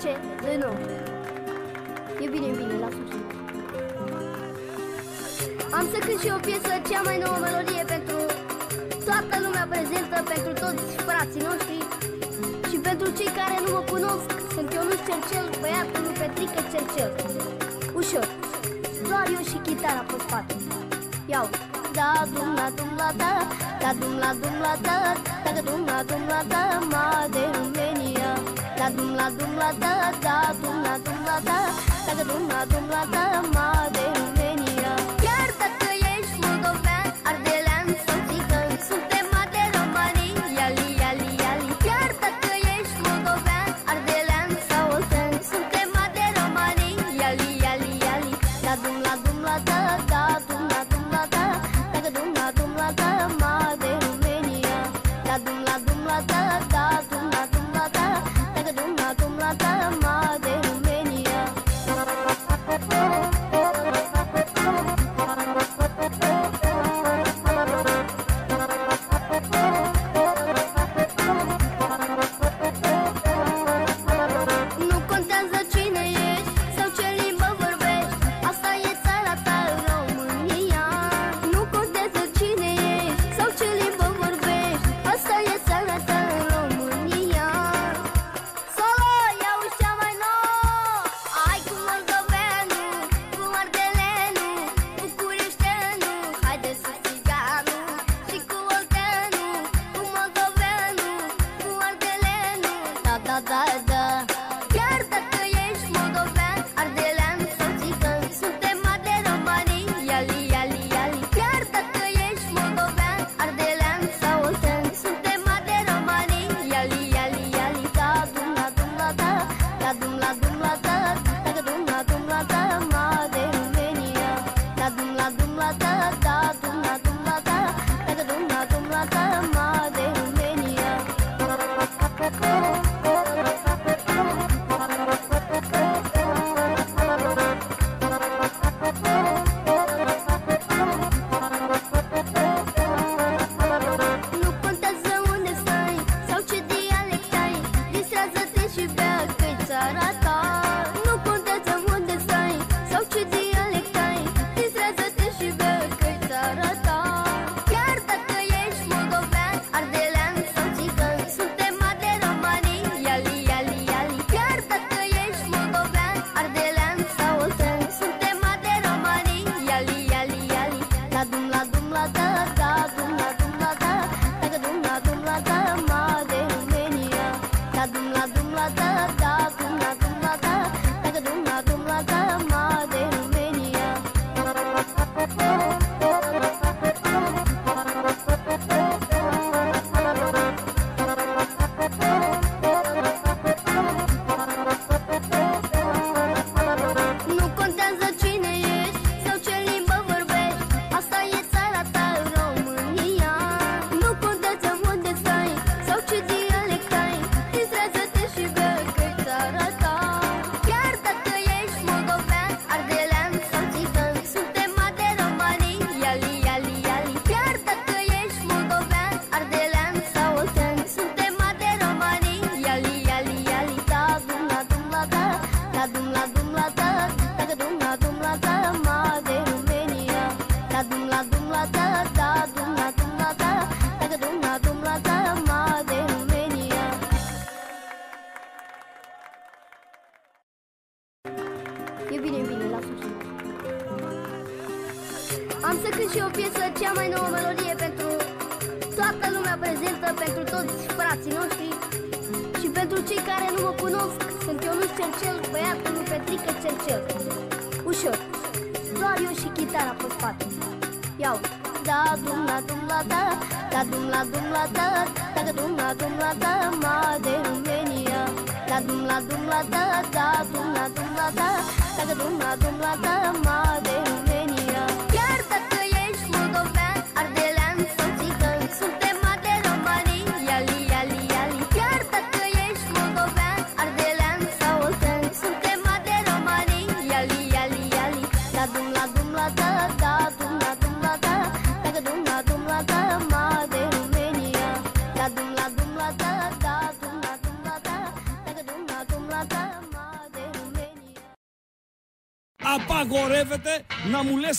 10, 2, 9. E bine, e bine, las -o. Am să cânt și o piesă, cea mai nouă melodie pentru toată lumea prezentă, pentru toți frații noștri și pentru cei care nu mă cunosc, sunt Ionuș Cercel, băiatul lui Petrică Cercel. Ușor, doar eu și chitara pe spate. Iau! Da, dum la dum la da, da dum la dum la da, da, da dum la dum la da, ma de lume. La dum la dum la da da dum la dum la da. Da dum la dum la da ma de.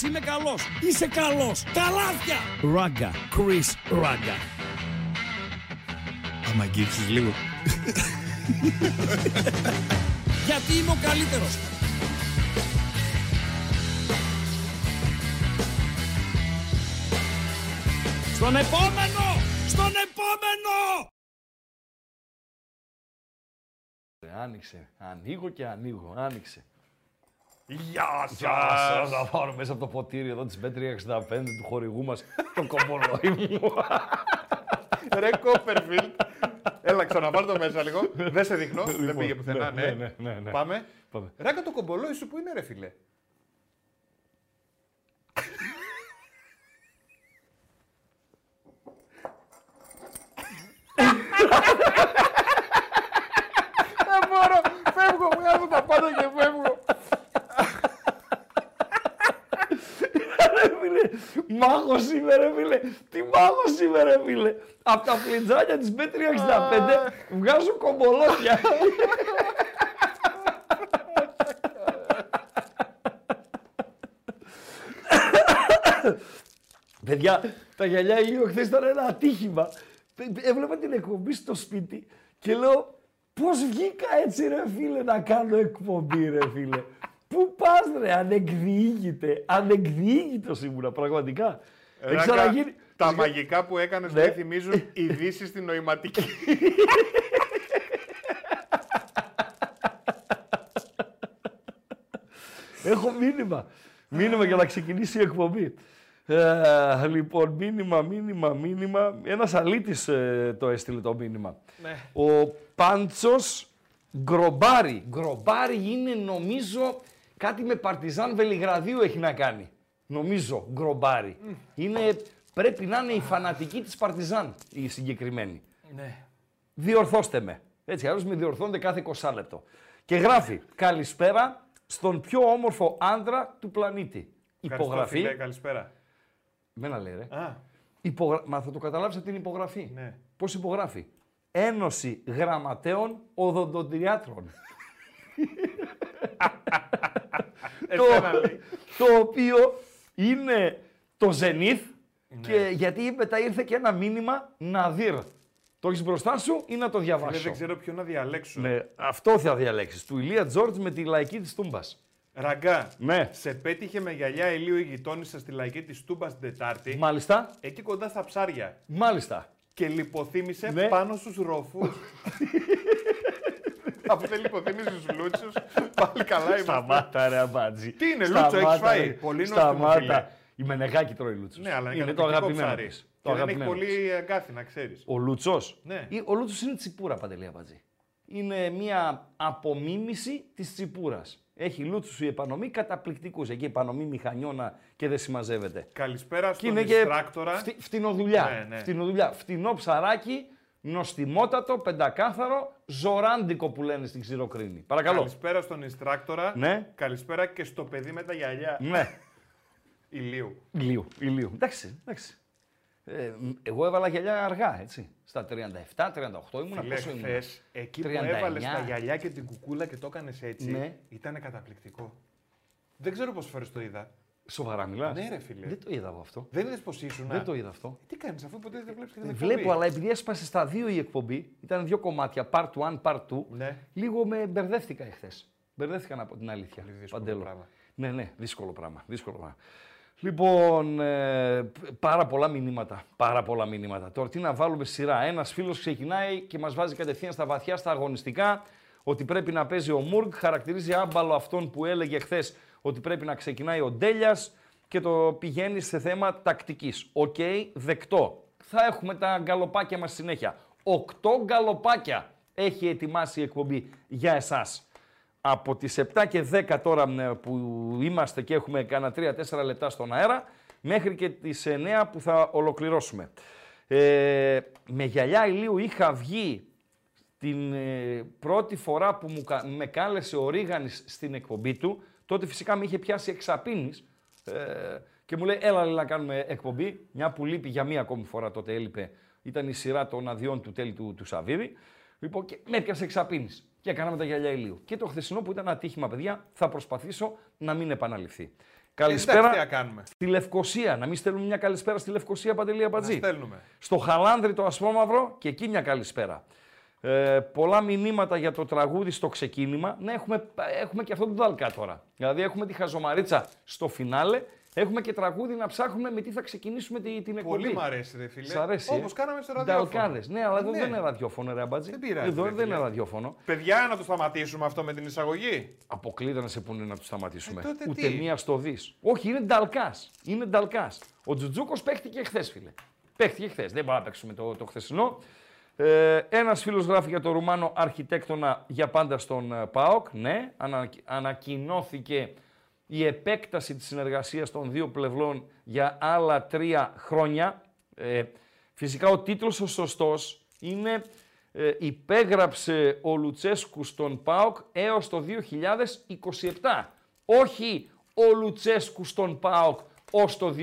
Είμαι καλός. Είσαι καλός. Τα λάθια. Ράγκα. Chris Ράγκα. Άμα αγγίξεις λίγο. Γιατί είμαι ο καλύτερος. Στον επόμενο! Στον επόμενο! Άνοιξε. Ανοίγω και ανοίγω. Άνοιξε. Γεια Γεια σας! σας! Θα πάρω μέσα από το ποτήρι εδώ της B365 του χορηγού μας το κομπολόι μου. Ρε Κόπερφιλτ. Έλα, ξαναπάρ το μέσα λίγο. Δεν σε δείχνω. Δεν Λοιπόν, πήγε πουθενά, ναι, ναι. ναι, ναι, ναι. Πάμε. Πάμε. Ράκα το κομπολόι σου που είναι, ρε φίλε. Δεν μπορώ. Φεύγω, βγάζω τα πάντα και φεύγω. Ρε φίλε, μάγος είμαι ρε φίλε. Τι μάγος είμαι ρε φίλε. Από τα φλιτζάνια της B365 βγάζω κομπολόφια. Παιδιά, τα γυαλιά ήλιο χθες ήταν ένα ατύχημα. Ε, Έβλεπα την εκπομπή στο σπίτι και λέω πώς βγήκα έτσι ρε φίλε να κάνω εκπομπή ρε φίλε. Πού πας ρε, ανεκδιήγητε, ανεκδιήγητος ήμουνα πραγματικά. Έχει Ράκα, ξαναγίνει. Τα μαγικά που έκανες Ναι. μου θυμίζουν ειδήσεις στην νοηματική. Έχω μήνυμα. Μήνυμα για να ξεκινήσει η εκπομπή. Ε, λοιπόν, μήνυμα, μήνυμα, μήνυμα. Ένας αλήτης ε, το έστειλε το μήνυμα. Ναι. Ο Πάντσος Γκρομπάρι. Γκρομπάρι είναι νομίζω κάτι με Παρτιζάν Βελιγραδίου έχει να κάνει. Νομίζω, Γκρομπάρι. Είναι, πρέπει να είναι η φανατική της Παρτιζάν η συγκεκριμένη. Ναι. Διορθώστε με. Έτσι, αλλιώς με διορθώνετε κάθε 20 λεπτό. Και γράφει, καλησπέρα στον πιο όμορφο άντρα του πλανήτη. Ευχαριστώ, Υπογραφή. φίλε, καλησπέρα. Μένα λέει ρε. Α, Υπογρα... Μα θα το καταλάβεις από την υπογραφή. Ναι. Πώς υπογράφει; Ένωση Γραμματέων Οδοντοτριάτρων. εσένα λέει. το οποίο είναι το Zenith και γιατί μετά ήρθε και ένα μήνυμα Ναδύρ. Το έχεις μπροστά σου ή να το Φίλε, διαβάσω; δεν ξέρω ποιο να διαλέξω. Ναι, αυτό θα διαλέξεις. Του Ηλία Τζόρτζ με τη λαϊκή της Τούμπας. Ραγκά, Ναι. σε πέτυχε με γυαλιά ηλίου η γειτόνισσα στη λαϊκή της Τούμπας την Τετάρτη, Μάλιστα. εκεί κοντά στα ψάρια. Μάλιστα. Και λιποθύμησε Ναι. πάνω στους ρόφους. Αφού δεν λιποθύμησε στους λούτσους, πάλι καλά είμαστε. Σταμάτα ρε αμπάτζι. Τι είναι, Λούτσο, έχεις Σταμάτα, φάει; ρε. Πολύ νόστιμο, Σταμάτα. φίλε. Η Μενεγάκη τρώει λούτσους. Ναι, αλλά είναι, είναι το καταπληκτικό αγαπημένο ψάρις. της. Και Το δεν έχει αγαπημένο της. πολύ αγκάθι, να ξέρεις. Ο Λούτσος. Ναι. Ή- Ο Λούτσος είναι τσιπούρα, Παντελή Αμπατζή. Είναι μια απομίμηση της τσιπούρας. Έχει λούτσους η επανομή καταπληκτικούς. Εκεί επανομή μηχανιώνα και δεν συμμαζεύεται. Καλησπέρα Και στον είναι και Ιστράκτορα. φτι, φτηνοδουλειά. Ναι, ναι. Φτηνοδουλειά. Φτηνό ψαράκι, νοστιμότατο, πεντακάθαρο, ζωράντικο που λένε στην Ξηροκρίνη. Παρακαλώ. Καλησπέρα στον Ιστράκτορα. Ναι. Καλησπέρα και στο παιδί με τα γυαλιά Ναι. ηλίου. Ηλίου, ηλίου. Εντάξει, εντάξει. Ε, μ, εγώ έβαλα γυαλιά αργά, έτσι. Στα 37, 38 ήμουνα. Φίλε, πόσο ήμουνα; χθες, εκεί που 39. έβαλες τα γυαλιά και την κουκούλα και το έκανες έτσι, Ναι. ήταν καταπληκτικό. Δεν ξέρω πόσες φορές το είδα. Σοβαρά μιλάς; Ναι, ρε φίλε. Δεν το είδα εγώ αυτό. Δεν είδε πώ ήσουν. Δεν το είδα αυτό. Τι κάνεις, αφού ποτέ δεν βλέπεις και την Ε, εκπομπή. Βλέπω, αλλά επειδή έσπασε στα δύο η εκπομπή, ήταν δύο κομμάτια, part 1, part 2, Ναι. λίγο με μπερδεύτηκα εχθές. Μπερδεύτηκα να πω την αλήθεια. Πολύ δύσκολο Παντέλο. πράγμα. Ναι, ναι, δύσκολο πράγμα. Δύσκολο πράγμα. Λοιπόν, ε, π- πάρα πολλά μηνύματα. Πάρα πολλά μηνύματα. Τώρα τι να βάλουμε σειρά. Ένας φίλος ξεκινάει και μας βάζει κατευθείαν στα βαθιά, στα αγωνιστικά, ότι πρέπει να παίζει ο Μουργκ. Χαρακτηρίζει άμπαλο αυτόν που έλεγε χθες ότι πρέπει να ξεκινάει ο Ντέλιας και το πηγαίνει σε θέμα τακτικής. Οκ, δεκτό. Θα έχουμε τα γκαλοπάκια μας συνέχεια. Οκτώ γκαλοπάκια έχει ετοιμάσει η εκπομπή για εσάς από τις 7 και 10 τώρα ε, που είμαστε και έχουμε κάνα 3-4 λεπτά στον αέρα, μέχρι και τις 9 που θα ολοκληρώσουμε. Ε, με γυαλιά ηλίου είχα βγει την ε, πρώτη φορά που μου, κα- με κάλεσε ο Ρίγανης στην εκπομπή του, τότε φυσικά με είχε πιάσει εξαπίνης ε, και μου λέει έλα λέει, να κάνουμε εκπομπή, μια που λείπει για μία ακόμη φορά τότε έλειπε, ήταν η σειρά των αδειών του τέλη του, του Σαββίδη. Λοιπόν, και με έπιασε εξαπίνης. Και έκαναμε τα γυαλιά ηλίου. Και το χθεσινό που ήταν ατύχημα, παιδιά, θα προσπαθήσω να μην επαναληφθεί. Καλησπέρα Εντάξει, τι να κάνουμε. στη Λευκοσία. Να μην στέλνουμε μια καλησπέρα στη Λευκοσία Παντελή Να Αμπατζή. στέλνουμε. Στο Χαλάνδρι το Ασπρόμαυρο και εκεί μια καλησπέρα. Ε, πολλά μηνύματα για το τραγούδι στο ξεκίνημα. Ναι, έχουμε, έχουμε και αυτό το δαλκά τώρα. Δηλαδή έχουμε τη χαζομαρίτσα στο φινάλε. Έχουμε και τραγούδι να ψάχνουμε με τι θα ξεκινήσουμε τη- την εκπομπή. Πολύ μ' αρέσει, ρε φίλε. Σ' αρέσει. Όπως κάναμε στο ραδιόφωνο. Νταλκάδες. Ναι, αλλά εδώ Ναι. δεν είναι ραδιόφωνο, ρε Αμπατζή. Δεν πειράζει, Εδώ ρε δεν φίλε. είναι ραδιόφωνο. Παιδιά, να το σταματήσουμε αυτό με την εισαγωγή. Αποκλείται να σε πούνε να του σταματήσουμε. Ε, τότε Ούτε τι; μία στο δι. Όχι, είναι νταλκάς. Είναι νταλκάς. Ο Τζουτζούκος παίχτηκε χθες, φίλε. Παίχτηκε χθες. Δεν μπορούμε να παίξουμε το, το χθεσινό. Ε, Ένας φίλος γράφει για το Ρουμάνο αρχιτέκτονα για πάντα στον ε, ΠΑΟΚ. Ναι, ανα, ανακοινώθηκε η επέκταση της συνεργασίας των δύο πλευρών για άλλα τρία χρόνια. Ε, φυσικά ο τίτλος ο σωστός είναι ε, υπέγραψε ο Λουτσέσκου στον ΠΑΟΚ έως το 2027. Όχι ο Λουτσέσκου στον ΠΑΟΚ ως το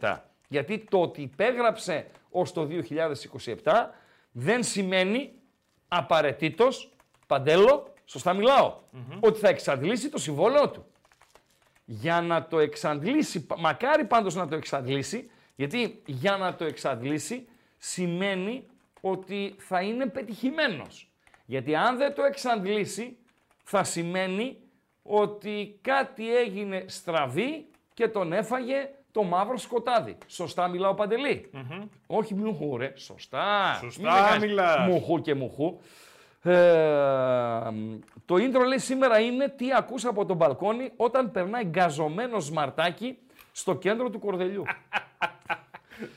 2027. Γιατί το ότι υπέγραψε ως το 2027 δεν σημαίνει απαραίτητος, παντέλο, σωστά μιλάω, ότι θα εξαντλήσει το συμβόλαιο του. Για να το εξαντλήσει, πα- μακάρι πάντως να το εξαντλήσει, γιατί για να το εξαντλήσει σημαίνει ότι θα είναι πετυχημένος. Γιατί αν δεν το εξαντλήσει, θα σημαίνει ότι κάτι έγινε στραβή και τον έφαγε το μαύρο σκοτάδι. Σωστά μιλάω Παντελή; Όχι μουχού ρε. Σωστά. Σωστά Μην κάνεις μιλάς. Μουχού και μουχού. Ε, το intro λέει σήμερα είναι τι ακούς από τον μπαλκόνι όταν περνάει γκαζωμένος σμαρτάκι στο κέντρο του κορδελιού.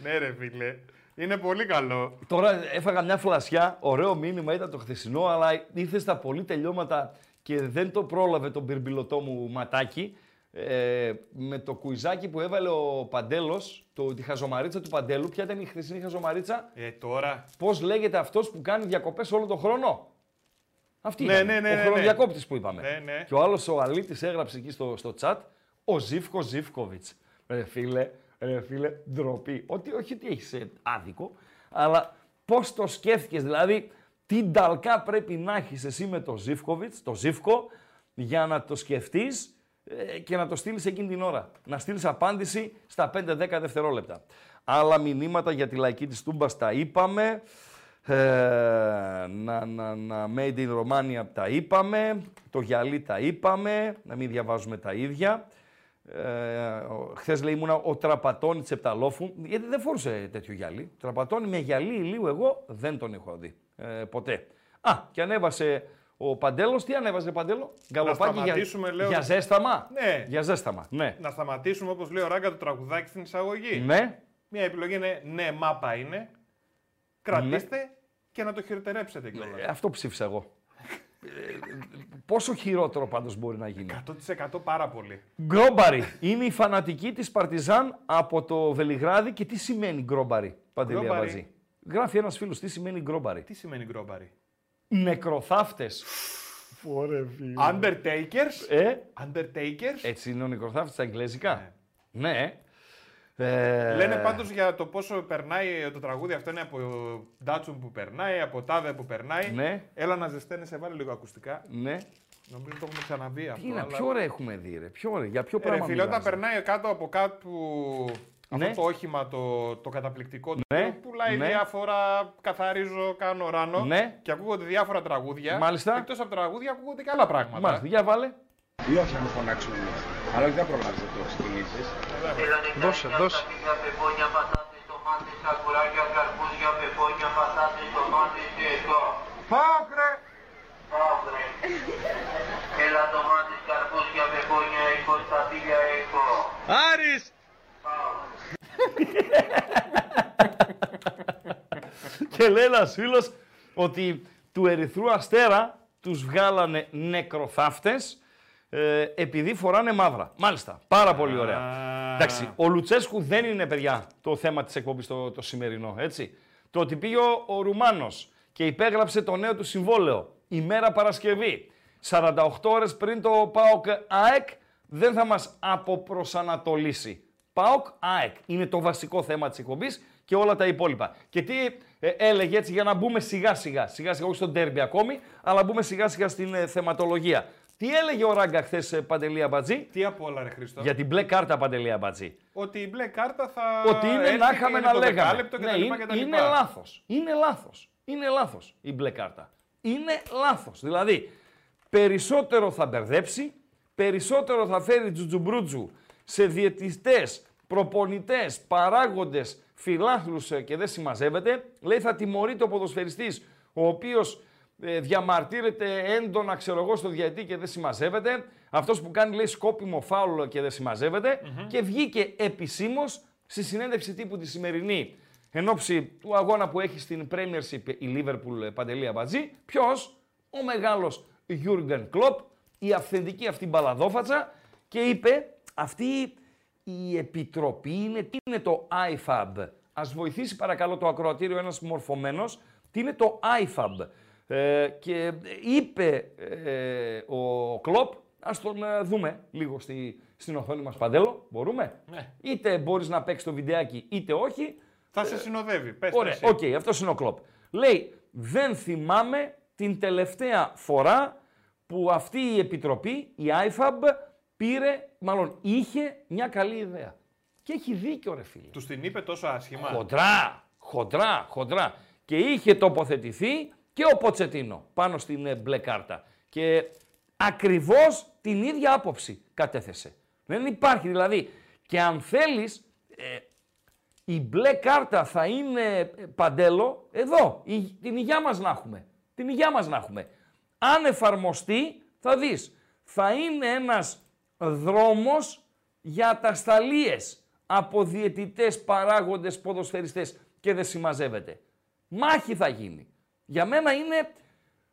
Ναι, ρε φίλε. Είναι πολύ καλό. Τώρα έφαγα μια φλασιά, ωραίο μήνυμα ήταν το χθεσινό, αλλά ήρθες στα πολύ τελειώματα και δεν το πρόλαβε τον πυρμπιλωτό μου ματάκι. Ε, με το κουιζάκι που έβαλε ο Παντέλος, το, τη χαζομαρίτσα του Παντέλου. Ποια ήταν η χθεσινή χαζομαρίτσα, Ε, τώρα. πώς λέγεται αυτός που κάνει διακοπές όλο τον χρόνο; Αυτή Ναι, ήταν, ναι, ναι, ο ναι, ναι. χρονοδιακόπτης που είπαμε. Ναι, ναι. Και ο άλλος ο Αλήτης έγραψε εκεί στο, στο chat, ο Ζήφκο Ζήφκοβιτς. Ρε φίλε, ρε φίλε, ντροπή. Ότι, όχι ότι έχεις ε, άδικο, αλλά πώς το σκέφτηκες, δηλαδή τι νταλκά πρέπει να έχεις εσύ με το Ζήφκοβιτς, το Ζήφκο, για να το σκεφτείς ε, και να το στείλεις εκείνη την ώρα. Να στείλεις απάντηση στα 5-10 δευτερόλεπτα. Άλλα μηνύματα για τη λαϊκή της Τούμπας τα είπαμε. Ε, να, να, να, Made in Romania τα είπαμε. Το γυαλί τα είπαμε. Να μην διαβάζουμε τα ίδια. Ε, Χθες λέει ήμουνα ο τραπατώνης τη Επταλόφου. Γιατί δεν φορούσε τέτοιο γυαλί. Τραπατώνη με γυαλί ηλίου εγώ δεν τον έχω δει. Ε, ποτέ. Α, και ανέβασε ο Παντέλος. Τι ανέβαζε Παντέλο; Γκαλοπάκι για, σταματήσουμε, λέω. για ζέσταμα; Ναι. Για ζέσταμα. Ναι. Να σταματήσουμε όπως λέει ο Ράγκα το τραγουδάκι στην εισαγωγή. Ναι. Μια επιλογή είναι ναι, μάπα είναι. Κρατήστε και να το χειροτερέψετε κιόλας. Ε, Αυτό ψήφισα εγώ. Ε, πόσο χειρότερο πάντως μπορεί να γίνει. 100% πάρα πολύ. Γκρόμπαρη. Είναι η φανατική της Παρτιζάν από το Βελιγράδι και τι σημαίνει γκρόμπαρη, Παντελή Γκρόμπαρη. Αμπατζή. Γράφει ένας φίλος τι σημαίνει γκρόμπαρη; Τι σημαίνει γκρόμπαρη; Νεκροθάφτες. Undertakers. Ε, Undertakers. έτσι είναι ο νεκροθάφτης στα εγγλέζικα. Ναι. Ε, Λένε πάντως για το πόσο περνάει το τραγούδι αυτό είναι από Ντάτσουν που περνάει, από Τάδε που περνάει. Ναι. Έλα να ζεσταίνεσαι, βάλε λίγο ακουστικά. Ναι. Νομίζω το έχουμε ξαναβεί αυτό. Τι είναι, αλλά- ποιο ώρα έχουμε δει ρε, ποιο ώρα, για ποιο Ε, Ρε πράγμα φίλε, όταν μιλάς, ρε; περνάει κάτω από κάτω Ναι. αυτό το όχημα το, το καταπληκτικό του Ναι, πουλάει ναι. διάφορα, καθαρίζω, κάνω ράνο Ναι. και ακούγονται διάφορα τραγούδια. Μάλιστα. Εκτός από τραγούδια ακούγονται και άλλα πράγματα. Μάλιστα, για βάλε. Ή όχι να μου φωνάξουν εμείς. Αλλά όχι δεν προλάβεις να το ξεκινήσεις. Δώσε, δώσε. Πεπόνια, πατάτες, τομάτες, αγουράκια, καρπούζια, πεπόνια, πατάτες, τομάτες και εγώ. Πάκρε! Αύριο. Έλα τομάτες, καρπούζια, πεπόνια, έχω, σταφύλια έχω. Άρης! Και λέει ένας φίλος ότι του Ερυθρού Αστέρα τους βγάλανε νεκροθάφτες ε, επειδή φοράνε μαύρα. Μάλιστα. Πάρα πολύ ωραία. Εντάξει, ο Λουτσέσκου δεν είναι, παιδιά, το θέμα της εκπομπής το, το σημερινό, έτσι. Το ότι πήγε ο, ο Ρουμάνος και υπέγραψε το νέο του συμβόλαιο ημέρα Παρασκευή, 48 ώρες πριν το ΠΑΟΚ ΑΕΚ, δεν θα μας αποπροσανατολίσει. ΠΑΟΚ ΑΕΚ είναι το βασικό θέμα της εκπομπής και όλα τα υπόλοιπα. Και τι ε, έλεγε έτσι για να μπούμε σιγά σιγά, σιγά σιγά, όχι στο ντέρμπι ακόμη, αλλά μπούμε σιγά σιγά στην ε, θεματολογία. Τι έλεγε ο Ράγκα χθες Παντελία Μπατζή, Τι απ' όλα, ρε Χρήστο; για την μπλε κάρτα Παντελία Μπατζή. Ότι η μπλε κάρτα θα. Ότι είναι έρθει να και είχαμε είναι να το λέγαμε. δεκάλεπτο Ναι, κτλ. είναι, κτλ. είναι λάθος. Είναι λάθος. Είναι λάθος η μπλε κάρτα. Είναι λάθος. Δηλαδή, περισσότερο θα μπερδέψει, περισσότερο θα φέρει τζουτζουμπρούτζου σε διαιτητές, προπονητές, παράγοντες, φιλάθλους ε, και δεν συμμαζεύεται. Λέει θα τιμωρείται ο ποδοσφαιριστής ο οποίος ε, διαμαρτύρεται έντονα, ξέρω εγώ, στο διαιτή και δεν συμμαζεύεται. Αυτός που κάνει, λέει, σκόπιμο φάουλο και δεν συμμαζευεται Και βγήκε επισήμως στη συνέντευξη τύπου τη σημερινή εν ώψη του αγώνα που έχει στην Premiership η Liverpool ε, Παντελία Μπατζή. Ποιος; Ο μεγάλος Γιούργεν Κλοπ, η αυθεντική αυτή μπαλαδόφατσα και είπε αυτή η επιτροπή είναι, τι είναι το IFAB. Ας βοηθήσει παρακαλώ το ακροατήριο ένας μορφωμένος, τι είναι το IFAB. Ε, και είπε ε, ο Κλοπ, ας τον ε, δούμε λίγο στη, στην οθόνη μας Παντέλο, μπορούμε; Ναι. Είτε μπορείς να παίξεις το βιντεάκι είτε όχι, Θα σε συνοδεύει. Πες Ωραία, εσύ. οκ, αυτός είναι ο Κλοπ. Λέει, δεν θυμάμαι την τελευταία φορά που αυτή η επιτροπή, η IFAB, πήρε, μάλλον είχε μια καλή ιδέα. Και έχει δίκιο ρε φίλε. Τους την είπε τόσο άσχημα. Χοντρά, χοντρά, χοντρά. Και είχε τοποθετηθεί και ο Ποτσετίνο πάνω στην ε, μπλε κάρτα. Και ακριβώς την ίδια άποψη κατέθεσε. Δεν υπάρχει δηλαδή. Και αν θέλεις, ε, η μπλε κάρτα θα είναι ε, παντέλο εδώ. Η, την υγειά μας να έχουμε. Την υγειά μας να έχουμε. Αν εφαρμοστεί, θα δεις. Θα είναι ένας δρόμος για τα σταλίες από διαιτητές, παράγοντες, ποδοσφαιριστές και δεν συμμαζεύεται. Μάχη θα γίνει. Για μένα είναι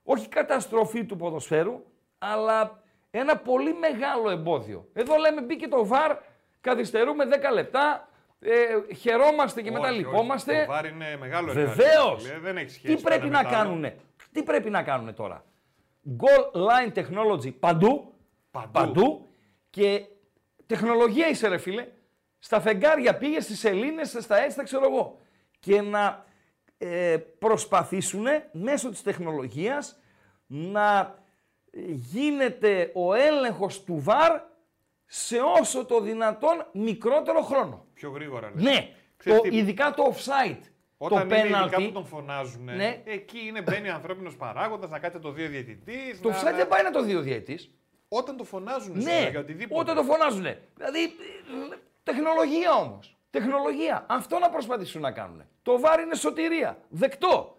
όχι καταστροφή του ποδοσφαίρου, αλλά ένα πολύ μεγάλο εμπόδιο. Εδώ λέμε μπήκε το ΒΑΡ, καθυστερούμε 10 λεπτά, ε, χαιρόμαστε και μετά Όχι, όχι. λυπόμαστε. Το βάρ είναι μεγάλο Βεβαίως. εργαλείο, φίλε. Δεν έχει σχέση. Τι πρέπει το να ένα με το άλλο. κάνουνε; Τι πρέπει να κάνουνε τώρα; Goal line technology παντού. Παντού. Και τεχνολογία είσαι ρε φίλε. Στα φεγγάρια πήγες, στις σελήνες, στα έτσι, τα ξέρω εγώ. Και να ε, προσπαθήσουν μέσω της τεχνολογίας να γίνεται ο έλεγχος του VAR σε όσο το δυνατόν μικρότερο χρόνο. Πιο γρήγορα. λες. Ναι, Ξέρεις το, τι, ειδικά το offside. Όταν το είναι ειδικά penalty. που τον φωνάζουν, Ναι. εκεί είναι μπαίνει ανθρώπινος παράγοντας, να κάτσε το δύο διαιτητής. Το offside δεν πάει να το δει ο διαιτής. Όταν το φωνάζουν Ναι, για οτιδήποτε. όταν το φωνάζουν. Δηλαδή, ε, τεχνολογία όμως. Τεχνολογία. Αυτό να προσπαθήσουν να κάνουν. Το βάρ είναι σωτηρία. Δεκτό.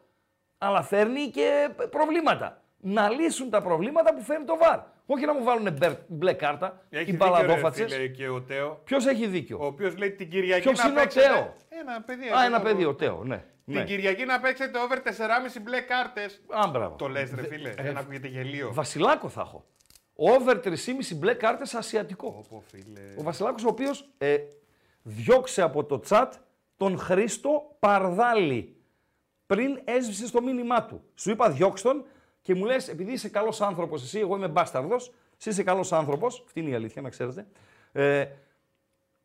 Αλλά φέρνει και προβλήματα. Να λύσουν τα προβλήματα που φέρνει το βάρ. Όχι να μου βάλουν μπερ- μπλε κάρτα Έχει οι δίκιο, ρε, μπαλαδόφατσε. φίλε, και ο Τέο, Ποιος έχει δίκιο; ο οποίος λέει την Κυριακή Ποιος να είναι ο παίξετε... Τέο; Ένα παιδί. Α, εδώ, ένα παιδί, ο Τέο, ναι. Την ναι. Κυριακή να παίξετε over 4,5 μπλε κάρτες. Α, μπράβο. Το λες, ρε φίλε, ε, για να ακούγεται γελίο. Βασιλάκο θα έχω. Over 3,5 μπλε κάρτες ασιατικό. Πω, φίλε. Ο Βασιλάκος ο οποίος ε, διώξε από το τσάτ τον Χρήστο Παρδάλη πριν έσβησε στο μήνυμά του. Σου είπα διώξ' τον και μου λες επειδή είσαι καλός άνθρωπος εσύ, εγώ είμαι μπάσταρδος, εσύ είσαι καλός άνθρωπος, αυτή είναι η αλήθεια να ξέρετε, ε,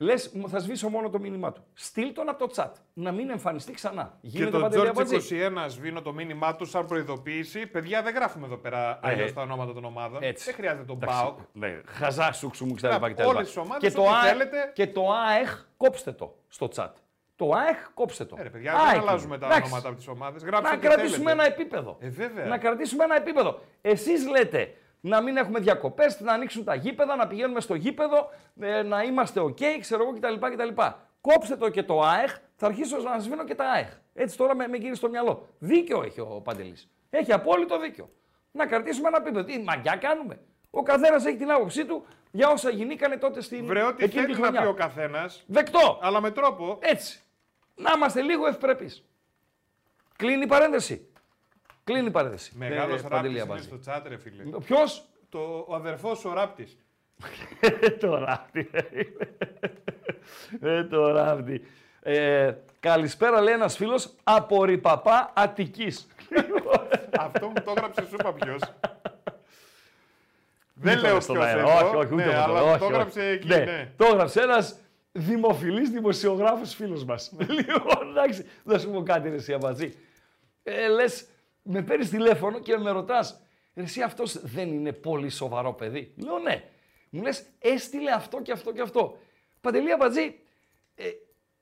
λες μου, θα σβήσω μόνο το μήνυμά του. Στείλ τον από το τσάτ, να μην εμφανιστεί ξανά. Και Γίνεται το Παντελή George Αμπατζή. 21 σβήνω το μήνυμά του σαν προειδοποίηση. Παιδιά, δεν γράφουμε εδώ πέρα Ε, αλλιώς τα ονόματα των ομάδων. Έτσι. Δεν χρειάζεται τον Εντάξει, ΠΑΟΚ. Ναι, χαζά σούξου μου Να, κτλ. όλες τις ομάδες, Και το, ό,τι ΑΕ- θέλετε. και το ΑΕΧ κόψτε το στο τσάτ. Το ΑΕΧ κόψτε το. Ε, ρε, παιδιά, ΑΕΚ δεν είναι. αλλάζουμε τα Εντάξει. ονόματα από τις ομάδες. Γράψτε Να ό,τι κρατήσουμε θέλετε. ένα επίπεδο. Ε, βέβαια. Να κρατήσουμε ένα επίπεδο. Εσείς λέτε να μην έχουμε διακοπές, να ανοίξουν τα γήπεδα, να πηγαίνουμε στο γήπεδο, ε, να είμαστε οκ, ξέρω εγώ κτλ. κτλ. Κόψτε το και το ΑΕΧ, θα αρχίσω να σβήνω και τα ΑΕΧ. Έτσι τώρα με, με γύρει στο μυαλό. Δίκιο έχει ο Παντελής. Έχει απόλυτο δίκιο. Να κρατήσουμε ένα επίπεδο. Τι μαγιά κάνουμε. Ο καθένας έχει την άποψή του για όσα γινήκανε τότε στην Βρε, ό,τι εκείνη τη θέλει να χρονιά. πει ο καθένας, Δεκτό. αλλά με τρόπο. Έτσι. Να είμαστε λίγο ευπρεπείς. Κλείνει η παρένθεση. Κλείνει η παρένθεση. Μεγάλος Ε, ράπτης Παντελή είναι Αμπάζη. στο chat, ρε φίλε. Ποιος; Το, ο αδερφός ο ράπτης. το ράπτη. ε, το ράπτη. Ε, καλησπέρα λέει ένας φίλος από Ριπαπά Αττικής. Αυτό μου το έγραψε, σου είπα ποιος. Δεν Μην το λέω λες στον ποιος αέρα. εδώ. Όχι, όχι, ούτε ναι, εγώ το- αλλά όχι, το όχι. έγραψε εκεί, Ναι, ναι. Το έγραψε ένας δημοφιλής δημοσιογράφος φίλος μας. λοιπόν, εντάξει, να σου πω κάτι ρε εσύ αμπατζή. Ε, λες, με παίρνεις τηλέφωνο και με ρωτάς, ρε εσύ αυτός δεν είναι πολύ σοβαρό παιδί. Λέω ναι. Μου λες, έστειλε αυτό και αυτό και αυτό. Παντελή αμπατζή, ε,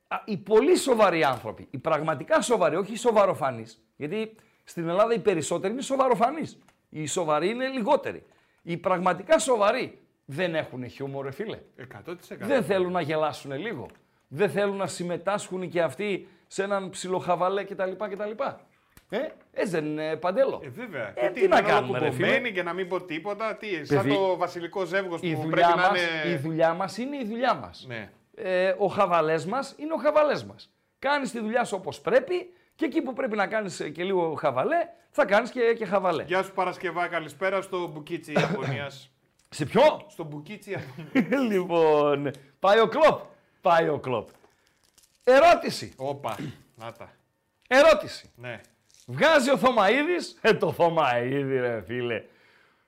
α, οι πολύ σοβαροί άνθρωποι, οι πραγματικά σοβαροί, όχι οι σοβαροφανείς, γιατί στην Ελλάδα οι περισσότεροι είναι σοβαροφανείς. Οι σοβαροί είναι λιγότεροι. Οι πραγματικά σοβαροί δεν έχουν χιούμορ, ρε φίλε. 100%. Δεν θέλουν να γελάσουν λίγο. Δεν θέλουν να συμμετάσχουν και αυτοί σε έναν ψιλοχαβαλέ κτλ. κτλ. Ε, έτσι δεν είναι παντέλο. Ε, βέβαια. Ε, Και τι να είναι όλο κάνουμε, ρε φίλε; κουμπωμένοι και να μην πω τίποτα. Τι, σαν Παιδί, το βασιλικό ζεύγος Η που δουλειά, πρέπει να μας, είναι. η δουλειά μας είναι η δουλειά μας. Ναι. Ε, ο χαβαλές μας είναι ο χαβαλές μας. Κάνεις τη δουλειά σου όπως πρέπει και εκεί που πρέπει να κάνεις και λίγο χαβαλέ, θα κάνεις και, και χαβαλέ. Γεια σου Παρασκευά, καλησπέρα στο Μπουκίτσι Ιαπωνίας. Σε ποιο; στο Μπουκίτσι Ιαπωνίας. λοιπόν, πάει ο κλοπ. Πάει ο κλοπ. Ερώτηση. Όπα. Να τα. Ερώτηση. Ναι. Βγάζει ο Θωμαίδης, ε, το Θωμαίδη ρε φίλε.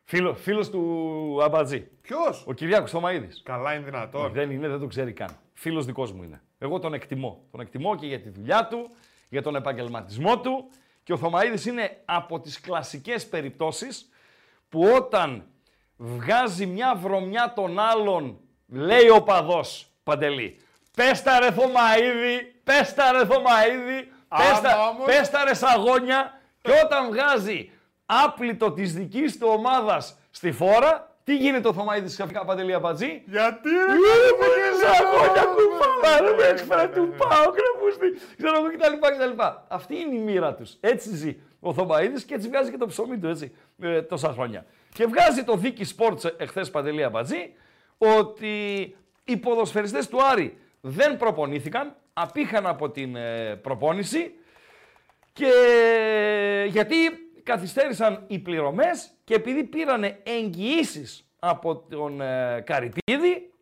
Φίλο, φίλος του Αμπατζή. Ποιος; Ο Κυριάκος Θωμαίδης. Καλά είναι δυνατόν. Δεν είναι, δεν το ξέρει καν. Φίλος δικός μου είναι. Εγώ τον εκτιμώ. Τον εκτιμώ και για τη δουλειά του, για τον επαγγελματισμό του και ο Θωμαίδης είναι από τις κλασικές περιπτώσεις που όταν βγάζει μια βρωμιά των άλλων, λέει ο παδός Παντελή, πες τα ρε Θωμαίδη, πες τα ρε Θωμαίδη, πες τα, Άμα όμως- πες τα ρε σαγόνια και όταν βγάζει άπλητο της δικής του ομάδας στη φόρα, τι γίνεται ο Θωμαίδης ξαφνικά Παντελή Αμπατζή, Γιατί ρε, Ρε με σαγόνια κουφάλα, ρε με έξφρα του πάω, κρεμούστη, ξέρω εγώ κτλ. κτλ. Αυτή είναι η μοίρα τους. Έτσι ζει ο Θωμαίδης και έτσι βγάζει και το ψωμί του έτσι ε, τόσα χρόνια. Και βγάζει το Δίκη Sports εχθές Παντελή Αμπατζή ότι οι ποδοσφαιριστές του Άρη δεν προπονήθηκαν, απήχαν από την ε, προπόνηση και γιατί καθυστέρησαν οι πληρωμές και επειδή πήρανε εγγυήσεις από τον ε, Καρυπίδη,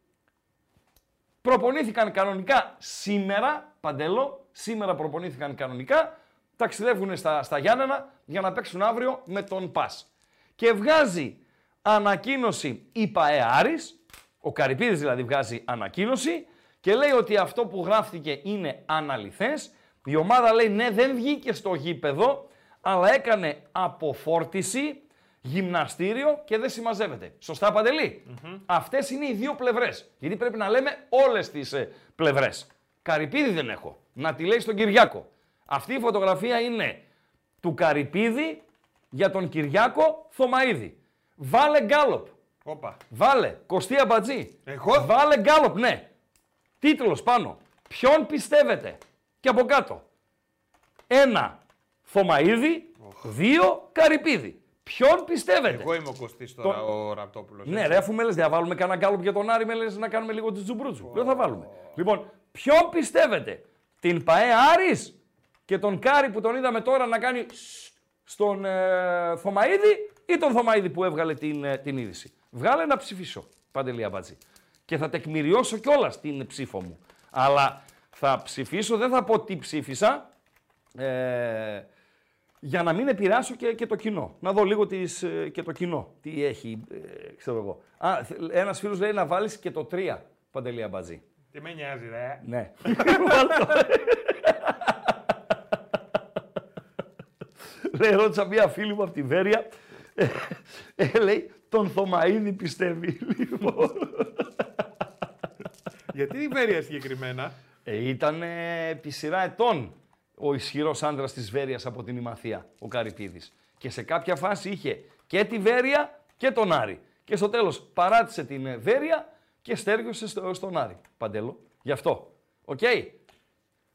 προπονήθηκαν κανονικά σήμερα, Παντέλο, σήμερα προπονήθηκαν κανονικά, ταξιδεύουν στα, στα Γιάννενα για να παίξουν αύριο με τον ΠΑΣ. Και βγάζει ανακοίνωση η ΠαΕ Άρης, ο Καρυπίδης δηλαδή βγάζει ανακοίνωση και λέει ότι αυτό που γράφτηκε είναι αναλυθές. Η ομάδα λέει ναι δεν βγήκε στο γήπεδο, αλλά έκανε αποφόρτιση, γυμναστήριο και δεν συμμαζεύεται. Σωστά Παντελή; Αυτές είναι οι δύο πλευρές. Γιατί πρέπει να λέμε όλες τις ε, πλευρές. Καρυπίδη δεν έχω. Να τη λέει στον Κυριάκο. Αυτή η φωτογραφία είναι του Καρυπίδη για τον Κυριάκο Θωμαίδη. Βάλε γκάλοπ. Όπα. Βάλε. Κωστή Αμπατζή. Εγώ; Βάλε γκάλοπ, ναι. Τίτλος πάνω. Ποιον πιστεύετε; Και από κάτω. Ένα. Θωμαίδη. Δύο. Καρυπίδη. Ποιον πιστεύετε; Εγώ είμαι ο Κωστής τώρα, ο Ραπτόπουλος. Ναι, έτσι. ρε, αφού με λες, διαβάλουμε κανένα γκάλοπ για τον Άρη, με λες να κάνουμε λίγο τη τζουμπρούτζου. Δεν θα βάλουμε. Λοιπόν, ποιον πιστεύετε; Την ΠΑΕ Άρης και τον Κάρι που τον είδαμε τώρα να κάνει σ- στον ε, Θωμαίδη ή τον Θωμαίδη που έβγαλε την, ε, την είδηση. Βγάλε να ψηφίσω, Παντελή Αμπατζή. Και θα τεκμηριώσω κιόλας την ψήφο μου. Αλλά θα ψηφίσω, δεν θα πω τι ψήφισα, ε, για να μην επηρεάσω και, και το κοινό. Να δω λίγο τις, ε, και το κοινό. Τι έχει, ε, ξέρω εγώ. Α, θε- ένας φίλος λέει να βάλεις και το 3, Παντελή Αμπατζή. Τι με νοιάζει, ρε. Ναι. Βάλ' το. λέει, ρώτησα μία φίλη μου από τη Βέρεια. Ε, ε, λέει, τον Θωμαίδη πιστεύει. Λοιπόν. Γιατί η Βέρεια συγκεκριμένα; Ε, ήταν ε, επί σειρά ετών ο ισχυρός άντρας της Βέρειας από την Ημαθία, ο Καρυπίδης. Και σε κάποια φάση είχε και τη Βέρεια και τον Άρη. Και στο τέλος παράτησε την ε, Βέρεια και στέριωσε στο, στον Άρη. Παντέλο. Γι' αυτό. Οκ.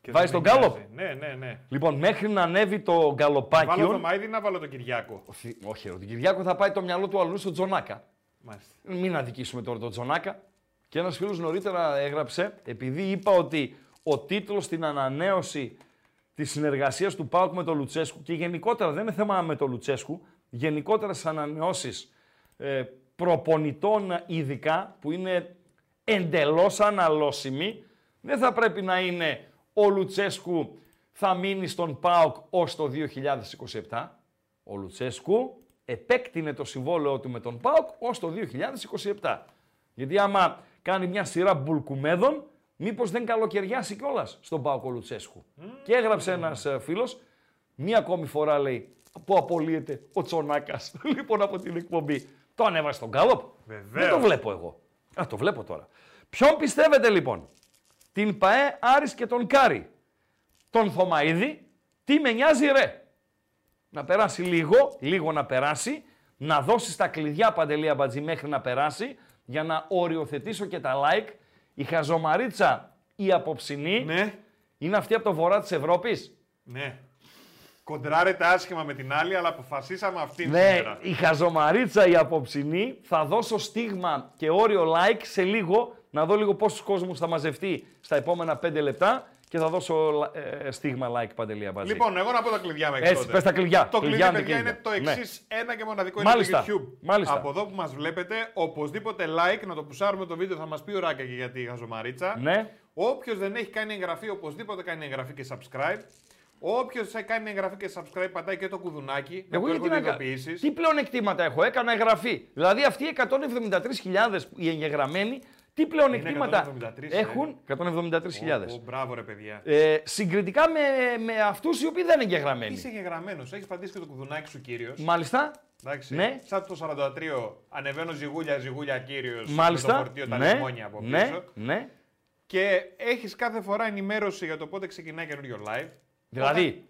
Και Βάζεις δεν τον με γκάλοπ; νοιάζει. Ναι, ναι, ναι. Λοιπόν, μέχρι να ανέβει το Βάλω γκαλοπάκιο. το Θωμαΐδη να βάλω τον Κυριάκο. Όχι, όχι, ρε, τον Κυριάκο θα πάει το μυαλό του αλλού στον Τζονάκα. Μάλιστα. Μην αδικήσουμε τώρα τον Τζονάκα. Και ένας φίλος νωρίτερα έγραψε, επειδή είπα ότι ο τίτλος στην ανανέωση της συνεργασίας του ΠΑΟΚ με τον Λουτσέσκου και γενικότερα δεν είναι θέμα με τον Λουτσέσκου, γενικότερα στις ανανεώσεις ε, προπονητών ειδικά που είναι εντελώς αναλώσιμοι, δεν θα πρέπει να είναι ο Λουτσέσκου θα μείνει στον ΠΑΟΚ ως το 2027. Ο Λουτσέσκου επέκτηνε το συμβόλαιό του με τον ΠΑΟΚ ως το 2027. Γιατί άμα κάνει μια σειρά μπουλκουμέδων, Μήπως δεν καλοκαιριάσει κιόλας στον ΠΑΟΚ ο Λουτσέσκου. Και έγραψε ένας φίλος, μία ακόμη φορά λέει, που απολύεται ο Τσονάκας. λοιπόν από την εκπομπή. Το ανέβασε στον Γκάλοπ. Δεν Βεβαίως. το βλέπω εγώ. Α, το βλέπω τώρα. Ποιον πιστεύετε λοιπόν, την ΠΑΕ Άρης και τον Κάρι, τον Θωμαίδη, τι με νοιάζει ρε; Να περάσει λίγο, λίγο να περάσει, να δώσει τα κλειδιά παντελή αμπατζή μέχρι να περάσει, για να οριοθετήσω και τα like. Η χαζομαρίτσα η απόψινή Ναι, είναι αυτή από το βορρά της Ευρώπης. ναι. Κοντράρετε άσχημα με την άλλη, αλλά αποφασίσαμε αυτήν Ναι, σήμερα. η χαζομαρίτσα η απόψινή θα δώσω στίγμα και όριο like σε λίγο, να δω λίγο πόσους κόσμους θα μαζευτεί στα επόμενα 5 λεπτά και θα δώσω ε, στίγμα like παντελή αμπατζή. Λοιπόν, εγώ να πω τα κλειδιά μέχρι Έτσι, τότε. πες τα κλειδιά. Το Κλειδιά κλειδί, είναι παιδιά, κλειδιά. είναι το Ναι. εξής ένα και μοναδικό Μάλιστα. είναι το YouTube. Μάλιστα. Από εδώ που μας βλέπετε, οπωσδήποτε like, να το πουσάρουμε το βίντεο, θα μας πει ο Ράκα και για τη χαζομαρίτσα. Ναι. Όποιος δεν έχει κάνει εγγραφή, οπωσδήποτε κάνει εγγραφή και subscribe. Όποιος έχει κάνει εγγραφή και subscribe, πατάει και το κουδουνάκι. να Εγώ του γιατί έρχονται να κάνω. ειδοποιήσεις. Τι πλεονεκτήματα έχω, έκανα εγγραφή. Δηλαδή αυτοί οι 173.000 οι εγγεγραμμένοι, τι πλεονεκτήματα 173, ε. έχουν; 173.000. Ω, μπράβο, ρε παιδιά. Ε, συγκριτικά με, με αυτούς οι οποίοι δεν είναι εγγεγραμμένοι. Είσαι εγγεγραμμένο, έχεις πατήσει και το κουδουνάκι σου κύριος. Μάλιστα. Εντάξει. Ναι. Σαν το 43, ανεβαίνω ζυγούλια, ζυγούλια κύριος. Μάλιστα. Με το φορτίο, τα ναι, λιμόνια από πίσω. ναι, ναι. Και έχεις κάθε φορά ενημέρωση για το πότε ξεκινάει καινούριο live. Δηλαδή,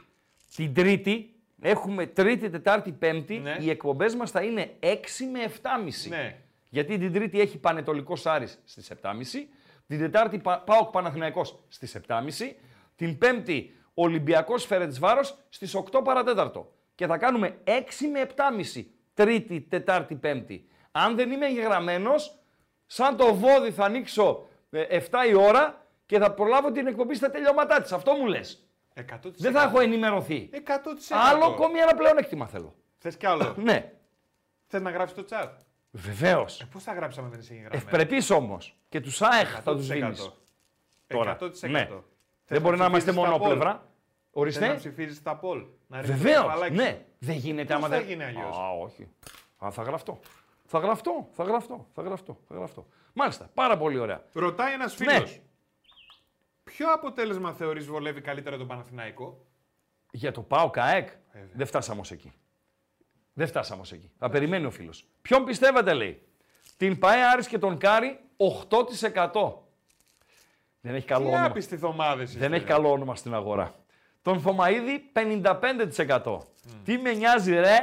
την Τρίτη, έχουμε Τρίτη, Τετάρτη, Πέμπτη, Ναι. οι εκπομπές μας θα είναι 6 με 7.30. Ναι. Γιατί την Τρίτη έχει Πανετολικός Άρης στις 7.30, την Τετάρτη Πα- ΠΑΟΚ Παναθηναϊκός στις 7.30, την Πέμπτη Ολυμπιακός Φερετσβάρος στις 8 παρατέταρτο. Και θα κάνουμε 6 με 7.30 Τρίτη, Τετάρτη, Πέμπτη. Αν δεν είμαι εγγεγραμμένος, σαν το βόδι θα ανοίξω ε, 7 η ώρα και θα προλάβω την εκπομπή στα τελειώματά της. Αυτό μου λες. 100%. Δεν θα έχω ενημερωθεί. 100%. Άλλο ακόμη ένα πλεονέκτημα θέλω. Θες κι άλλο; Ναι, Θες να γράψεις το chat; Βεβαίως. Πώς θα γράψει αν δεν είσαι εγγεγραμμένος; Ευπρεπή όμως. Και τους ΑΕΧ θα τους 100%. δίνεις. Τώρα. 100%. Ναι. Θες Δεν μπορεί να είμαστε ψηφίζεις τα μονόπλευρα. poll. Θες να Ορίστε. ψηφίζεις τα poll. Να ρίχνεις το Βεβαίως. κεφαλάκι Ναι. σου. Δεν γίνεται Πώς άμα θα δεν. γίνει αλλιώς; Α, όχι. Α, θα γραφτώ. Θα γραφτώ, θα γραφτώ, θα γραφτώ, θα γραφτώ. Μάλιστα, πάρα πολύ ωραία. Ρωτάει ένας φίλος. Ναι. Ποιο αποτέλεσμα θεωρείς βολεύει καλύτερα τον Παναθηναϊκό; Για το ΠΑΟΚ-ΑΕΚ, Βέβαια. δεν φτάσαμε ως εκεί. Δεν φτάσαμε ως εκεί. Θα περιμένει ο φίλος. Ποιον πιστεύετε, λέει; Την ΠΑΕ Άρης και τον Κάρι, 8%. Δεν έχει καλό Τι όνομα. άπιστοι Θωμάδες Δεν έχει καλό όνομα στην αγορά. Τον Θωμαίδη 55%. Τι με νοιάζει ρε,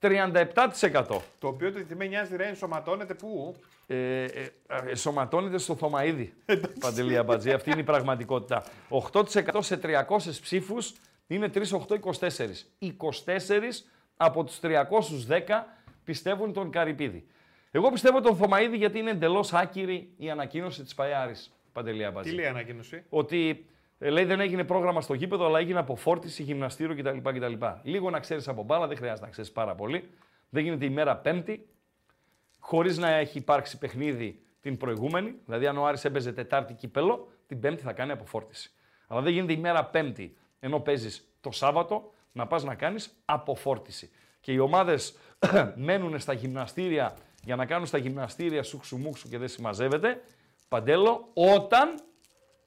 37%. Το οποίο το τι με νοιάζει ρε ενσωματώνεται πού; Ε, ε, ε, σωματώνεται στο Θωμαίδη. Παντελή Αμπατζή, αυτή είναι η πραγματικότητα. 8% σε 300 ψήφους είναι 3-8-24. 24 από τους 310 πιστεύουν τον Καρυπίδη. Εγώ πιστεύω τον Θωμαίδη γιατί είναι εντελώς άκυρη η ανακοίνωση της Παϊάρης. Παντελή Αμπατζή. Τι λέει η ανακοίνωση; ότι ε, λέει δεν έγινε πρόγραμμα στο γήπεδο, αλλά έγινε αποφόρτιση, γυμναστήριο κτλ. κτλ. Λίγο να ξέρεις από μπάλα, δεν χρειάζεται να ξέρεις πάρα πολύ. Δεν γίνεται η μέρα Πέμπτη, χωρίς να έχει υπάρξει παιχνίδι την προηγούμενη. Δηλαδή, αν ο Άρης έπαιζε Τετάρτη κύπελο, την Πέμπτη θα κάνει αποφόρτιση. Αλλά δεν γίνεται η μέρα Πέμπτη, ενώ παίζεις το Σάββατο, να πας να κάνεις αποφόρτιση. Και οι ομάδες μένουν στα γυμναστήρια για να κάνουν στα γυμναστήρια σουξουμούξου και δεν συμμαζεύεται. Παντέλο, όταν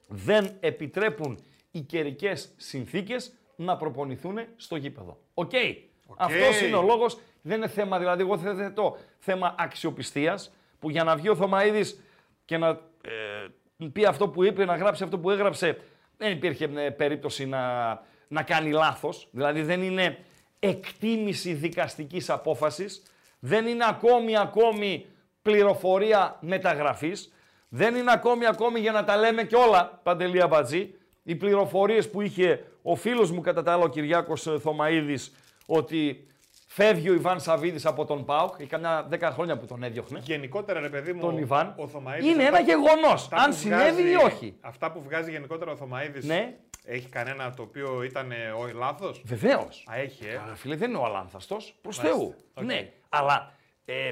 δεν επιτρέπουν οι καιρικές συνθήκες να προπονηθούν στο γήπεδο. Οκ. Αυτός είναι ο λόγος. Δεν είναι θέμα, δηλαδή, εγώ δεν θέτω θέμα αξιοπιστίας που για να βγει ο Θωμαίδης και να ε, πει αυτό που είπε, να γράψει αυτό που έγραψε, δεν υπήρχε ε, περίπτωση να, να κάνει λάθος. Δηλαδή, δεν είναι εκτίμηση δικαστικής απόφασης, δεν είναι ακόμη ακόμη πληροφορία μεταγραφής, δεν είναι ακόμη ακόμη για να τα λέμε και όλα, Παντελή Αμπατζή, οι πληροφορίες που είχε ο φίλος μου κατά τα άλλα ο Κυριάκος ε, Θωμαίδης ότι φεύγει ο Ιβάν Σαββίδης από τον ΠΑΟΚ, έχει καμιά 10 χρόνια που τον έδιωχνε, Γενικότερα, ρε παιδί μου, τον Ιβάν, ο Θωμαίδης, είναι αυτά- ένα γεγονός, αυτά αν που συνέβη βγάζει- ή όχι. Αυτά που βγάζει γενικότερα ο Θωμαίδης Ναι. έχει κανένα το οποίο ήταν λάθος; Βεβαίως. Α, έχει, ε; Καλά, φίλε, δεν είναι ο αλάνθαστος, προς Μάλιστα. Θεού. Οκ. Ναι, αλλά ε,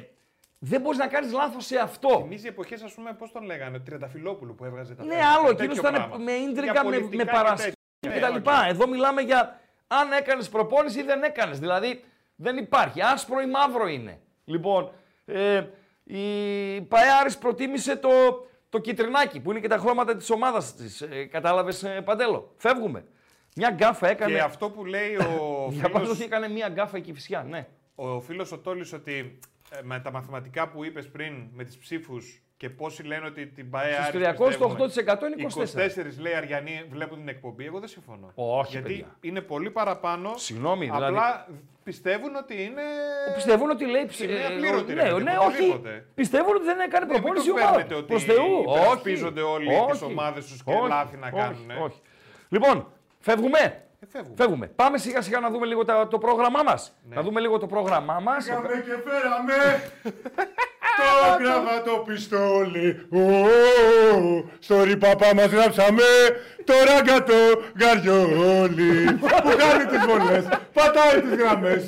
δεν μπορείς να κάνεις λάθος σε αυτό. Θυμίζει εποχές, ας πούμε, πώς τον λέγανε, Τριανταφυλόπουλου που έβγαζε τα Ναι, πέντε, άλλο. τέτοιο Εκείνος ήταν πράγμα. με Για ίντριγκα, με, πολιτικά με και παρασκήνια τέτοια. κτλ. Ναι, οκ. Εδώ μιλάμε για αν έκανες προπόνηση ή δεν έκανες. Δηλαδή δεν υπάρχει. Άσπρο ή μαύρο είναι. Λοιπόν, ε, η ΠΑΕ Άρης προτίμησε το, το κιτρινάκι που είναι και τα χρώματα της ομάδας της. Ε, Κατάλαβες, ε, Παντέλο; Φεύγουμε. Μια γκάφα έκανε. Και αυτό που λέει ο Για πάντως φίλος, ότι έκανε μια γκάφα εκεί φυσικά, ναι. ο φίλος ο Τόλης ότι ε, με τα μαθηματικά που είπες πριν, με τις ψήφους και πόσοι λένε ότι την ΠαΕ Στους Άρης 300 το πιστεύουμε, 8% είναι 24. 24 λέει Αριανοί βλέπουν την εκπομπή. Εγώ δεν συμφωνώ. Όχι, Γιατί παιδιά. είναι πολύ παραπάνω. Συγγνώμη, Απλά δηλαδή- πιστεύουν ότι είναι. Πιστεύουν ότι λέει ψ- Είναι ε, απλήρωτη, ρε ναι, παιδί, ναι, όχι. οπωσδήποτε. Πιστεύουν ότι δεν έκανε Ναι, μην προπόνηση το η ομάδα. παίρνετε ότι Προς Θεού. υπερασπίζονται όλοι τις όχι, ομάδες τους και όχι, λάθη να όχι, κάνουν, ε. Όχι. Λοιπόν, φεύγουμε. Ε, φεύγουμε. Φεύγουμε. Πάμε σιγά σιγά να δούμε λίγο τα- το πρόγραμμά μας. Ναι. Να δούμε λίγο το πρόγραμμά μας. Πήγαμε και φέραμε το κραβάτο πιστόλι. Ω, Στο ρηπαπά μας γράψαμε το ράγκατο γαριόλι που κάνει τις βολές, πατάει τις γραμμές.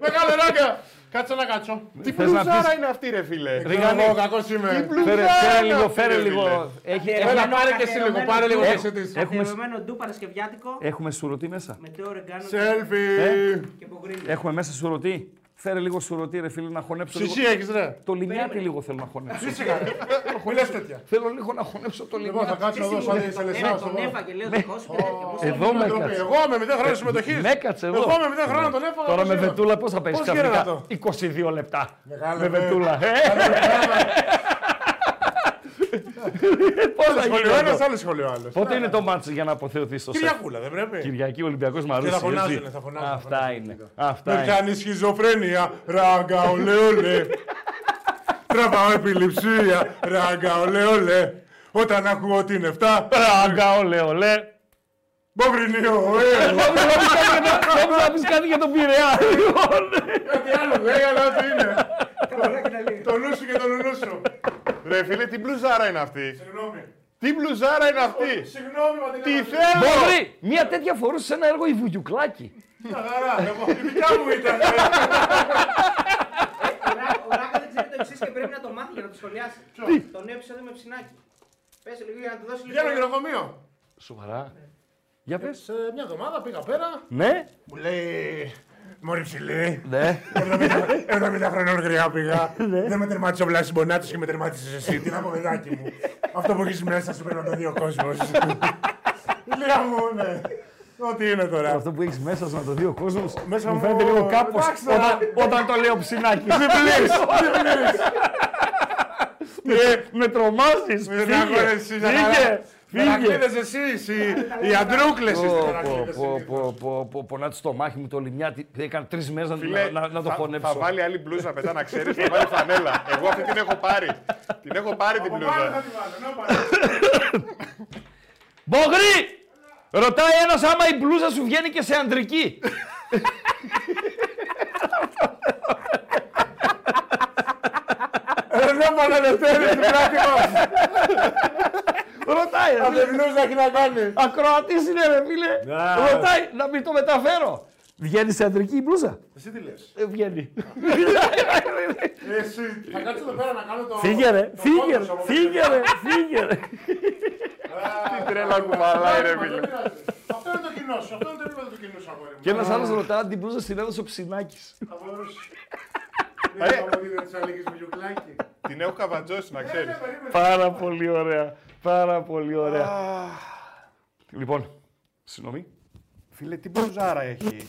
Μεγάλο ράγκα. Κάτσε να κάτσω. Τι Θες να μπλουζάρα πεις- είναι αυτή, ρε φίλε. Ριγανή. Εγώ κακός είμαι. Φέρε, φέρε λίγο, φέρε ρε, λίγο. φίλε. Έχει, Έλα έχουμε, πάρε και εσύ λίγο, πάρε λίγο και εσύ της. Έχουμε- Καθιερωμένο ντου παρασκευιάτικο έχουμε σουρωτή μέσα. με τέο ρεγκάνο Selfie. και πογρίνι. Έχουμε μέσα σουρωτή. Φέρε λίγο σουρωτή, ρε φίλε, να χωνέψω λίγο. Συσί έχεις ρε. Το λιμιάτι λίγο θέλω να χωνέψω. Φυσικά. Μη λες τέτοια. θέλω λίγο να χωνέψω το Λοιπόν, θα λιμιάτι. κάτσω εδώ σαν τη Σελεσάος. Τον εγώ. έφαγε, λέω δικό σου και τέτοια. Πώς Εδώ έγινε. με Ντροπή. έκατσε. Εγώ με 0 χρόνια συμμετοχής. Με έκατσε εδώ. Εγώ με 0 χρόνια τον έφαγα. Τώρα πώς με είναι. βετούλα πώς θα παίξει Πώς γίνεται ξαφνικά. αυτό; 22 λεπτά. Μεγάλο, Με ναι. βετούλα. Ε, Πώς θα γίνει Σχολείο ένας, αυτό; άλλο σχολείο άλλος. Πότε είναι το μάτς για να αποθεωθεί στο σεφ. Κυριακούλα, δεν πρέπει. Κυριακή Ολυμπιακός Μαρούσι. Και θα φωνάζουνε, έτσι. θα φωνάζουν, θα Αυτά φωνάζουν. είναι. Αυτά Με είναι. πιάνει σχιζοφρένεια, ράγκα ολέ ολέ. Τραβάω επιληψία, ράγκα ολέ ολέ. Όταν ακούω την 7, Ράγκα, ολέ, ολέ. μποβρινίο, ε. Νόμιζα να πεις κάτι για τον Πειραιά. Λοιπόν, Κάτι άλλο δεν αλλά τι είναι. Το νου σου και το νουνού σου. Ρε φίλε, τι μπλουζάρα είναι αυτή; Συγγνώμη. Τι μπλουζάρα είναι αυτή; Συγγνώμη, μα την Τι έκανα. θέλω. Μπόγρι, μία τέτοια φορούσε σε ένα έργο η Βουγιουκλάκη. Μια χαρά, εγώ, η δικιά μου ήταν. ε. Ο Ρα- Ο Ράκα δεν ξέρει το εξής και πρέπει να το μάθει για να το σχολιάσει. Το νέο επεισόδιο με ψινάκι. Πες λίγο για να του δώσει λίγο. Βγαίνω γυροκομείο. Σοβαρά. Για πες. Σε μια εβδομάδα πήγα πέρα, Ναι, μου λέει Μωρή ψηλή, ναι. 70 χρονών γριά πήγα. Δεν με τερμάτισε ο Βλάσης Μπονάτος και με τερμάτισες εσύ. Τι να πω, παιδάκι μου. Αυτό που έχεις μέσα σου πρέπει να το δει ο κόσμος. Ηλία μου, ναι. Ό,τι είναι τώρα. Αυτό που έχεις μέσα σου να το δει ο κόσμος. Μέσα μου μου- φαίνεται λίγο κάπως Εντάξει τώρα. όταν, όταν το λέω ψινάκι. Διπλής, διπλής. με, με τρομάζεις. Με Φύγε. Αγώνες, Φύγε. Φύγε. Φύγε. Μερακλείδες εσείς, οι- οι αντρούκλες εσείς. Πω, μερακλείδες πω, συνήθως. πω, πω, πω, Πονάτε στο μάχη μου το λιμιάτι. Έκανε τρεις μέρες να, Φίλε, να, να το θα- χωνέψω. Θα βάλει άλλη μπλούζα μετά να ξέρεις, θα βάλει φανέλα. Εγώ αυτή την έχω πάρει. Την έχω πάρει την Από πάνω θα μπλούζα. τη βάλω, να πάρε. Μπογρή! Ρωτάει ένας άμα η μπλούζα σου βγαίνει και σε αντρική. Εδώ Πανελευθέρη στην πλάτημα. Ρωτάει. ρε φίλε. Αντεβινούς να έχει να κάνεις. Ακροατής είναι, ρε φίλε. Να. Ρωτάει να μην το μεταφέρω. Βγαίνει σε αντρική η μπλούζα. Εσύ τι λες; Ε, βγαίνει. Εσύ. Θα κάτσω εδώ πέρα να κάνω το... Φύγε ρε, το φύγε ρε, Photoshop, όπως φύγε λέμε. ρε, φύγε ρε. Τι τρέλα κουβαλάει, ρε Μα, φίλε. δεν πειράζει. Αυτό είναι το κοινό σου. Αυτό είναι το επίπεδο του κοινού σου, αγόρι μου. Και ένας άλλος ρωτάει αν την μπλούζα στην έδωσε ο Ψινάκης. Θα μπορούσε. Δεν είπαμε ότι δεν της αλήγεις με γιουκλάκι. Την έχω καβατζώσει, να ξέρεις. Πάρα πολύ ωραία. Πάρα πολύ ωραία. Λοιπόν, συγγνώμη. Φίλε, τι μπλουζάρα έχει;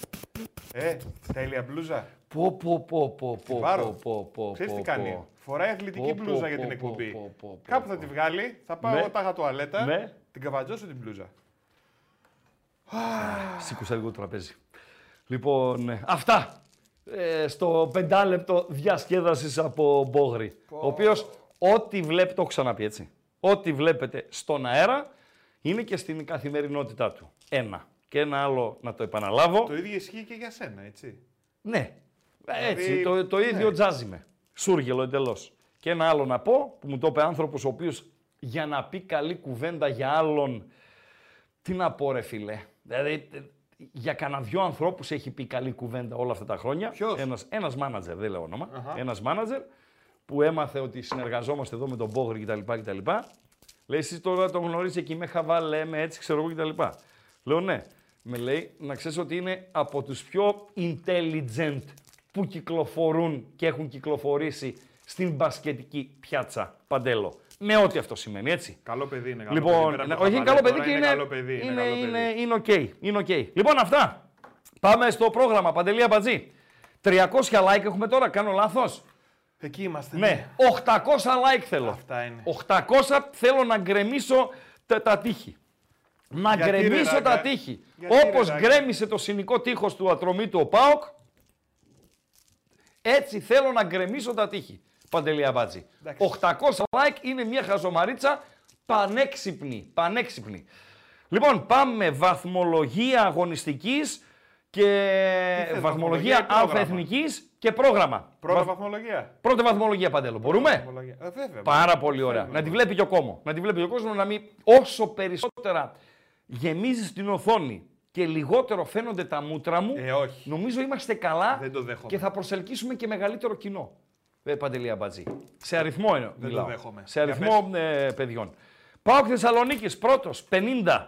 Ε, τέλεια μπλούζα. Πω, πω, πω, πω, πω, πάρω. πω, πω, πω, Ξέρεις τι πω, κάνει; πω. Φοράει αθλητική Πω, μπλούζα πω, για την πω, εκπομπή. πω, πω, πω, Κάπου πω. θα τη βγάλει, θα πάω Ναι. εγώ τάχα τουαλέτα, Ναι. την καβατζώσω την μπλούζα. Σήκωσα λίγο το τραπέζι. Λοιπόν, ε, αυτά. Ε, στο πεντάλεπτο διασκέδασης από Μπόγρη. Ο οποίος ό,τι βλέπει, το έχω ξαναπεί έτσι, ό,τι βλέπετε στον αέρα είναι και στην καθημερινότητά του. Ένα. Και ένα άλλο να το επαναλάβω. Το ίδιο ισχύει και για σένα, έτσι. Ναι. Έτσι, Δηλαδή, το, το ίδιο ναι. τζάζι με. Σούργελο εντελώς. Και ένα άλλο να πω, που μου το είπε άνθρωπος ο οποίος για να πει καλή κουβέντα για άλλον. Τι να πω, ρε φίλε. Δηλαδή, ε, για κανένα δυο ανθρώπους έχει πει καλή κουβέντα όλα αυτά τα χρόνια. Ποιος; Ένας, ένας μάνατζερ, δεν λέω όνομα. Ένας μάνατζερ που έμαθε ότι συνεργαζόμαστε εδώ με τον Μπόγρη κτλ. κτλ. Λέει, εσύ τώρα τον γνωρίζει εκεί με χαβάλε, με έτσι ξέρω εγώ κτλ. Λέω ναι. Με λέει να ξέρεις ότι είναι από τους πιο intelligent που κυκλοφορούν και έχουν κυκλοφορήσει στην μπασκετική πιάτσα Παντέλο. Με ό,τι αυτό σημαίνει, έτσι. Καλό παιδί είναι. Καλό Λοιπόν, παιδί, πέρα ναι, από το όχι, είναι χαβαλέ καλό παιδί τώρα, και είναι. καλό παιδί. Είναι, είναι, καλό παιδί. είναι, είναι οκ. Είναι οκ. Λοιπόν, αυτά. Πάμε στο πρόγραμμα Παντελή Αμπατζή. 300 like έχουμε τώρα, κάνω λάθος. Εκεί είμαστε. Ναι, 800 like θέλω. Αυτά είναι. 800 θέλω να γκρεμίσω τα, τα τείχη. Να Γιατί, ρε, γκρεμίσω ράγκα; τα τείχη. Γιατί, ρε, Όπως ράγκα; γκρέμισε το σινικό τείχος του Ατρομήτου ο ΠΑΟΚ, έτσι θέλω να γκρεμίσω τα τείχη. Παντελή Αμπάτζη. 800 like είναι μια χαζομαρίτσα πανέξυπνη. Πανέξυπνη. Λοιπόν, πάμε βαθμολογία αγωνιστικής και θες, βαθμολογία βαθμολογία ή πρόγραμμα; αλφαεθνικής και πρόγραμμα. Πρώτα Βαθ- βαθμολογία. Πρώτη βαθμολογία, Παντέλο. Μπορούμε; Βαθμολογία. Ε, βέβαια. Πάρα πολύ ωραία. Να τη βλέπει και ο κόμμα. Να τη βλέπει και ο κόσμος να μην. Όσο περισσότερα γεμίζεις την οθόνη και λιγότερο φαίνονται τα μούτρα μου, Ε, όχι. νομίζω είμαστε καλά Δεν το δέχομαι. και θα προσελκύσουμε και μεγαλύτερο κοινό. Ε, Παντελή Αμπατζή. Σε αριθμό είναι. το μιλάω. δέχομαι. Σε Για αριθμό ε, παιδιών. Πάοκ Θεσσαλονίκης πρώτος, 50.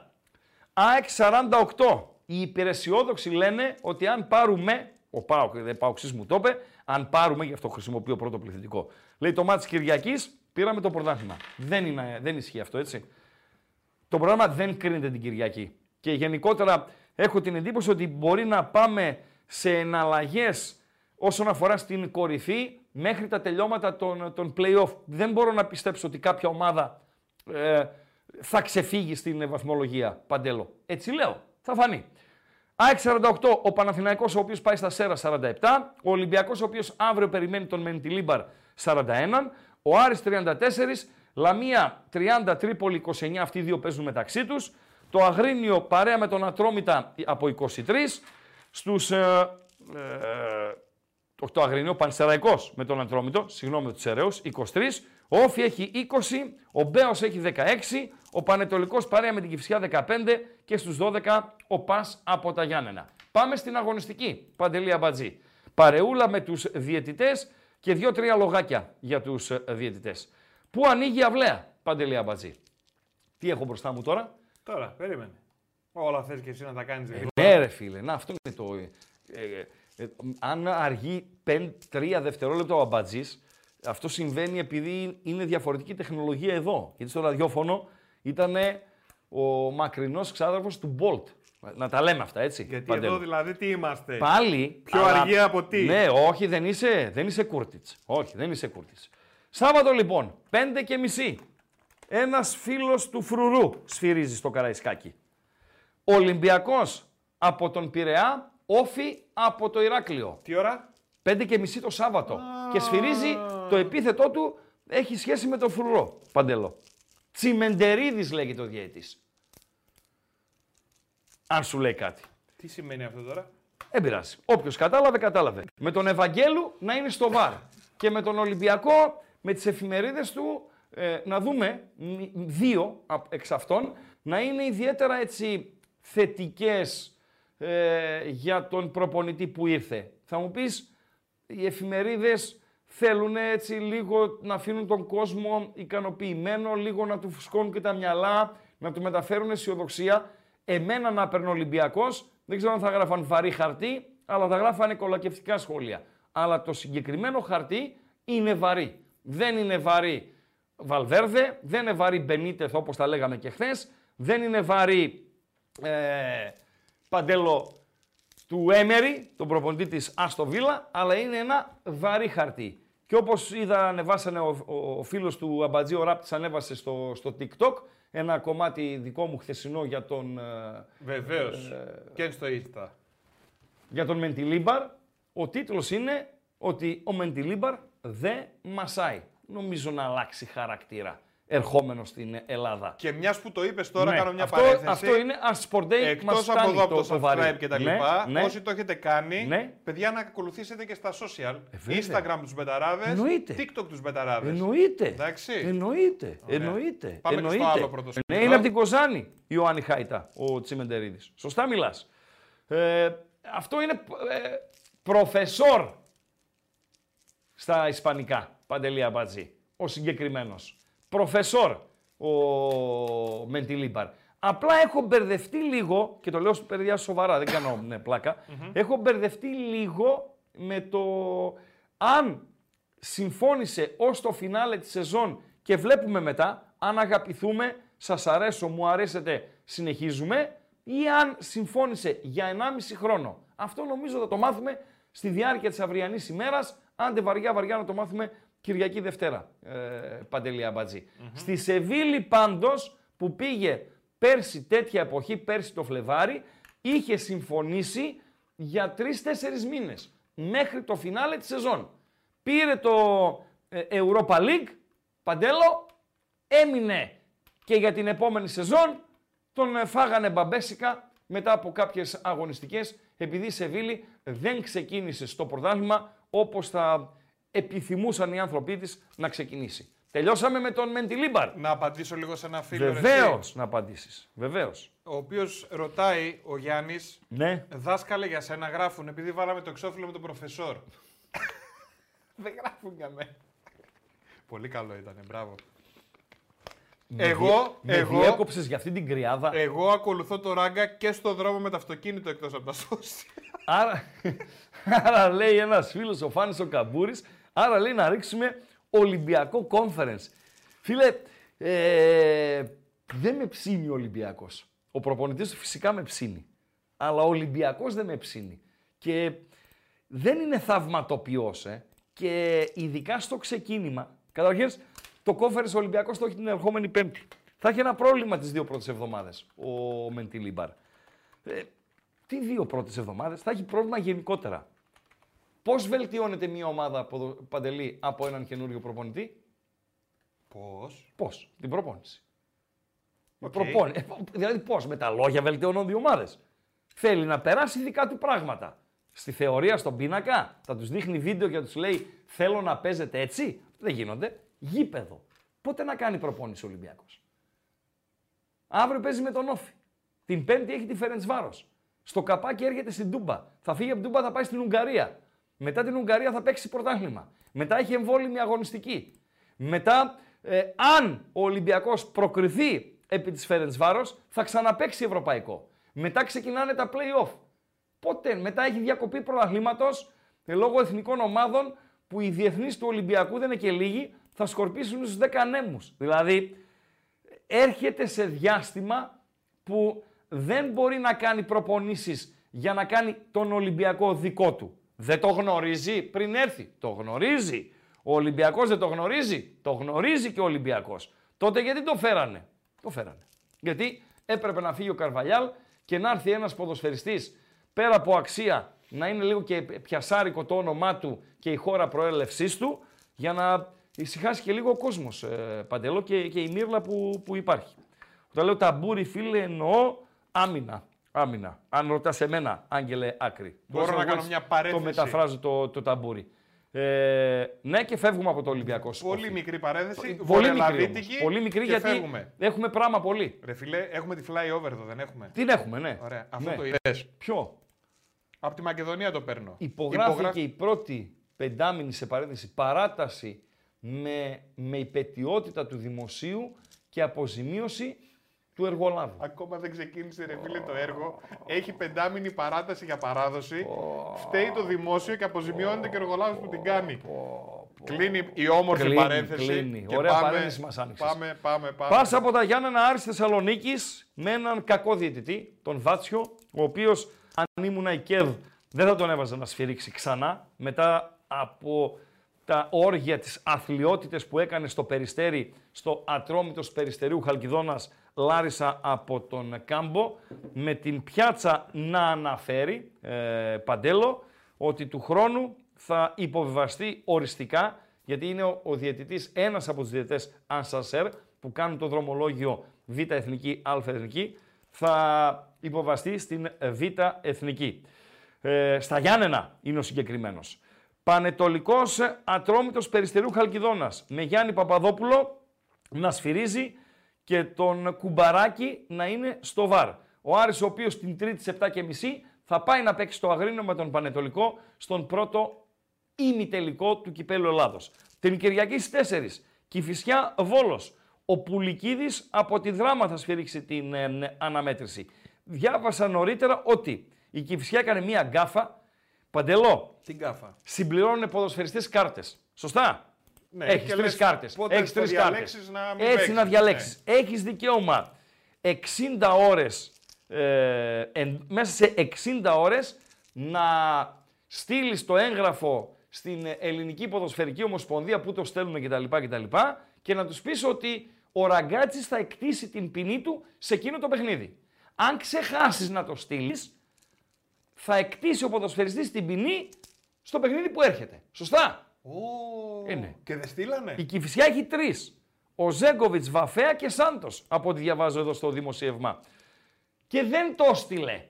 ΑΕΚ 48. Οι υπεραισιόδοξοι λένε ότι αν πάρουμε. Ο Πάοκ, δεν Πάοξή μου το είπε. Αν πάρουμε, γι' αυτό χρησιμοποιώ πρώτο πληθυντικό. Λέει το μάτι Κυριακής, πήραμε το πρωτάθλημα. Δεν, είναι, δεν ισχύει αυτό, έτσι. Το πρόγραμμα δεν κρίνεται την Κυριακή. Και γενικότερα έχω την εντύπωση ότι μπορεί να πάμε σε εναλλαγές όσον αφορά στην κορυφή μέχρι τα τελειώματα των, των play-off. Δεν μπορώ να πιστέψω ότι κάποια ομάδα ε, θα ξεφύγει στην βαθμολογία, Παντέλο. Έτσι λέω. Θα φανεί. ΑΕΚ 48, ο Παναθηναϊκός ο οποίος πάει στα Σέρα 47, ο Ολυμπιακός ο οποίος αύριο περιμένει τον Μεντιλίμπαρ 41, ο Άρης 34, Λαμία 30, Τρίπολη 29, αυτοί οι δύο παίζουν μεταξύ τους, το Αγρίνιο παρέα με τον Ατρόμητα από 23, στους... Ε, ε, το, το Αγρινίο Πανσεραϊκός με τον Αντρόμητο, συγγνώμη του Τσεραίους, 23. Ο Όφη έχει 20, ο Μπέος έχει 16, ο Πανετολικός παρέα με την Κυφσιά 15 και στους 12 ο Πας από τα Γιάννενα. Πάμε στην αγωνιστική, Παντελή Αμπατζή. Παρεούλα με τους διαιτητές και δύο-τρία λογάκια για τους ε, διαιτητές. Πού ανοίγει η αυλαία, Παντελή Αμπατζή; Τι έχω μπροστά μου τώρα; Τώρα, περίμενε. Όλα θες και εσύ να τα κάνεις γρήγορα. Ναι, ρε φίλε, να αυτό είναι το. Ε, ε, ε, αν αργεί 5, 3 δευτερόλεπτα ο αμπατζής, αυτό συμβαίνει επειδή είναι διαφορετική τεχνολογία εδώ. Γιατί στο ραδιόφωνο ήταν ο μακρινός ξάδερφος του Bolt. Να τα λέμε αυτά, έτσι. Γιατί Παντέλο. εδώ δηλαδή τι είμαστε; Πάλι. Πιο αργή από τι; Ναι, όχι, δεν είσαι, δεν είσαι Κούρτιτς. Όχι, δεν είσαι Κούρτιτς. Σάββατο λοιπόν, 5 και μισή. Ένας φίλος του Φρουρού σφυρίζει στο Καραϊσκάκι. Ολυμπιακός από τον Πειραιά, Όφη από το Ηράκλειο. Τι ώρα; 5 και μισή το Σάββατο. Και σφυρίζει το επίθετό του έχει σχέση με τον Φρουρό, Παντελό. Τσιμεντερίδης λέγεται ο διαιτής. Αν σου λέει κάτι. Τι σημαίνει αυτό τώρα; Δεν πειράζει. Όποιος κατάλαβε, κατάλαβε. Με τον Ευαγγέλου να είναι στο βαρ. Και με τον Ολυμπιακό, με τις εφημερίδες του, ε, να δούμε μ, δύο απ- εξ αυτών να είναι ιδιαίτερα έτσι θετικές ε, για τον προπονητή που ήρθε. Θα μου πεις, οι εφημερίδες θέλουν έτσι λίγο να αφήνουν τον κόσμο ικανοποιημένο, λίγο να του φουσκώνουν και τα μυαλά, να του μεταφέρουν αισιοδοξία. Εμένα να παίρνω Ολυμπιακός, δεν ξέρω αν θα γράφαν βαρύ χαρτί, αλλά θα γράφανε κολακευτικά σχόλια. Αλλά το συγκεκριμένο χαρτί είναι βαρύ. Δεν είναι βαρύ Βαλβέρδε, δεν είναι βαρύ Μπενίτεθ όπως τα λέγαμε και χθες, δεν είναι βαρύ ε, Παντέλο του Έμερι, τον προπονητή της Άστο Βίλα, αλλά είναι ένα βαρύ χαρτί. Και όπως είδα ανεβάσανε ο, ο, ο φίλος του Αμπατζή, ο Ράπτης ανέβασε στο, στο TikTok ένα κομμάτι δικό μου χθεσινό για τον, ε, Βεβαίως. Και στο Insta. για τον Μεντιλίμπαρ. Ο τίτλος είναι ότι ο Μεντιλίμπαρ δεν μασάει. Νομίζω να αλλάξει χαρακτήρα ερχόμενο στην Ελλάδα. Και μιας που το είπες τώρα, Ναι, κάνω μια αυτό, παρένθεση. Αυτό είναι Art Sport Day. Εκτός μας από φτάνει εδώ από το, το βαρύ. subscribe και τα Ναι, λοιπά, ναι. όσοι το έχετε κάνει, Ναι. παιδιά να ακολουθήσετε και στα social. Ε, βέβαια. Instagram τους Μπεταράδες, Εννοείται. TikTok τους Μπεταράδες. Εννοείται. Εντάξει. Εννοείται. Ωραία. Εννοείται. Πάμε και στο Εννοείται. άλλο πρώτο Ναι, σκηνικό. είναι από την Κοζάνη η Ιωάννη Χάιτα, ο Τσιμεντερίδης. Σωστά μιλάς. Ε, αυτό είναι ε, προφεσόρ στα Ισπανικά. Παντελή Αμπατζή. Ο συγκεκριμένος. Προφεσόρ ο Μεντιλίμπαρ. Απλά έχω μπερδευτεί λίγο, και το λέω στα παιδιά σοβαρά, δεν κάνω ναι, πλακα έχω μπερδευτεί λίγο με το αν συμφώνησε ως το φινάλε της σεζόν και βλέπουμε μετά αν αγαπηθούμε, σας αρέσω, μου αρέσετε, συνεχίζουμε ή αν συμφώνησε για 1,5 χρόνο. Αυτό νομίζω θα το μάθουμε στη διάρκεια της αυριανής ημέρας, άντε βαριά βαριά να το μάθουμε Κυριακή Δευτέρα, ε, Παντελή Αμπατζή. Στη Σεβίλη πάντως που πήγε πέρσι τέτοια εποχή, πέρσι το Φλεβάρι, είχε συμφωνήσει για τρει-τέσσερι μήνες μέχρι το φινάλε της σεζόν. Πήρε το ε, Europa League, Παντέλο, έμεινε και για την επόμενη σεζόν τον ε, φάγανε μπαμπέσικα μετά από κάποιες αγωνιστικές επειδή η Σεβίλη δεν ξεκίνησε στο πρωτάθλημα όπως θα επιθυμούσαν οι άνθρωποι της να ξεκινήσει. Τελειώσαμε με τον Μεντιλίμπαρ. Να απαντήσω λίγο σε ένα φίλο. ρε, Βεβαίως εσύ, να απαντήσεις. Βεβαίως. Ο οποίος ρωτάει, ο Γιάννης, Ναι. δάσκαλε για σένα γράφουν επειδή βάλαμε το εξώφυλλο με τον προφεσόρ. Δεν γράφουν για μένα. Πολύ καλό ήταν, μπράβο. Εγώ, Με εγώ, διέκοψες για αυτή την κρυάδα. εγώ ακολουθώ το ράγκα και στο δρόμο με το αυτοκίνητο εκτός από τα social. Άρα, άρα λέει ένας φίλος ο Φάνης ο Καμπούρης, άρα λέει να ρίξουμε Ολυμπιακό Conference. Φίλε, ε, δεν με ψήνει ο Ολυμπιακός. Ο προπονητής του φυσικά με ψήνει. Αλλά ο Ολυμπιακός δεν με ψήνει. Και δεν είναι θαυματοποιός, ε. Και ειδικά στο ξεκίνημα. Καταρχήν, το Conference ο Ολυμπιακός το έχει την ερχόμενη Πέμπτη. Θα έχει ένα πρόβλημα τις δύο πρώτες εβδομάδες ο Μεντιλίμπαρ. Ε, τις δύο πρώτες εβδομάδες, θα έχει πρόβλημα γενικότερα. Πώς βελτιώνεται μια ομάδα ποδο- παντελή από έναν καινούριο προπονητή, Πώς; Πώς, την προπόνηση. Οκ. Προπόνη- ε, Δηλαδή, πώς, με τα λόγια βελτιώνονται οι ομάδες. Θέλει να περάσει δικά του πράγματα. Στη θεωρία, στον πίνακα, θα τους δείχνει βίντεο και θα τους λέει: Θέλω να παίζετε έτσι. Δεν γίνονται. Γήπεδο. Πότε να κάνει προπόνηση ο Ολυμπιακός; Αύριο παίζει με τον Όφη. Την Πέμπτη έχει τη Φερεντσβάρο. Στο καπάκι έρχεται στην Τούμπα. Θα φύγει από την Τούμπα, θα πάει στην Ουγγαρία. Μετά την Ουγγαρία θα παίξει πρωτάθλημα. Μετά έχει εμβόλυμη αγωνιστική. Μετά, ε, αν ο Ολυμπιακός προκριθεί επί της Φερεντσβάρο, θα ξαναπαίξει ευρωπαϊκό. Μετά ξεκινάνε τα play-off. Πότε, μετά έχει διακοπή πρωταθλήματος λόγω εθνικών ομάδων που οι διεθνείς του Ολυμπιακού δεν είναι και λίγοι, θα σκορπίσουν στους 10 ανέμου. Δηλαδή, έρχεται σε διάστημα που δεν μπορεί να κάνει προπονήσεις για να κάνει τον Ολυμπιακό δικό του. Δεν το γνωρίζει πριν έρθει. Το γνωρίζει. Ο Ολυμπιακός δεν το γνωρίζει. Το γνωρίζει και ο Ολυμπιακός. Τότε γιατί το φέρανε; Το φέρανε. Γιατί έπρεπε να φύγει ο Καρβαλιάλ και να έρθει ένας ποδοσφαιριστής πέρα από αξία να είναι λίγο και πιασάρικο το όνομά του και η χώρα προέλευσής του για να ησυχάσει και λίγο ο κόσμος, ε, Παντελό, και, και η μύρλα που, που υπάρχει. Όταν λέω ταμπούρι, φίλε, εννοώ άμυνα. Άμυνα. Αν ρωτάς εμένα, Άγγελε Άκρη. Μπορώ Πώς να εγώ κάνω έτσι μια παρένθεση. Το μεταφράζω το, το ταμπούρι. Ε, ναι, και φεύγουμε από το Ολυμπιακό Πολύ Σκόφι. μικρή παρένθεση. Πολύ μικρή, βορειοελλαδίτικη όμως. Πολύ μικρή και γιατί φεύγουμε. έχουμε πράγμα πολύ. Ρε φιλέ, έχουμε τη flyover εδώ, δεν έχουμε; Την έχουμε, ναι. Ωραία, αυτό Ναι. το είδες. Ποιο; Από τη Μακεδονία το παίρνω. Υπογράφηκε Υπογράφει- η πρώτη πεντάμινη σε παρένθεση παράταση με, με υπετιότητα του δημοσίου και αποζημίωση του εργολάβου. Ακόμα δεν ξεκίνησε ρε φίλε το έργο. Έχει πεντάμινη παράταση για παράδοση. Φταίει το δημόσιο και αποζημιώνεται και ο εργολάβος που την κάνει. Κλείνει η όμορφη Κλείνει, παρένθεση. κλείνει. και Ωραία πάμε, παρένθεση μας άνοιξες. Πάμε, πάμε, πάμε. Πας από τα Γιάννενα Άρης Θεσσαλονίκης με έναν κακό διαιτητή, τον Βάτσιο, ο οποίος αν ήμουν η ΚΕΔ δεν θα τον έβαζε να σφυρίξει ξανά μετά από τα όργια της αθλειότητες που έκανε στο Περιστέρι, στο Ατρόμητος Περιστερίου Χαλκιδόνας Λάρισα από τον Κάμπο, με την πιάτσα να αναφέρει, ε, Παντέλο, ότι του χρόνου θα υποβιβαστεί οριστικά, γιατί είναι ο, ο διαιτητής, ένας από τους διαιτητές Ανσασέρ, που κάνουν το δρομολόγιο Β Εθνική, Α Εθνική, θα υποβαστεί στην Β Εθνική. Ε, στα Γιάννενα είναι ο συγκεκριμένος. Πανετολικός Ατρόμητος Περιστερίου Χαλκιδόνας με Γιάννη Παπαδόπουλο να σφυρίζει και τον Κουμπαράκη να είναι στο βαρ. Ο Άρης ο οποίος την Τρίτη σε 7.30 θα πάει να παίξει στο Αγρίνο με τον Πανετολικό στον πρώτο ημιτελικό του Κυπέλου Ελλάδος. Την Κυριακή στις 4, Κηφισιά Βόλος. Ο Πουλικίδης από τη Δράμα θα σφυρίξει την ε, αναμέτρηση. Διάβασα νωρίτερα ότι η Κηφισιά έκανε μία γκάφα. Παντελό, Την κάφα. συμπληρώνουν ποδοσφαιριστές κάρτες. Σωστά; Ναι, Έχεις και τρεις λες κάρτες. πότε Έχεις θα τρεις κάρτες. διαλέξεις να μην Έτσι παίξεις. να διαλέξεις. Έχεις δικαίωμα 60 ώρες, ε, εν- μέσα σε 60 ώρες να στείλεις το έγγραφο στην Ελληνική Ποδοσφαιρική Ομοσπονδία που το στέλνουν κτλ. κτλ και να τους πεις ότι ο Ραγκάτσης θα εκτίσει την ποινή του σε εκείνο το παιχνίδι. Αν ξεχάσεις να το στείλεις, θα εκτίσει ο ποδοσφαιριστής την ποινή στο παιχνίδι που έρχεται. Σωστά; Ω, Είναι. Και δεν στείλανε; Η Κηφισιά έχει τρεις. Ο Ζέγκοβιτς, Βαφέα και Σάντος, από ό,τι διαβάζω εδώ στο δημοσίευμα. Και δεν το στείλε.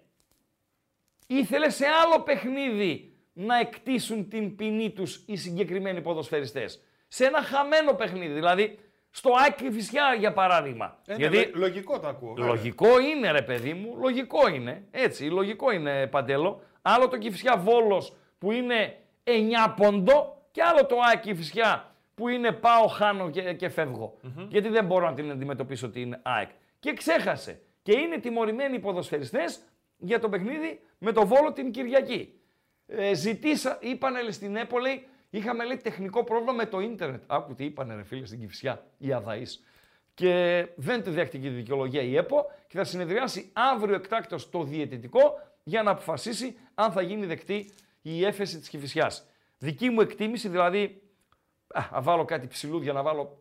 Ήθελε σε άλλο παιχνίδι να εκτίσουν την ποινή τους οι συγκεκριμένοι ποδοσφαιριστές. Σε ένα χαμένο παιχνίδι, δηλαδή στο Άκη Κηφισιά για παράδειγμα. Ε, ναι, Γιατί λο- λογικό το ακούω. βέβαια. Λογικό είναι ρε παιδί μου, λογικό είναι. Έτσι, λογικό είναι Παντέλο. Άλλο το Κηφισιά Βόλος που είναι 9 ποντό και άλλο το ΑΕΚ Κηφισιά που είναι πάω, χάνω και, και φευγω Γιατί δεν μπορώ να την αντιμετωπίσω την ΑΕΚ. Και ξέχασε. Και είναι τιμωρημένοι οι ποδοσφαιριστές για το παιχνίδι με το Βόλο την Κυριακή. Ε, ζητήσα, είπανε λέει, στην Έπολη, είχαμε λέει τεχνικό πρόβλημα με το ίντερνετ. Άκου τι είπανε ρε φίλε στην Κηφισιά, οι Αδαείς. Και δεν τη δέχτηκε η δικαιολογία η ΕΠΟ και θα συνεδριάσει αύριο εκτάκτως το διαιτητικό για να αποφασίσει αν θα γίνει δεκτή η έφεση της Κηφισιάς. Δική μου εκτίμηση, δηλαδή, α, να βάλω κάτι ψηλούδια, να βάλω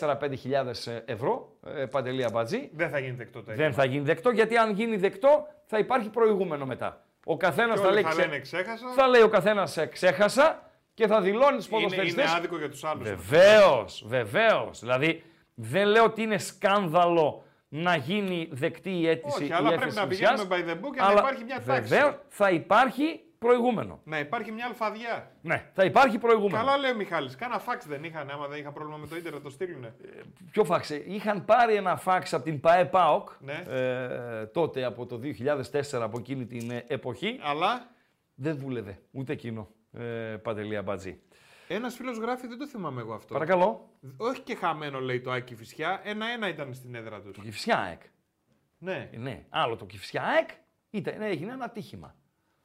4-5 χιλιάδες ε, ευρώ, ε, παντελή αμπατζή, Δεν θα γίνει δεκτό το δεν θα γίνει δεκτό, γιατί αν γίνει δεκτό θα υπάρχει προηγούμενο μετά. Ο καθένας Και θα όλοι λέει, θα ξέ- λένε ξέχασα. θα λέει ο καθένας «Ε, ξέχασα και θα δηλώνει στους Είναι, είναι ποδοσφαιριστές άδικο για τους άλλους. Βεβαίως, βεβαίως. Δηλαδή δεν λέω ότι είναι σκάνδαλο να γίνει δεκτή η αίτηση. Όχι, η αλλά πρέπει έφεση να Κηφισιάς, πηγαίνουμε by the book και να αλλά υπάρχει μια τάξη. Βεβαίως θα υπάρχει προηγούμενο. Να υπάρχει μια αλφαδιά. Ναι, θα υπάρχει προηγούμενο. Καλά λέει ο Μιχάλης. Κάνα φάξ δεν είχαν, άμα δεν είχαν πρόβλημα με το ίντερνετ, το στείλουνε. Ποιο φάξ, ε, είχαν πάρει ένα φάξ από την ΠαΕ ΠΑΟΚ Ναι. ε, τότε από το 2004 από εκείνη την ε, εποχή. Αλλά; Δεν δούλευε ούτε εκείνο. Ε, Παντελία Μπατζή. ένας φίλος γράφει, δεν το θυμάμαι εγώ αυτό. Παρακαλώ. Όχι και χαμένο λέει το Άκη Φυσιά. Ένα-ένα ήταν στην έδρα τους. Το Κηφισιά ΑΕΚ. Ναι. Ε, Ναι, άλλο το Κηφισιά ΑΕΚ ήταν, έγινε ένα ατύχημα.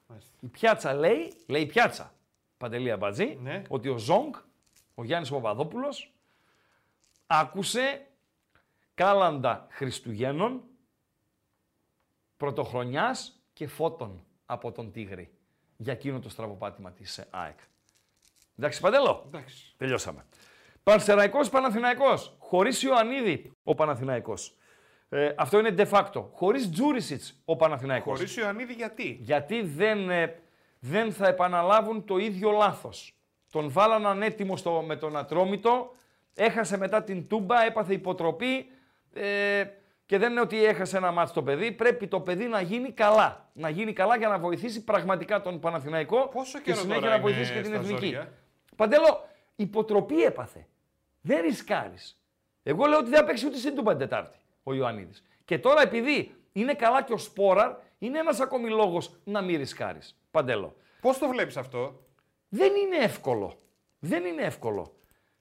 Μάλιστα. Η πιάτσα λέει, λέει η πιάτσα, Παντελία Μπατζή, Ναι. ότι ο Ζόγκ, ο Γιάννης Παπαδόπουλος, άκουσε κάλαντα Χριστουγέννων, πρωτοχρονιάς και φώτων από τον Τίγρη για εκείνο το στραβοπάτημα της ε, ΑΕΚ. Εντάξει Παντελό, Εντάξει. τελειώσαμε. Πανσεραϊκός Παναθηναϊκός, χωρίς Ιωαννίδη ο Παναθηναϊκός. Ε, αυτό είναι de facto. Χωρίς Τζούρισιτς ο Παναθηναϊκός. Χωρίς Ιωαννίδη γιατί; Γιατί δεν, ε, δεν θα επαναλάβουν το ίδιο λάθος. Τον βάλαν έτοιμο στο, με τον Ατρόμητο, έχασε μετά την Τούμπα, έπαθε υποτροπή ε, και δεν είναι ότι έχασε ένα μάτσο το παιδί. Πρέπει το παιδί να γίνει καλά. Να γίνει καλά για να βοηθήσει πραγματικά τον Παναθηναϊκό Πόσο και καιρό συνέχεια τώρα να βοηθήσει είναι και την στα εθνική. ζόρια; Παντέλο, υποτροπή έπαθε. Δεν ρισκάρεις. Εγώ λέω ότι δεν θα παίξει ούτε στην Τούμπα την Τετάρτη ο Ιωαννίδης. Και τώρα επειδή είναι καλά και ο Σπόραρ, είναι ένας ακόμη λόγος να μην ρισκάρεις. Παντέλο. Πώς το βλέπεις αυτό; Δεν είναι εύκολο. Δεν είναι εύκολο.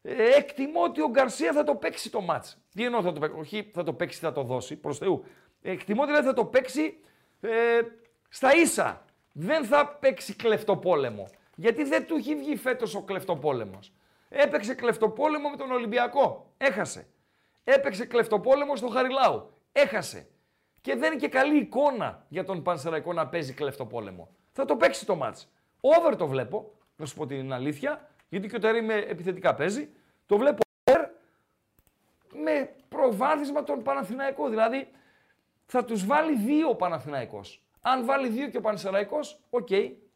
Ε, εκτιμώ ότι ο Γκαρσία θα το παίξει το μάτς. Τι εννοώ θα το παίξει. Όχι θα το παίξει, θα το δώσει προς Θεού. Εκτιμώ δηλαδή θα το παίξει ε, στα ίσα. Δεν θα παίξει κλεφτοπόλεμο. Γιατί δεν του έχει βγει φέτος ο κλεφτοπόλεμος. Έπαιξε κλεφτοπόλεμο με τον Ολυμπιακό. Έχασε. Έπαιξε κλεφτοπόλεμο στο Χαριλάου. Έχασε. Και δεν είναι και καλή εικόνα για τον Πανσεραϊκό να παίζει κλεφτοπόλεμο. Θα το παίξει το μάτς. Over το βλέπω, να σου πω την αλήθεια, γιατί και ο Τερή με επιθετικά παίζει. Το βλέπω over με προβάδισμα τον Παναθηναϊκό. Δηλαδή θα τους βάλει δύο ο Παναθηναϊκός. Αν βάλει δύο και ο Πανσεραϊκός, οκ,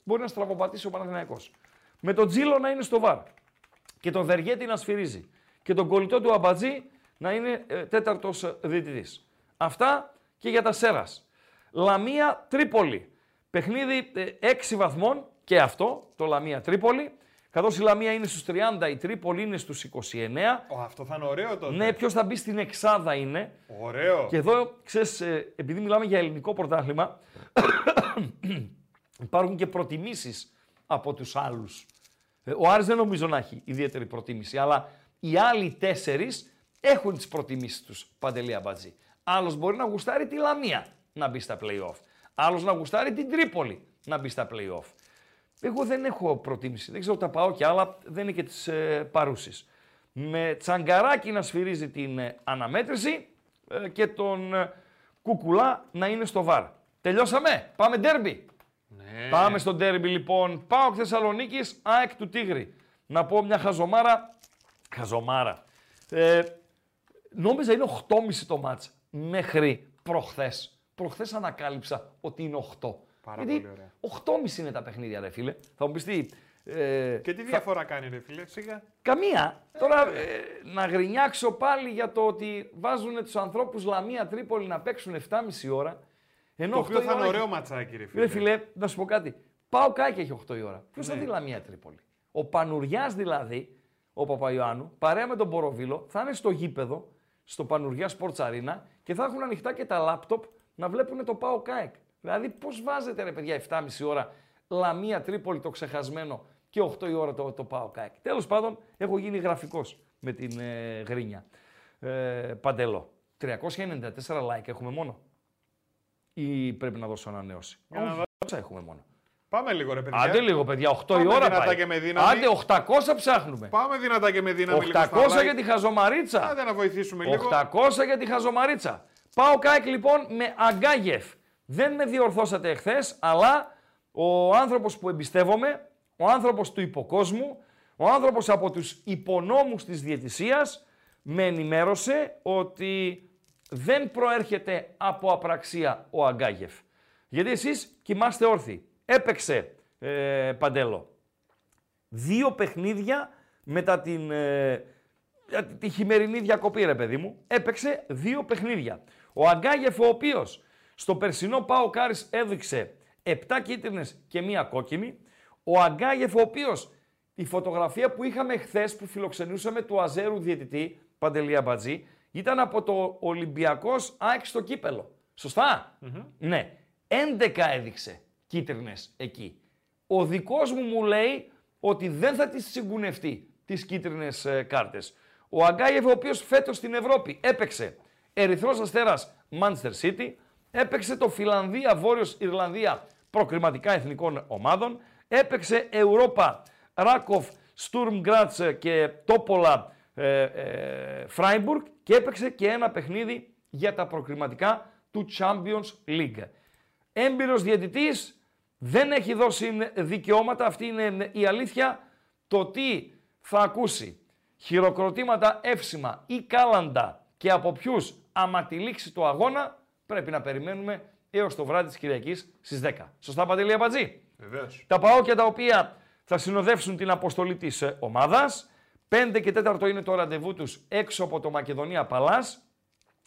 μπορεί να στραβοπατήσει ο Παναθηναϊκός. Με τον Τζίλο να είναι στο VAR και τον Βεργέτη να σφυρίζει και τον κολλητό του Αμπατζή να είναι ε, τέταρτος ε, διαιτητής. Αυτά και για τας Σέρρας. Λαμία Τρίπολη. Παιχνίδι ε, 6 βαθμών και αυτό, το Λαμία Τρίπολη. Καθώς η Λαμία είναι στους 30, η Τρίπολη είναι στους 29. Ω, αυτό θα είναι ωραίο τότε. Ναι, ποιος θα μπει στην εξάδα είναι. Ωραίο. Και εδώ, ξέρεις, ε, επειδή μιλάμε για ελληνικό πρωτάθλημα, υπάρχουν και προτιμήσεις από τους άλλους. Ε, Ο Άρης δεν νομίζω να έχει ιδιαίτερη προτίμηση, αλλά οι άλλοι τέσσερις έχουν τις προτιμήσεις τους, Παντελή Αμπατζή. Άλλος μπορεί να γουστάρει τη Λαμία να μπει στα play-off. Άλλος να γουστάρει την Τρίπολη να μπει στα play-off. Εγώ δεν έχω προτίμηση. Δεν ξέρω, τα πάω και άλλα, δεν είναι και τη ε, παρούση. Με τσαγκαράκι να σφυρίζει την ε, αναμέτρηση ε, και τον ε, Κουκουλά να είναι στο βαρ. Τελειώσαμε. Πάμε ντέρμπι. Ναι. Πάμε στο ντέρμπι λοιπόν. Πάω Θεσσαλονίκης, ΑΕΚ του Τίγρη. Να πω μια χαζομάρα. Χαζομάρα. Ε, νόμιζα είναι 8,5 το μάτς μέχρι προχθές. Προχθές ανακάλυψα ότι είναι 8. Πάρα Γιατί πολύ ωραία. 8,5 είναι τα παιχνίδια ρε φίλε. Θα μου πεις τι. Ε, Και τι θα- διαφορά κάνει, ρε φίλε, σιγά. Καμία. Τώρα ε, να γρινιάξω πάλι για το ότι βάζουν τους ανθρώπους Λαμία Τρίπολη να παίξουν 7,5 ώρα. Ενώ Το 8 οποίο η θα είναι ώρα ωραίο έχει- ματσάκι, ρε φίλε. Ρε φιλέ, να σου πω κάτι. Πάω κάκι έχει 8 η ώρα. Ποιος θα Ναι. δει Λαμία Τρίπολη; Ο Πανουριάς δηλαδή, ο Παπαϊωάννου, παρέα με τον Μποροβίλο, θα είναι στο γήπεδο, στο Πανουριά Sports Arena και θα έχουν ανοιχτά και τα λάπτοπ να βλέπουν το Πάο ΚΑΕΚ. Δηλαδή, πώς βάζετε ρε παιδιά 7,5 ώρα Λαμία Τρίπολη το ξεχασμένο και 8 η ώρα το, το Πάο ΚΑΕΚ. Τέλος πάντων, έχω γίνει γραφικός με την ε, γρίνια. Ε, Παντελό. 394 like έχουμε μόνο. Ή πρέπει να δώσω ανανέωση; Για να Όχι, τόσα έχουμε μόνο. Πάμε λίγο, ρε παιδιά. Άντε λίγο, παιδιά, 8 η Πάμε ώρα δυνατά πάει. και με δύναμη. Άντε, 800 ψάχνουμε. Πάμε δυνατά και με δύναμη λίγο 800 στα like. για τη χαζομαρίτσα. Άντε να βοηθήσουμε λίγο. 800 για τη χαζομαρίτσα. Πάω κάικ λοιπόν με Αγκάγεφ. Δεν με διορθώσατε εχθές, αλλά ο άνθρωπος που εμπιστεύομαι, ο άνθρωπος του υποκόσμου, ο άνθρωπος από τους υπονόμους της διαιτησίας, με ενημέρωσε ότι δεν προέρχεται από απραξία ο Αγκάγεφ. Γιατί εσείς κοιμάστε όρθιοι. Έπαιξε, ε, Παντέλο, δύο παιχνίδια μετά την, ε, για τη χειμερινή διακοπή, ρε παιδί μου, έπαιξε δύο παιχνίδια. Ο Αγκάγεφ, ο οποίος στο περσινό Πάο Κάρις έδειξε 7 κίτρινες και μία κόκκινη. Ο Αγκάγεφ, ο οποίος η φωτογραφία που είχαμε χθες που φιλοξενούσαμε του Αζέρου διαιτητή, Παντελία Μπατζή, ήταν από το Ολυμπιακός ΑΕΚ στο κύπελο. Σωστά; Ναι. 11 έδειξε κίτρινες εκεί. Ο δικός μου μου λέει ότι δεν θα τις συγκουνευτεί τις κίτρινες ε, κάρτες. Ο Αγκάιεφ, ο οποίος φέτος στην Ευρώπη έπαιξε Ερυθρός Αστέρας Manchester City, έπαιξε το Φιλανδία Βόρειος Ιρλανδία προκριματικά εθνικών ομάδων, έπαιξε Europa Ράκοφ, Στουρμ Γκράτς και Τόπολα ε, ε, Φράιμπουργκ και έπαιξε και ένα παιχνίδι για τα προκριματικά του Champions League. Έμπειρος διαιτητής, δεν έχει δώσει δικαιώματα, αυτή είναι η αλήθεια. Το τι θα ακούσει χειροκροτήματα εύσημα ή κάλαντα και από ποιους άμα τη λήξει το αγώνα, πρέπει να περιμένουμε έως το βράδυ της Κυριακής στις 10. Σωστά Παντελή Αμπατζή. Βεβαίως. Τα παόκια τα οποία θα συνοδεύσουν την αποστολή της ε, ομάδας. 5 και 4 είναι το ραντεβού τους έξω από το Μακεδονία Παλάς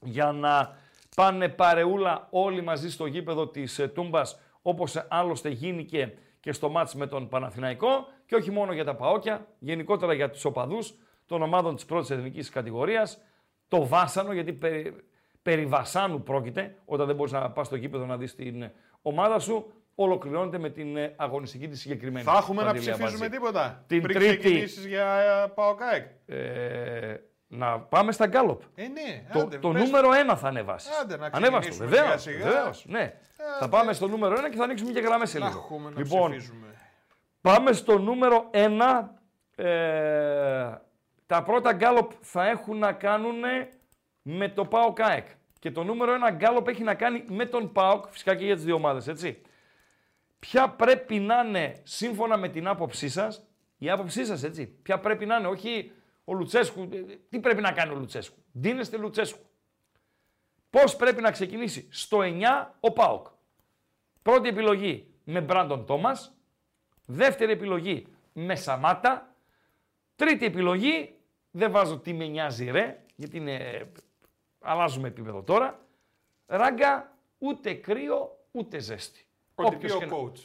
για να πάνε παρεούλα όλοι μαζί στο γήπεδο της ε, Τούμπας όπως ε, άλλωστε γίνηκε και στο μάτς με τον Παναθηναϊκό και όχι μόνο για τα παόκια, γενικότερα για τους οπαδούς των ομάδων της πρώτης εθνικής κατηγορίας. Το βάσανο, γιατί περί, περί βασάνου πρόκειται, όταν δεν μπορείς να πας στο γήπεδο να δεις την ε, ομάδα σου, ολοκληρώνεται με την ε, αγωνιστική της συγκεκριμένη. Θα έχουμε να Παντελή ψηφίζουμε Αμπατζή. τίποτα. Την πριν Τρίτη. ξεκινήσεις για ε, ΠΑΟΚΑΕΚ. Ε, να πάμε στα γκάλοπ. Ε, ναι, Το, άντε, το πες. νούμερο 1 θα ανεβάσεις. Άντε, να Ανέβασε το. ξεκινήσουμε Βεβαίως. σιγά-σιγά. Βεβαίως, ναι. Θα πάμε στο νούμερο 1 και θα ανοίξουμε και γραμμές σε Να λίγο. έχουμε να λοιπόν, ψηφίζουμε. πάμε στο νούμερο 1. Ε, τα πρώτα γκάλοπ θα έχουν να κάνουν με το ΠΑΟΚ ΑΕΚ. Και το νούμερο 1 γκάλοπ έχει να κάνει με τον ΠΑΟΚ, φυσικά και για τις δύο ομάδες, έτσι. Ποια πρέπει να είναι, σύμφωνα με την άποψή σας, η άποψή σας, έτσι, ποια πρέπει να είναι, όχι ο Λουτσέσκου, ε, τι πρέπει να κάνει ο Λουτσέσκου; Ντύνεστε Λουτσέσκου. Πώς πρέπει να ξεκινήσει; Στο 9 ο ΠΑΟΚ. Πρώτη επιλογή με Μπράντον Τόμας. Δεύτερη επιλογή με Σαμάτα. Τρίτη επιλογή, δεν βάζω τι με νοιάζει ρε, γιατί είναι, αλλάζουμε επίπεδο τώρα. Ράγκα, ούτε κρύο, ούτε ζέστη. Ό,τι Όποιος πει και ο να- coach.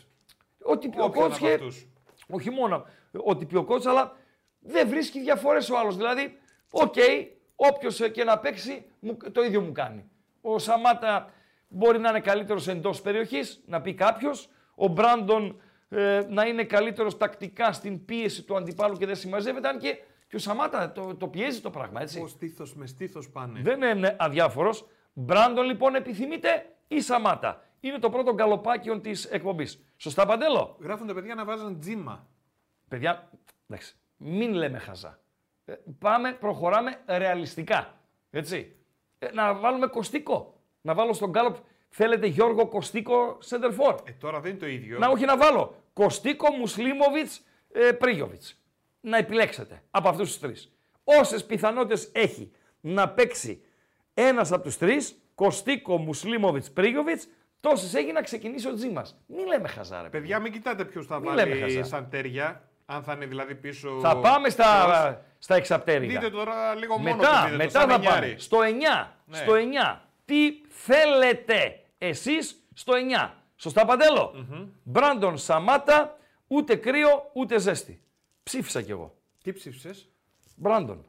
Ό,τι πει ο Όποιον coach από και αυτούς. όχι μόνο ό,τι πει ο coach, αλλά δεν βρίσκει διαφορές ο άλλος. Δηλαδή, οκ, όποιος ε, και να παίξει, μου- το ίδιο μου κάνει. Ο Σαμάτα μπορεί να είναι καλύτερος εντός περιοχής, να πει κάποιος. Ο Μπράντον ε, να είναι καλύτερος τακτικά στην πίεση του αντιπάλου και δεν συμμαζεύεται, αν και, και ο Σαμάτα το, το πιέζει το πράγμα, έτσι. Ο στήθος με στήθος πάνε. Δεν είναι αδιάφορος. Μπράντον λοιπόν επιθυμείτε ή Σαμάτα. Είναι το πρώτο γκαλοπάκιον της εκπομπής. Σωστά, Παντέλο; Γράφουν τα παιδιά να βάζουν τζίμα. Παιδιά, εντάξει, μην λέμε χαζά. Ε, πάμε, προχωράμε ρεαλιστικά. Έτσι. Ε, να βάλουμε Κωστίκο. Να βάλω στον Γκάλοπ, θέλετε Γιώργο Κωστίκο Σέντερφορ. Ε, τώρα δεν είναι το ίδιο. Να όχι να βάλω Κωστίκο, Μουσλίμοβιτς, ε, Πρίγιοβιτς. Να επιλέξετε από αυτούς τους τρεις. Όσες πιθανότητες έχει να παίξει ένας από τους τρεις, Κωστίκο, Μουσλίμοβιτς, Πρίγιοβιτς, τόσες έχει να ξεκινήσει ο Τζίμας. Μην λέμε χαζά, ρε. Παιδιά, μην κοιτάτε ποιος θα Μην λέμε βάλει χαζά. σαν τέρια. Αν θα είναι δηλαδή πίσω. Θα πάμε στα, στα εξαπτέρυγα. Δείτε τώρα λίγο μόνο μετά, το δείτε, το μετά θα Σαμενιάρη. πάμε. Στο 9. Ναι. Στο 9. Τι θέλετε εσείς στο 9. Σωστά Παντέλο; Μπράντον Σαμάτα, ούτε κρύο ούτε ζέστη. Ψήφισα κι εγώ. Τι ψήφισες, Μπράντον.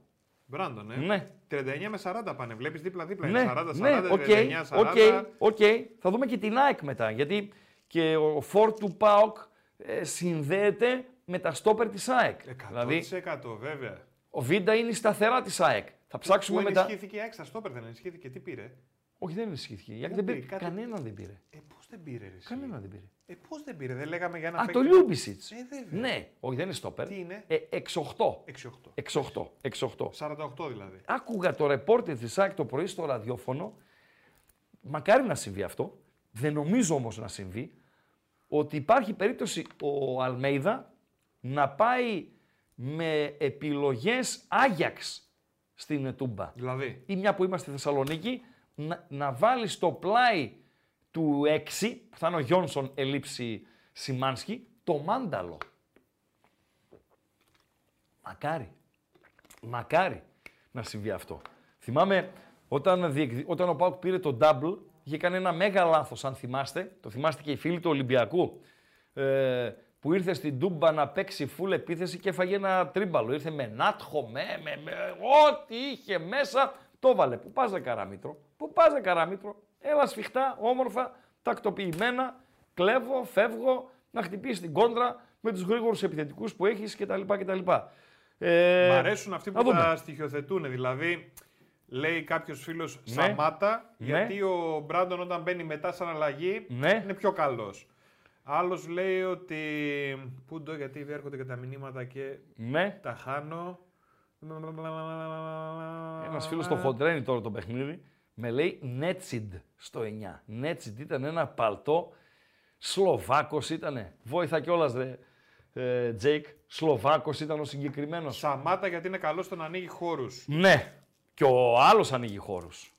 Μπράντον, ε. Ναι. 39 με 40 πάνε. Βλέπεις δίπλα-δίπλα. Ναι, είναι 40, 40, ναι, οκ, 39, 40. οκ, οκ. Θα δούμε και την ΑΕΚ μετά, γιατί και ο φόρ του ΠΑΟΚ ε, συνδέεται με τα στόπερ της ΑΕΚ. 100% Δηλαδή, βέβαια. ο Βίντα είναι η σταθερά της ΑΕΚ. Θα ψάξουμε Πού μετά. ενισχύθηκε η έξα στόπερ, δεν ενισχύθηκε. Τι πήρε; Όχι, δεν ενισχύθηκε. Η ΑΕΚ Πού δεν πήρε. πήρε, κάτι- Κανέναν δεν πήρε. Ε, πώς δεν πήρε, ρε. εσύ; Κανέναν δεν πήρε. Ε, πώς δεν πήρε, δεν λέγαμε για ένα Α, το παίκτη- Λιούμπισιτς. Ε, βέβαια. ναι, όχι, δεν είναι στόπερ. Τι είναι; Ε, 6-8. 6-8. 6-8. 6-8. 48 δηλαδή. Άκουγα το ρεπόρτερ της ΑΕΚ το πρωί στο ραδιόφωνο. Μακάρι να συμβεί αυτό. Δεν νομίζω όμως να συμβεί. Ότι υπάρχει περίπτωση ο Αλμέιδα να πάει με επιλογές Άγιαξ στην Τούμπα. Δηλαδή; Ή μια που είμαστε στη Θεσσαλονίκη, να, να βάλεις στο πλάι του 6, που θα είναι ο Γιόνσον ελήψη Σιμάνσκι, το μάνταλο. Μακάρι. Μακάρι να συμβεί αυτό. Θυμάμαι όταν, διεκδι- όταν ο Πάουκ πήρε το double, είχε κάνει ένα μέγα λάθος, αν θυμάστε. Το θυμάστε και οι φίλοι του Ολυμπιακού. Ε, που ήρθε στην Τούμπα να παίξει full επίθεση και έφαγε ένα τρίμπαλο. Ήρθε με νάτχο, με, με, με ό,τι είχε μέσα, το βάλε. Πού πας ρε Καραμήτρο, πού πας ρε Καραμήτρο. Έλα σφιχτά, όμορφα, τακτοποιημένα, κλέβω, φεύγω, να χτυπήσεις την κόντρα με τους γρήγορους επιθετικούς που έχεις κτλ. κτλ. Ε, Μ' αρέσουν αυτοί να που δούμε. τα στοιχειοθετούν. Δηλαδή, λέει κάποιος φίλος Ναι. Σαμάτα, Ναι. γιατί ο Μπράντον όταν μπαίνει μετά σαν αλλαγή Ναι. είναι πιο καλός. Άλλος λέει ότι. Πού το, γιατί έρχονται και τα μηνύματα και Ναι. τα χάνω. Ένας φίλος στο χοντρένει τώρα το παιχνίδι. Με λέει Νέτσιντ στο 9. Νέτσιντ ήταν ένα παλτό. Σλοβάκος ήτανε. Βόηθα κιόλας, ρε. Ε, Τζέικ. Σλοβάκος ήταν ο συγκεκριμένος. Σαμάτα γιατί είναι καλός στο να ανοίγει χώρους. Ναι. Και ο άλλος ανοίγει χώρους.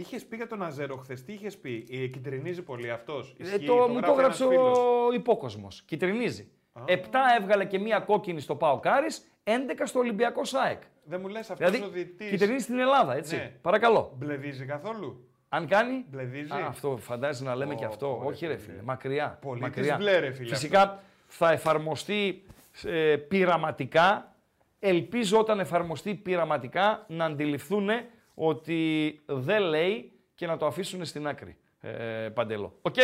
Είχες πει για τον Αζέρο χθες, τι είχες πει, ε, κυτρινίζει πολύ αυτός; Ε, το, μου το έγραψε ο υπόκοσμος. Κυτρινίζει. Επτά έβγαλε και μία κόκκινη στο Πάο Κάρις, 11 στο Ολυμπιακό ΣΑΕΚ. Δεν μου λες αυτός Δηλαδή, ο διετή. κυτρινίζει στην Ελλάδα, έτσι. Ναι. Παρακαλώ. Μπλεδίζει καθόλου; Αν κάνει. Μπλεδίζει. Α, αυτό φαντάζεσαι να λέμε Ω, και αυτό. πω, ρε Όχι, ρε φίλε. φίλε. Μακριά. Πολίτης μακριά. μπλε, ρε φίλε, Φυσικά θα εφαρμοστεί ε, πειραματικά. Ελπίζω όταν εφαρμοστεί πειραματικά να αντιληφθούν ότι δεν λέει και να το αφήσουν στην άκρη. Ε, Παντελό. Οκ.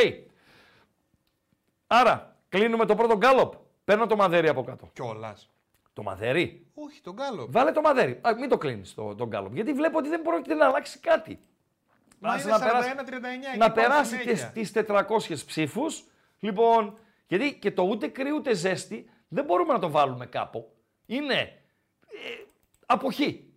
Άρα, κλείνουμε το πρώτο γκάλοπ. Παίρνω το μαδέρι από κάτω. Κιόλας. Το μαδέρι; Όχι, το γκάλοπ. Βάλε το μαδέρι. Α, μην το κλείνεις το, τον γκάλοπ. Γιατί βλέπω ότι δεν πρόκειται να αλλάξει κάτι. Μα Άσε είναι να περάσει- 41-39. εκεί να πάω περάσει συνέχεια. τις, τις 400 ψήφους. Λοιπόν, γιατί και το ούτε κρύο ούτε ζέστη δεν μπορούμε να το βάλουμε κάπου. Είναι ε, αποχή.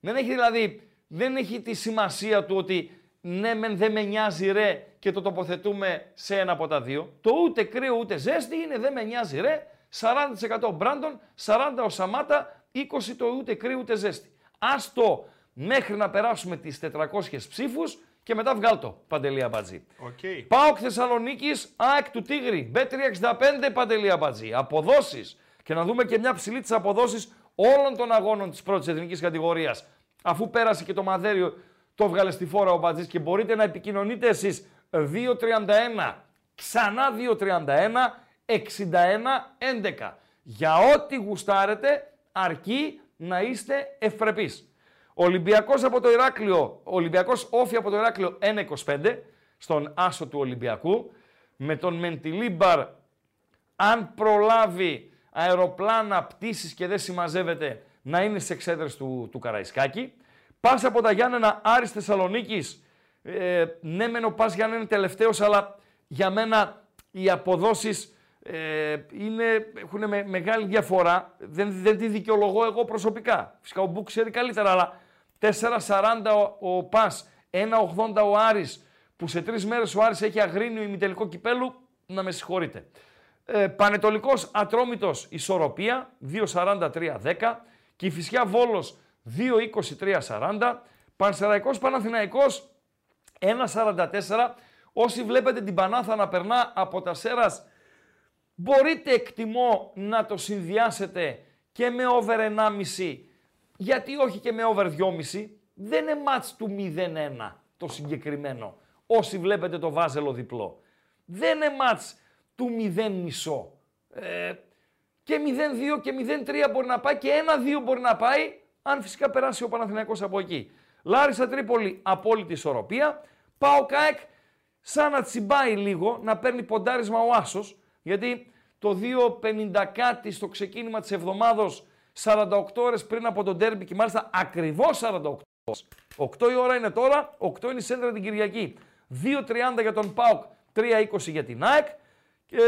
Δεν έχει δηλαδή, δεν έχει τη σημασία του ότι ναι μεν δεν με νοιάζει ρε και το τοποθετούμε σε ένα από τα δύο. Το ούτε κρύο ούτε ζέστη είναι δεν με νοιάζει ρε. 40% ο Μπράντον, 40% ο Σαμάτα, 20% το ούτε κρύο ούτε ζέστη. Άστο μέχρι να περάσουμε τις 400 ψήφους και μετά βγάλ το, Παντελία Μπατζή. Οκ. ΠΑΟΚ Θεσσαλονίκης, ΑΕΚ του Τίγρη, Bet365 Παντελή Αμπατζή. Αποδόσεις. Και να δούμε και μια ψιλή τις αποδόσεις όλων των αγώνων της πρώτης εθνικής κατηγορίας. Αφού πέρασε και το μαδέριο, το έβγαλε στη φόρα ο Μπατζής και μπορείτε να επικοινωνείτε εσείς 2.31, ξανά 2.31, 61-11. Για ό,τι γουστάρετε, αρκεί να είστε ευπρεπείς. Ολυμπιακός από το Ηράκλειο, Ολυμπιακός όφη από το Ηράκλειο 1.25 στον άσο του Ολυμπιακού. Με τον Μεντιλίμπαρ, αν προλάβει αεροπλάνα, πτήσεις και δεν συμμαζεύεται, να είναι σε εξέδρες του, του Καραϊσκάκη. Πας από τα Γιάννενα Άρης Θεσσαλονίκης. Ε, ναι, μεν ο Πας Γιάννενα είναι τελευταίος, αλλά για μένα οι αποδόσεις ε, είναι, έχουν με- μεγάλη διαφορά. Δεν, δεν τη δικαιολογώ εγώ προσωπικά. Φυσικά ο Μπουκ ξέρει καλύτερα, αλλά 4,40 ο, ο Πας, 1,80 ο Άρης, που σε τρεις μέρες ο Άρης έχει αγρίνιο ημιτελικό κυπέλου, να με συγχωρείτε. Ε, Πανετολικός Ατρόμητος ισορροπία 2.43-10. Κηφισιά Βόλος 2.23-40. Πανσεραϊκός Παναθηναϊκός 1.44. Όσοι βλέπετε την Πανάθα να περνά από τα Σέρας μπορείτε εκτιμώ να το συνδυάσετε και με over 1,5 γιατί όχι και με over 2,5 δεν είναι μάτς του 0-1 το συγκεκριμένο. Όσοι βλέπετε το βάζελο διπλό. Δεν είναι μάτς του 0 μισό. Ε, και 0-2 και 0-3 μπορεί να πάει και 1-2 μπορεί να πάει αν φυσικά περάσει ο Παναθηναϊκός από εκεί. Λάρισα Τρίπολη απόλυτη ισορροπία. Πάω ΚΑΕΚ σαν να τσιμπάει λίγο, να παίρνει ποντάρισμα ο Άσος, γιατί το 2.50 κάτι στο ξεκίνημα της εβδομάδος, 48 ώρες πριν από τον τέρμπι και μάλιστα ακριβώς 48 ώρες. 8 η ώρα είναι τώρα, 8 είναι η σέντρα την Κυριακή. 2.30 για τον ΠΑΟΚ, 3.20 για την ΑΕΚ και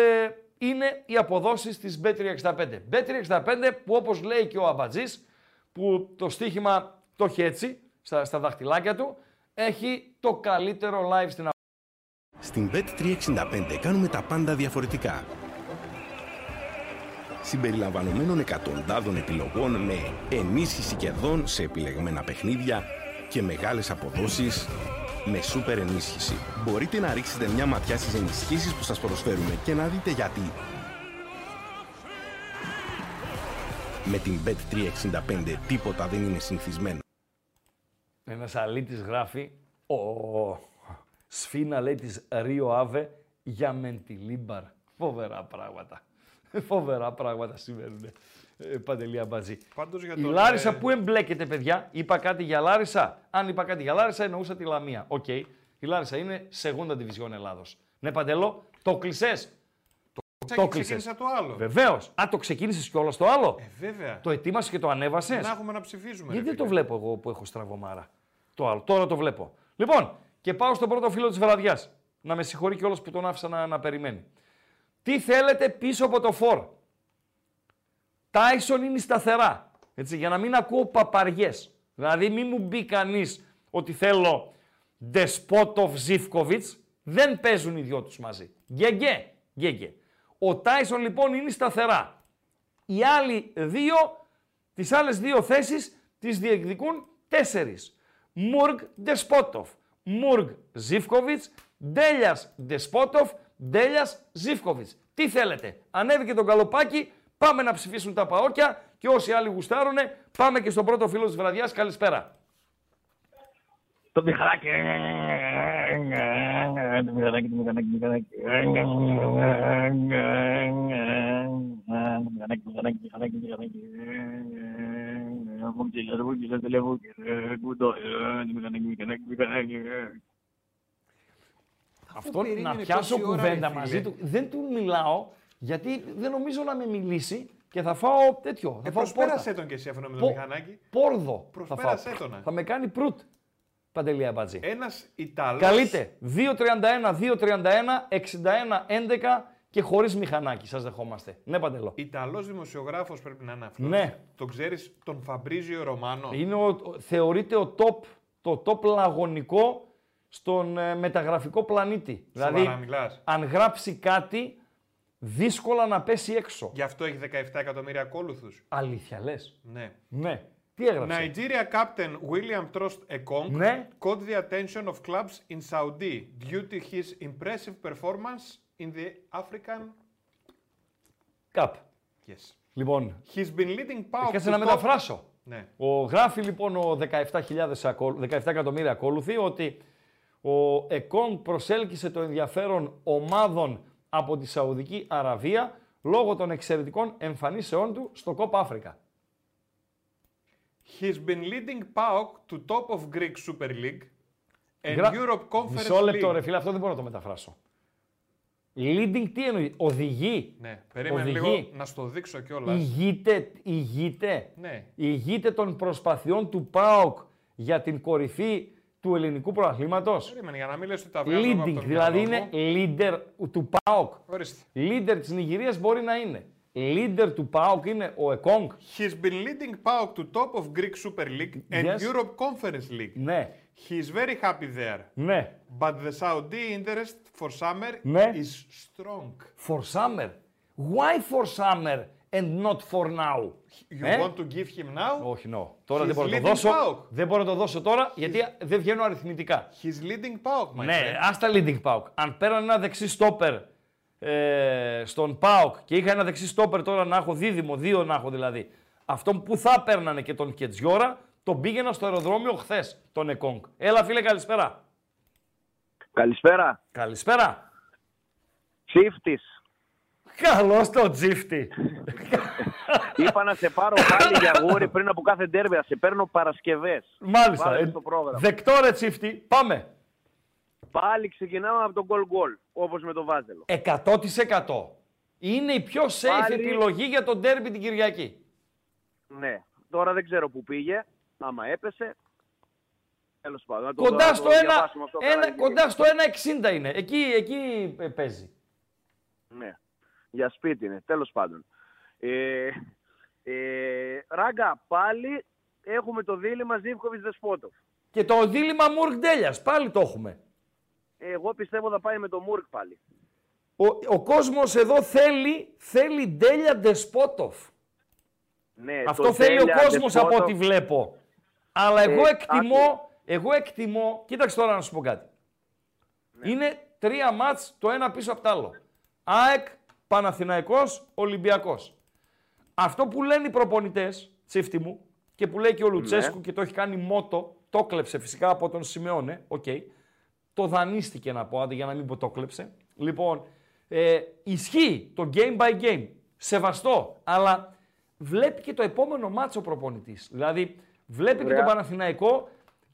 είναι οι αποδόσεις της Bet365. Bet365 που όπως λέει και ο Αμπατζής, που το στοίχημα το έχει έτσι, στα, στα δαχτυλάκια του, έχει το καλύτερο live στην Στην Bet365 κάνουμε τα πάντα διαφορετικά. Συμπεριλαμβανομένων εκατοντάδων επιλογών με ενίσχυση κερδών σε επιλεγμένα παιχνίδια και μεγάλες αποδόσεις με σούπερ ενίσχυση. Μπορείτε να ρίξετε μια ματιά στις ενισχύσεις που σας προσφέρουμε και να δείτε γιατί. Με την Bet365 τίποτα δεν είναι συνηθισμένο. Ένας αλήτης γράφει, ο Σφίνα λέει της Ρίο Άβε για Μεντιλίμπαρ. Φοβερά πράγματα. Φοβερά πράγματα συμβαίνουν. Ε, Παντελή Αμπατζή. Πάντως για Η τον, Λάρισα ε, που εμπλέκεται, παιδιά. Είπα κάτι για Λάρισα. Αν είπα κάτι για Λάρισα, εννοούσα τη Λαμία. Οκ. Η Λάρισα είναι seconde division Ελλάδος. Ναι, Παντελό, το κλεισές. Το, Τσακ, το κλεισές. ξεκίνησα το άλλο. Βεβαίως. Α, το ξεκίνησες κιόλας το άλλο. Ε, βέβαια. Το ετοίμασες και το ανέβασες. Να έχουμε να ψηφίζουμε. Γιατί ρε δεν το φίλε. βλέπω εγώ που έχω στραβωμάρα. Το άλλο. Τώρα το βλέπω. Λοιπόν, και πάω στον πρώτο φίλο της βραδιάς. Να με συγχωρεί κιόλας που τον άφησα να, να περιμένει. Τι θέλετε πίσω από το φορ; Τάισον είναι σταθερά. Έτσι, για να μην ακούω παπαριές. Δηλαδή, μην μου μπει κανείς ότι θέλω Ντεσπότοφ Ζιφκοβιτ. Δεν παίζουν οι δυο τους μαζί. Γκέγκε. Γκέγκε. Ο Τάισον λοιπόν είναι σταθερά. Οι άλλοι δύο, τις άλλες δύο θέσεις τις διεκδικούν τέσσερις. Μουργ Ντεσπότοφ, Μουργ Ζιφκοβιτς, Ντέλιας Ντεσπότοφ, Ντέλιας Ζιφκοβιτς. Τι θέλετε, ανέβηκε το καλοπάκι, πάμε να ψηφίσουν τα παόκια και όσοι άλλοι γουστάρουνε, πάμε και στον πρώτο φίλο της βραδιάς. Καλησπέρα. Το μηχανάκι. Το μηχανάκι, το μηχανάκι, το μηχανάκι. Το μηχανάκι, το μηχανάκι, το μηχανάκι, το μηχανάκι. Μου ξύλα, μου ξύλα, το λέω, κουτό, το μηχανάκι, το μηχανάκι, το μηχανάκι. Αυτό να περίμενε πιάσω τόση ώρα, κουβέντα ρε φίλε. μαζί του. Δεν του μιλάω γιατί δεν νομίζω να με μιλήσει και θα φάω τέτοιο. Θα Ε, φάω προσπέρασε πόρτα. τον και εσύ αυτό με το Πο- μηχανάκι. Πόρδο. Θα, Προσπέρασε φάω. τον, ε. θα με κάνει προύτ. Παντελία Μπατζή. Ένας Ιταλό. Καλείτε 2-31, 2-31, 61, 11 και χωρίς μηχανάκι. Σας δεχόμαστε. Ναι, Παντελό. Ιταλός δημοσιογράφος πρέπει να είναι αυτός. Ναι. Τον ξέρεις τον Φαμπρίζιο Ρωμάνο. Είναι ο, ο- θεωρείται ο top, το top λαγωνικό στον ε, μεταγραφικό πλανήτη. Σοβαρά δηλαδή, μιλάς. αν γράψει κάτι, δύσκολα να πέσει έξω. Γι' αυτό έχει 17 εκατομμύρια ακόλουθους. Αλήθεια λες; Ναι. Ναι. Τι έγραψες; Nigeria captain William Trost Ekong Ναι. caught the attention of clubs in Saudi due to his impressive performance in the African. Καπ. Yes. Λοιπόν, He's been leading power. κάτσε να μεταφράσω; Ναι. Ο, γράφει λοιπόν ο 17.000 ακόλου- 17 εκατομμύρια ακόλουθοι ότι ο Εκόνγκ προσέλκυσε το ενδιαφέρον ομάδων από τη Σαουδική Αραβία λόγω των εξαιρετικών εμφανίσεών του στο Κόπ Αφρικα. He's been leading PAOK to top of Greek Super League and Γρα- Europe Conference Μισό λεπτό League. ρε φίλε, αυτό δεν μπορώ να το μεταφράσω. Leading τι εννοεί, οδηγεί; Ναι, περίμενε Οδηγεί. λίγο να στο δείξω κιόλας. Ηγείται, ηγείται. Ναι. Ηγείται των προσπαθειών του ΠΑΟΚ για την κορυφή του ελληνικού πρωταθλήματο. Περίμενε, για να μην λες ότι τα βγάζω εγώ από Leading, το δηλαδή μυαλό είναι μου. leader του ΠΑΟΚ. Ορίστε. Leader της Νιγηρίας μπορεί να είναι. Leader του ΠΑΟΚ είναι ο Εκόνγκ. He's been leading PAOK to top of Greek Super League and Yes. Europe Conference League. Ναι, He's very happy there. ναι. But the Saudi interest for summer Ναι. is strong. For summer. Why for summer and not for now. You Ε; want to give him now? Όχι, no. Τώρα He's δεν μπορώ να το leading δώσω. PAOK. Δεν μπορώ να το δώσω τώρα γιατί δεν βγαίνω αριθμητικά. He's leading PAOK, my Ναι, friend. άστα leading PAOK. Αν πέραν ένα δεξί στόπερ ε, στον PAOK και είχα ένα δεξί στόπερ τώρα να έχω δίδυμο, δύο να έχω δηλαδή, αυτόν που θα παίρνανε και τον Κετζιόρα, τον πήγαινα στο αεροδρόμιο χθες, τον Εκόνγκ. Έλα φίλε, καλησπέρα. Καλησπέρα. Καλησπέρα. Τσίφτης. Καλώ το τζίφτη. Είπα να σε πάρω πάλι για γούρι πριν από κάθε ντέρμπι. Να σε παίρνω Παρασκευές. Μάλιστα. Βάλε Ε, στο πρόγραμμα. δεκτό ρε τσίφτη. Πάμε. Πάλι ξεκινάμε από τον γκολ γκολ. Όπως με το Βάζελο. 100%. Είναι η πιο safe Πάλι- επιλογή για τον ντέρμπι την Κυριακή. Ναι. Τώρα δεν ξέρω που πήγε. Άμα έπεσε. Τέλος πάντων. να το δω, Κοντά να στο, το ένα, διαβάσουμε αυτό ένα, καλά. κοντά στο 1,60 είναι. Εκεί, εκεί ε, παίζει. Ναι. Για σπίτι είναι. Τέλος πάντων. Ε, ε, Ράγκα, πάλι έχουμε το δίλημα Ζήφκοβιτς Δεσπότοφ. Και το δίλημα Μουρκ Ντέλιας, πάλι το έχουμε. Εγώ πιστεύω θα πάει με το Μουργκ πάλι. Ο, ο κόσμος εδώ θέλει, θέλει Ντέλια Ντεσπόντοφ. Ναι, Αυτό το θέλει ο Ντέλια, κόσμος από Ντεσπόντοφ, ό,τι βλέπω. Αλλά εγώ Ε, εκτιμώ, εγώ εκτιμώ, κοίταξε τώρα να σου πω κάτι. Ναι. Είναι τρία ματς το ένα πίσω από το άλλο. ΑΕΚ, Παναθηναϊκός, Ολυμπιακός. Αυτό που λένε οι προπονητές, τσίφτη μου, και που λέει και ο Λουτσέσκου Ναι. και το έχει κάνει μότο, το 'κλεψε φυσικά από τον Σιμεώνε, οκ. Το δανείστηκε να πω, άντε για να μην πω το κλέψε. Λοιπόν, ε, ισχύει το game by game, σεβαστό, αλλά βλέπει και το επόμενο μάτσο ο προπονητής. Δηλαδή, βλέπει και Ωραία. τον Παναθηναϊκό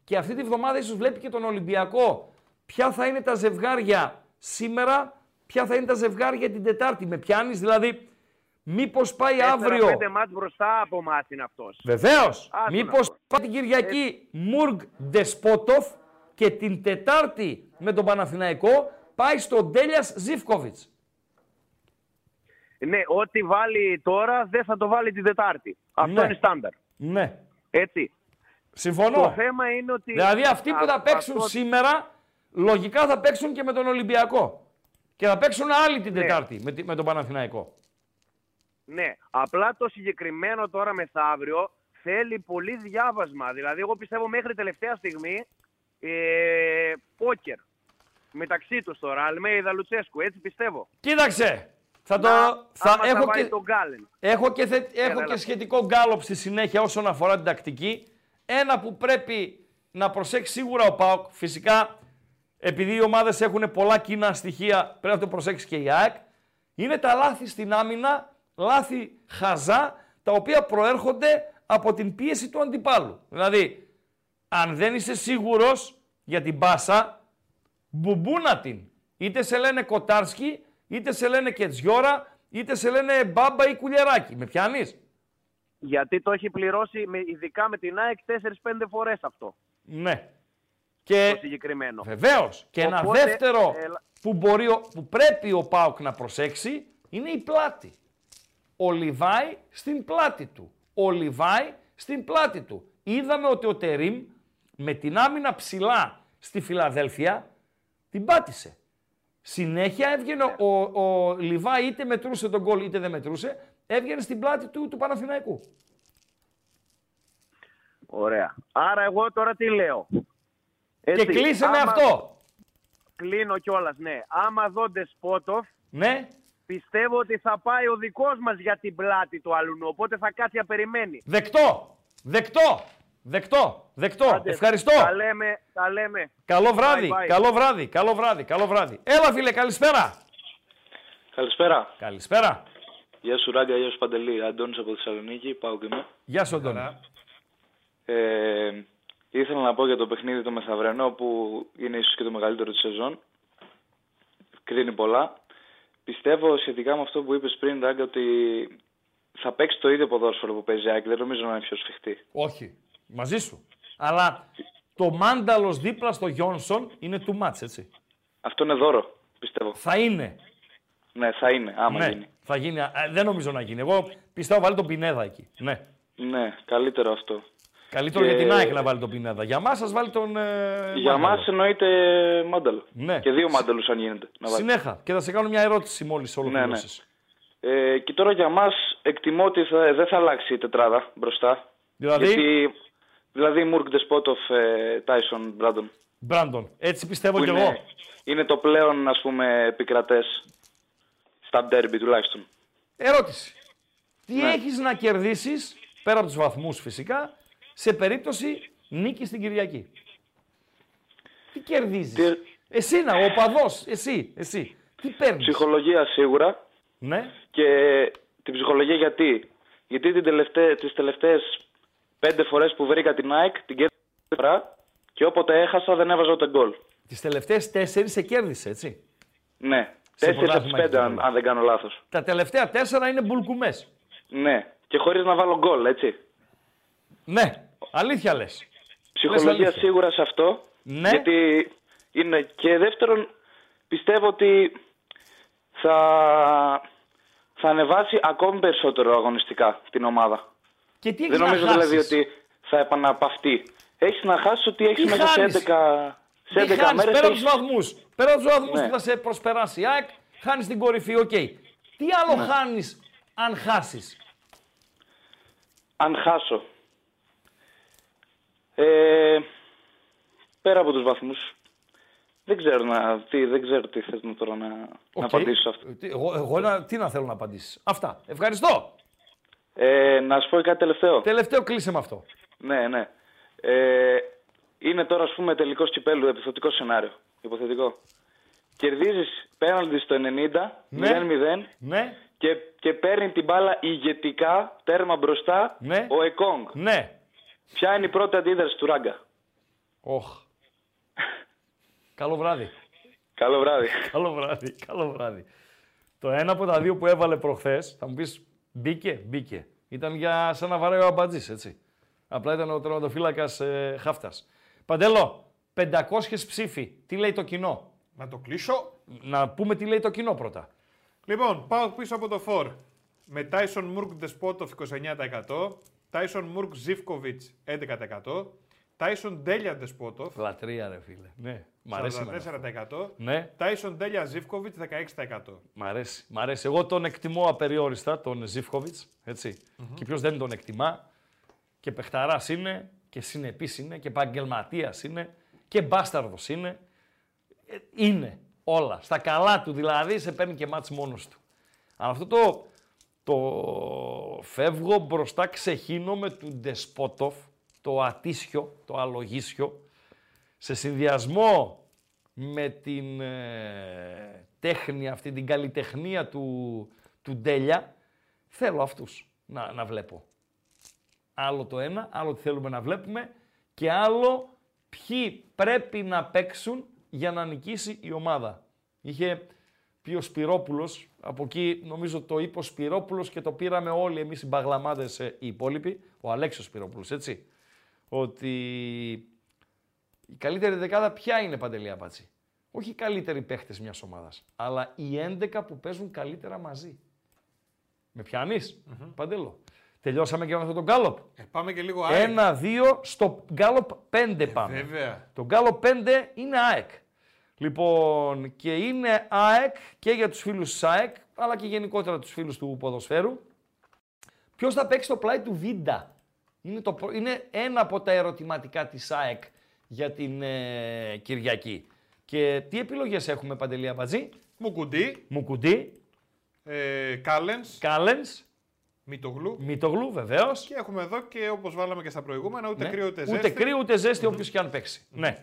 και αυτή τη βδομάδα ίσως βλέπει και τον Ολυμπιακό. Ποια θα είναι τα ζευγάρια σήμερα, ποια θα είναι τα ζευγάρια την Τετάρτη. Με πιάνεις δηλαδή, μήπως πάει τέσσερα, αύριο... πέντε μάτς μπροστά από εμάς είναι αυτός. Βεβαίως. Άστο Μήπως να πω. πάει την Κυριακή Μουργκ Ντεσπότοφ και την Τετάρτη με τον Παναθηναϊκό πάει στον Ντέλιας Ζήφκοβιτς. Ναι, ό,τι βάλει τώρα δεν θα το βάλει την Τετάρτη. Αυτό Ναι. είναι στάνταρ. Ναι. Έτσι. Συμφωνώ. Το θέμα είναι ότι... Δηλαδή αυτοί που θα Α- παίξουν αυτό- σήμερα, λογικά θα παίξουν και με τον Ολυμπιακό. Και θα παίξουν άλλη την Ναι. Τετάρτη με, τη- με τον Παναθηναϊκό. Ναι, απλά το συγκεκριμένο τώρα μεθαύριο θέλει πολύ διάβασμα. Δηλαδή, εγώ πιστεύω μέχρι τελευταία στιγμή ε, πόκερ. Μεταξύ τους τώρα, Αλμέιδα Λουτσέσκου, έτσι πιστεύω. Κοίταξε. Θα το, Να, θα άμα έχω, βάλει και, τον Γκάλεν. έχω, και, θε- έχω έλα. και σχετικό γκάλωπ στη συνέχεια όσον αφορά την τακτική. Ένα που πρέπει να προσέξει σίγουρα ο ΠΑΟΚ, φυσικά επειδή οι ομάδες έχουν πολλά κοινά στοιχεία, πρέπει να το προσέξεις και η ΑΕΚ, είναι τα λάθη στην άμυνα, λάθη χαζά, τα οποία προέρχονται από την πίεση του αντιπάλου. Δηλαδή, αν δεν είσαι σίγουρος για την πάσα, μπουμπούνα την. Είτε σε λένε Κοτάρσκι, είτε σε λένε Κετζιόρα, είτε σε λένε Μπάμπα ή Κουλιαράκι. Με πιάνεις; Γιατί το έχει πληρώσει με, ειδικά με την ΑΕΚ 4-5 φορές αυτό. Ναι. Και Το συγκεκριμένο. Βεβαίως. Και ένα Οπότε, δεύτερο έλα. που, μπορεί, ο- που πρέπει ο Πάουκ να προσέξει είναι η πλάτη. Ο Λιβάη στην πλάτη του. Ο Λιβάη στην πλάτη του. Είδαμε ότι ο Τερίμ με την άμυνα ψηλά στη Φιλαδέλφια την πάτησε. Συνέχεια έβγαινε Ναι. ο, ο Λιβάη είτε μετρούσε τον γκολ είτε δεν μετρούσε, έβγαινε στην πλάτη του, του Παναθηναϊκού. Ωραία. Άρα εγώ τώρα τι λέω. Και Έτσι, κλείσε με άμα- αυτό. Κλείνω κιόλας, ναι. Άμα δω Ντεσπότοφ, Ναι. πιστεύω ότι θα πάει ο δικός μας για την πλάτη του αλουνού. Οπότε θα κάτσει να περιμένει. Δεκτό. Δεκτό. Δεκτό. Δεκτό. Άντε, Ευχαριστώ. Τα λέμε, τα λέμε. Καλό βράδυ. Bye, bye. Καλό βράδυ. Καλό βράδυ. Καλό βράδυ. Έλα φίλε, καλησπέρα. Καλησπέρα. Καλησπέρα. Γεια σου Ράγκα, γεια σου Παντελή. Αντώνης από Θεσσαλονίκη, πάω και είμαι. Γεια σου Αντώνη. Ε, ήθελα να πω για το παιχνίδι το μεθαυρενό που είναι ίσως και το μεγαλύτερο της σεζόν. Κρίνει πολλά. Πιστεύω σχετικά με αυτό που είπες πριν, Ράγκα, ότι θα παίξει το ίδιο ποδόσφαιρο που παίζει η ΑΕΚ. Δεν νομίζω να είναι πιο σφιχτή. Όχι. Μαζί σου. Αλλά το μάνταλος δίπλα στο Γιόνσον είναι too much, έτσι. Αυτό είναι δώρο, πιστεύω. Θα είναι. Ναι, θα είναι, άμα ναι, γίνει. θα γίνει. Ε, δεν νομίζω να γίνει. Εγώ πιστεύω βάλει τον Πινέδα εκεί. Ναι. Ναι, καλύτερο αυτό. Καλύτερο Και- για την ΑΕΚ να βάλει τον Πινέδα. Για μας σας βάλει τον. Ε, Για Μάνταλο. μας εννοείται μάνταλο. Ναι. Και δύο μάνταλους αν γίνεται. Να βάλει. Συνέχα. Και θα σε κάνω μια ερώτηση μόλις ολοκληρώσει. Ε, και τώρα για μας εκτιμώ ότι θα, δεν θα αλλάξει η τετράδα μπροστά. Δηλαδή; Γιατί, δηλαδή Μουρκ Ντεσπότοφ, Τάισον, Μπράντον. Μπράντον. Έτσι πιστεύω Που κι είναι, εγώ. είναι το πλέον ας πούμε επικρατές στα ντέρμπι τουλάχιστον. Ερώτηση. Τι Ναι. έχεις να κερδίσεις, πέρα από τους βαθμούς φυσικά, σε περίπτωση νίκης στην Κυριακή. Τι κερδίζεις; Εσύ να, ο οπαδός, εσύ, εσύ. Τι παίρνεις; Ψυχολογία σίγουρα. Ναι. Και την ψυχολογία γιατί; Γιατί την τελευταί, τις τελευταίες πέντε φορές που βρήκα την ΑΕΚ την κέρδισα φορά και όποτε έχασα δεν έβαζα ούτε γκολ. Τις τελευταίες τέσσερις σε κέρδισε, έτσι. Ναι. Σε Τέσσερις από τις πρωτάθλημα πέντε έχεις αν, γκολ. αν δεν κάνω λάθος. Τα τελευταία τέσσερα είναι μπουλκουμές. Ναι. Και χωρίς να βάλω γκολ, έτσι. Ναι. Αλήθεια λες. Λες Ψυχολογία αλήθεια. σίγουρα σε αυτό. Ναι. Γιατί είναι. Και δεύτερον, πιστεύω ότι θα, θα ανεβάσει ακόμη περισσότερο αγωνιστικά την ομάδα. Και τι έχεις Δεν να νομίζω χάσεις; δηλαδή ότι θα επαναπαυτεί. Έχεις να χάσεις ότι έχεις Τι μέσα σε 11, χάνεις; σε 11 Τι χάνεις, μέρες. πέρα από τους βαθμούς. Πέρα από τους βαθμούς Ναι. που θα σε προσπεράσει η ΑΕΚ, χάνεις την κορυφή, οκ. Τι άλλο Ναι. χάνεις αν χάσεις; Αν χάσω. Ε, πέρα από τους βαθμούς. Δεν ξέρω, να, τι, δεν ξέρω τι θες να τώρα να, να Οκ. απαντήσω σε αυτό. Τι- Εγώ, εγώ να- τι να θέλω να απαντήσεις. Αυτά. Ευχαριστώ. Ε, να σου πω κάτι τελευταίο. Τελευταίο κλείσε με αυτό. Ναι, ναι. Ε, είναι τώρα, ας πούμε, τελικός κυπέλλου, υποθετικό σενάριο. Υποθετικό. Κερδίζεις πέναλτι στο 90, Ναι. 0-0 Ναι. και, και παίρνει την μπάλα ηγετικά, τέρμα μπροστά, Ναι. ο Εκόνγκ. Ναι. Ποια είναι η πρώτη αντίδραση του Ράγκα; Όχ. Καλό βράδυ. Καλό βράδυ. Καλό βράδυ. Καλό βράδυ. Το ένα από τα δύο που έβαλε προχθές, θα μου πεις, μπήκε, μπήκε. Ήταν για σαν να βαράει ο αμπατζής, έτσι. Απλά ήταν ο τερματοφύλακας ε, χάφτας. Παντέλο, 500 ψήφοι. Τι λέει το κοινό; Να το κλείσω. Να πούμε τι λέει το κοινό πρώτα. Λοιπόν, πάω πίσω από το φορ. Με Tyson Μουρκ Ντεσπότοφ 29%, Tyson Μουρκ Ζιβκοβιτ 11%, Tyson Ντέλια Ντεσπότοφ Λατρεία ρε φίλε. Ναι, μ' αρέσει. εμένα. 44%, Ναι. Tyson Ντέλια Ζιβκοβιτ 16%. Μ' αρέσει. Μ' αρέσει. Εγώ τον εκτιμώ απεριόριστα, τον Ζιφκοβιτ. ετσι Και ποιος δεν τον εκτιμά. Και παιχταράς είναι, και συνεπής είναι, και επαγγελματίας είναι, και μπάσταρδος είναι. Ε, Είναι όλα. Στα καλά του δηλαδή σε παίρνει και μάτς μόνος του. Αλλά αυτό το, το φεύγω μπροστά ξεχύνομαι του Ντεσπότοφ, το ατίσιο, το αλογίσιο, σε συνδυασμό με την ε, τέχνη αυτή, την καλλιτεχνία του, του Ντέλια, θέλω αυτούς να, να βλέπω. Άλλο το ένα, άλλο τι θέλουμε να βλέπουμε και άλλο ποιοι πρέπει να παίξουν για να νικήσει η ομάδα. Είχε πει ο Σπυρόπουλος, από εκεί νομίζω το είπε ο Σπυρόπουλος και το πήραμε όλοι εμείς οι μπαγλαμάδες ε, οι υπόλοιποι, ο Αλέξιος Σπυρόπουλος, έτσι, ότι η καλύτερη δεκάδα ποια είναι Παντελή Απάτσι. Όχι οι καλύτεροι παίχτες μιας ομάδας, αλλά οι 11 που παίζουν καλύτερα μαζί. Με πιανεις Παντέλο. Τελειώσαμε και με αυτό το γκάλοπ. Ε, πάμε και λίγο ΑΕΚ. Ένα, δύο, στο γκάλοπ 5 πάμε. Ε, βέβαια. Το γκάλοπ 5 είναι ΑΕΚ. Λοιπόν, και είναι ΑΕΚ και για τους φίλους της ΑΕΚ, αλλά και γενικότερα τους φίλους του ποδοσφαίρου. Ποιος θα παίξει το πλάι του Βίντα; Είναι, το, προ- είναι ένα από τα ερωτηματικά της ΑΕΚ για την ε, Κυριακή. Και τι επιλογές έχουμε, Παντελή Αμπατζή. Μουκουντή, Μουκουντή, ε, Κάλενς, Κάλενς, Μητογλου. Μητογλου βεβαίως. Και έχουμε εδώ και όπως βάλαμε και στα προηγούμενα, ούτε Ναι. κρύο ούτε Ούτε ζέστη. κρύο ούτε ζέστη, όποιος και αν παίξει. Ναι.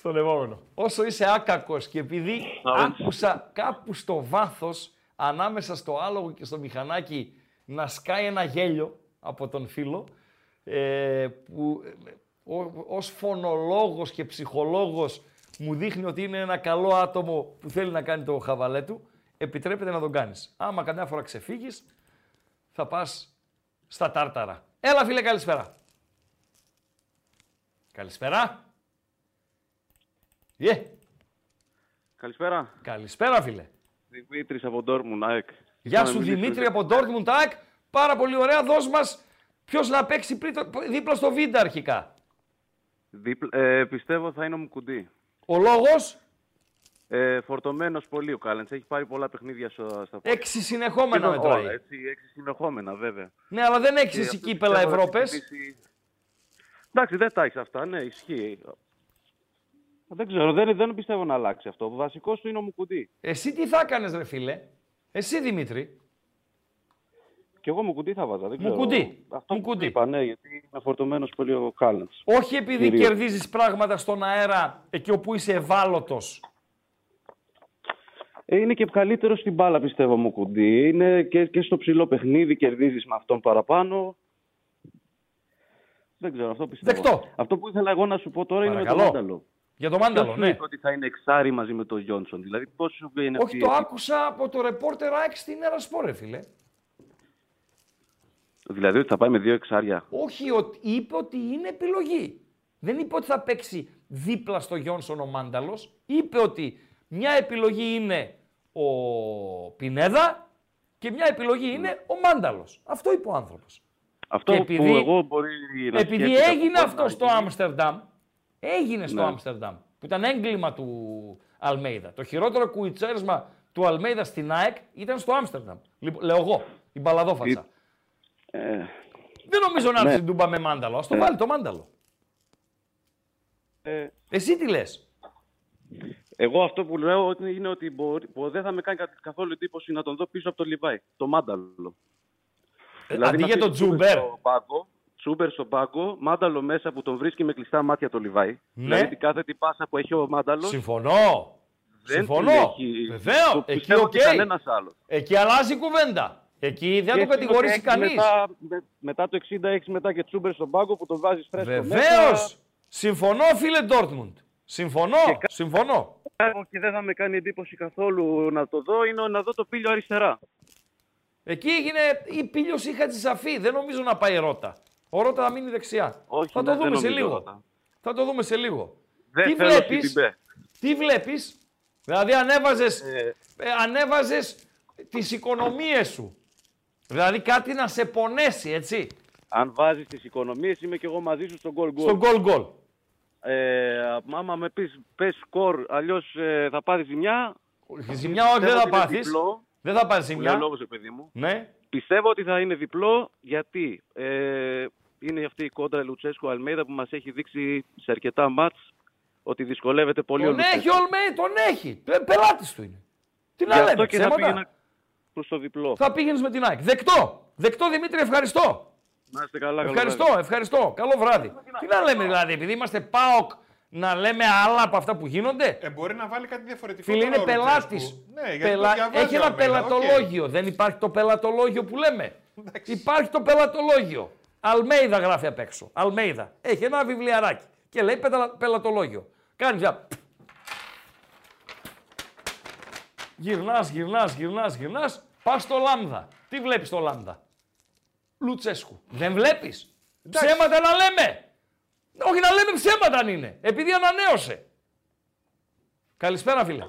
Στον επόμενο. Όσο είσαι άκακος και επειδή άκουσα κάπου στο βάθος, ανάμεσα στο άλογο και στο μηχανάκι, να σκάει ένα γέλιο από τον φίλο, ε, που ε, ο- ως φωνολόγος και ψυχολόγος μου δείχνει ότι είναι ένα καλό άτομο που θέλει να κάνει το χαβαλέ του, επιτρέπεται να τον κάνεις. Άμα καμιά φορά ξεφύγεις, θα πας στα τάρταρα. Έλα φίλε, καλησπέρα. Καλησπέρα. Yeah. Καλησπέρα. Καλησπέρα φίλε. Δημήτρης από Ντόρμουν, ΑΕΚ. Γεια σου Δημήτρη από Dortmund ΑΕΚ. Πάρα πολύ ωραία. Δώσ' μας ποιος να παίξει πριν το- δίπλα στο Βίντα αρχικά. Δίπλα- ε, πιστεύω θα είναι ο Μουκουντή. Ο λόγος, Ε, φορτωμένος πολύ ο Κάλεντς. Έχει πάρει πολλά παιχνίδια στο, στα πόδια. έξι συνεχόμενα Σχεδόν μετράει. όλα, έτσι, έξι συνεχόμενα βέβαια. Ναι, αλλά δεν έχεις Και εσύ αυτό κύπελα πιστεύω θα Ευρώπες. χτυπήσει- Εντάξει, δεν τα έχεις αυτά, ναι, ισχύει. Δεν ξέρω, δεν, δεν πιστεύω να αλλάξει αυτό. Ο βασικός του είναι ο Μουκουντή. Εσύ τι θα έκανες ρε φίλε; Εσύ Δημήτρη. Και εγώ Μουκουντή θα βάζα, δεν ξέρω. Μουκουντή. Αυτό που είπα, ναι, γιατί είναι φορτωμένος πολύ ο Κάλεντς. Όχι επειδή Κυρίως. κερδίζεις πράγματα στον αέρα εκεί όπου είσαι ευάλωτος. Ε, Είναι και καλύτερο στην μπάλα, πιστεύω, μου κουντί. Είναι και, και στο ψηλό παιχνίδι, κερδίζεις με αυτόν παραπάνω. Δεν ξέρω, αυτό πιστεύω. Δεκτό. Αυτό που ήθελα εγώ να σου πω τώρα είναι με Παρακαλώ. το Μάνταλο. Για το Μάνταλο, Ποιος σου ναι. είπε ότι θα είναι εξάρι μαζί με τον Γιόνσον. Δηλαδή, πώ σου βγαίνει Όχι, αυτή το η- άκουσα από το ρεπόρτερ ΑΕΚ στην Ερασπόρ, ρε φίλε. Δηλαδή, ότι θα πάει με δύο εξάρια; Όχι, ότι είπε ότι είναι επιλογή. Δεν είπε ότι θα παίξει δίπλα στο Γιόνσον ο Μάνταλος. Είπε ότι μια επιλογή είναι ο Πινέδα και μια επιλογή είναι ο Μάνταλος. Αυτό είπε ο άνθρωπος. Αυτό Και που επειδή- εγώ μπορεί να Επειδή σκέφτηκα έγινε από αυτό πάνω, στο Άμστερνταμ, έγινε στο Ναι. Άμστερνταμ, που ήταν έγκλημα του Αλμέιδα. Το χειρότερο κουιτσέρισμα του Αλμέιδα στην ΑΕΚ ήταν στο Άμστερνταμ. Λοιπόν, λέω εγώ, η μπαλαδόφατσα. Ε, Δεν νομίζω να έρθει ναι. στην Τούμπα με μάνταλο. Ας το Ε. βάλει το μάνταλο. ε, Εσύ τι λες; εγώ αυτό που λέω ότι είναι ότι μπορεί, που δεν θα με κάνει κα- καθόλου εντύπωση να τον δω πίσω από τον Λιβάη. Το Μάνταλο. Ε, Δηλαδή, αντί να για αφήσει τον Τζούμπερ. στο πάγκο, Τσούμπερ στον πάγκο, Μάνταλο μέσα που τον βρίσκει με κλειστά μάτια το Λιβάη. Ναι. Δηλαδή την κάθε την πάσα που έχει ο Μάνταλος. Συμφωνώ. Δεν Συμφωνώ. την έχει- Βεβαίως. το Εκεί πιστεύω οκ. και κανένας άλλος. Εκεί αλλάζει η κουβέντα. Εκεί δεν Και το κατηγορήσει έχεις κανείς. Μετά, με- μετά το 60 έχει μετά και Τσούμπερ στον πάγκο που τον βάζει φρέσκο Βεβαίως. μέσα. Συμφωνώ, φίλε Ντόρτμουντ. Συμφωνώ. Συμφωνώ. Και δεν θα με κάνει εντύπωση καθόλου να το δω είναι να δω το πύλιο αριστερά. Εκεί έγινε η πύλιος ή Χατζησαφή. Δεν νομίζω να πάει Ρότα. Ο Ρότα θα μείνει δεξιά. Όχι, θα ναι, το δεν δούμε σε νομίζω λίγο. Ρότα. Θα το δούμε σε λίγο. Δεν τι θέλω βλέπεις, Σιτιμπέ. τι βλέπεις, δηλαδή ανέβαζες, ε, ανέβαζες τις οικονομίες σου. Δηλαδή κάτι να σε πονέσει, έτσι, Αν βάζεις τις οικονομίες, είμαι και εγώ μαζί σου στον goal goal. στον γκολ γκολ. Ε, άμα με πεις πες σκορ, αλλιώς θα πάρεις ζημιά. Ζημιά όχι, δεν Πιστεύω θα ότι είναι πάθεις. διπλό. Δεν θα πάρεις Που ζημιά. λέει ο λόγος, ρε παιδί μου. Ναι. Πιστεύω ότι θα είναι διπλό γιατί ε, είναι αυτή η κόντρα Λουτσέσκο Αλμέιδα που μας έχει δείξει σε αρκετά μάτς ότι δυσκολεύεται πολύ ο Τον Λουτσέσκο. έχει ο Ολμέη, τον έχει. Πε, πελάτης του είναι. Τι να Γι' λέμε, αυτό και θα ψέματα. πήγαινα προς το διπλό. Θα πήγαινες με την ΑΕΚ. Δεκτό. Δεκτό Δημήτρη, ευχαριστώ. Να είστε καλά, καλό Ευχαριστώ, βράδυ. ευχαριστώ. Καλό βράδυ. Τι να λέμε δηλαδή, επειδή είμαστε ΠΑΟΚ, να λέμε άλλα από αυτά που γίνονται; Ε, μπορεί να βάλει κάτι διαφορετικό. Φίλε, τώρα είναι ο Λουτσέσκου. πελάτης. Ναι, γιατί το διαβάζει Έχει ο ένα Αλμέιδα, οκ. πελατολόγιο. Δεν υπάρχει το πελατολόγιο που λέμε. Υπάρχει το πελατολόγιο. Αλμέιδα γράφει απ' έξω. Αλμέιδα. Έχει ένα βιβλιαράκι και λέει πελα- πελατολόγιο. Κάνει πια. Γυρνάς, γυρνάς, γυρνάς, γυρνάς. Πας στο λάμδα. Τι βλέπεις στο λάμδα; Λουτσέσκου. Δεν βλέπεις; Ψέματα να λέμε. Όχι να λέμε ψέματα αν είναι. Επειδή ανανέωσε. Καλησπέρα φίλε.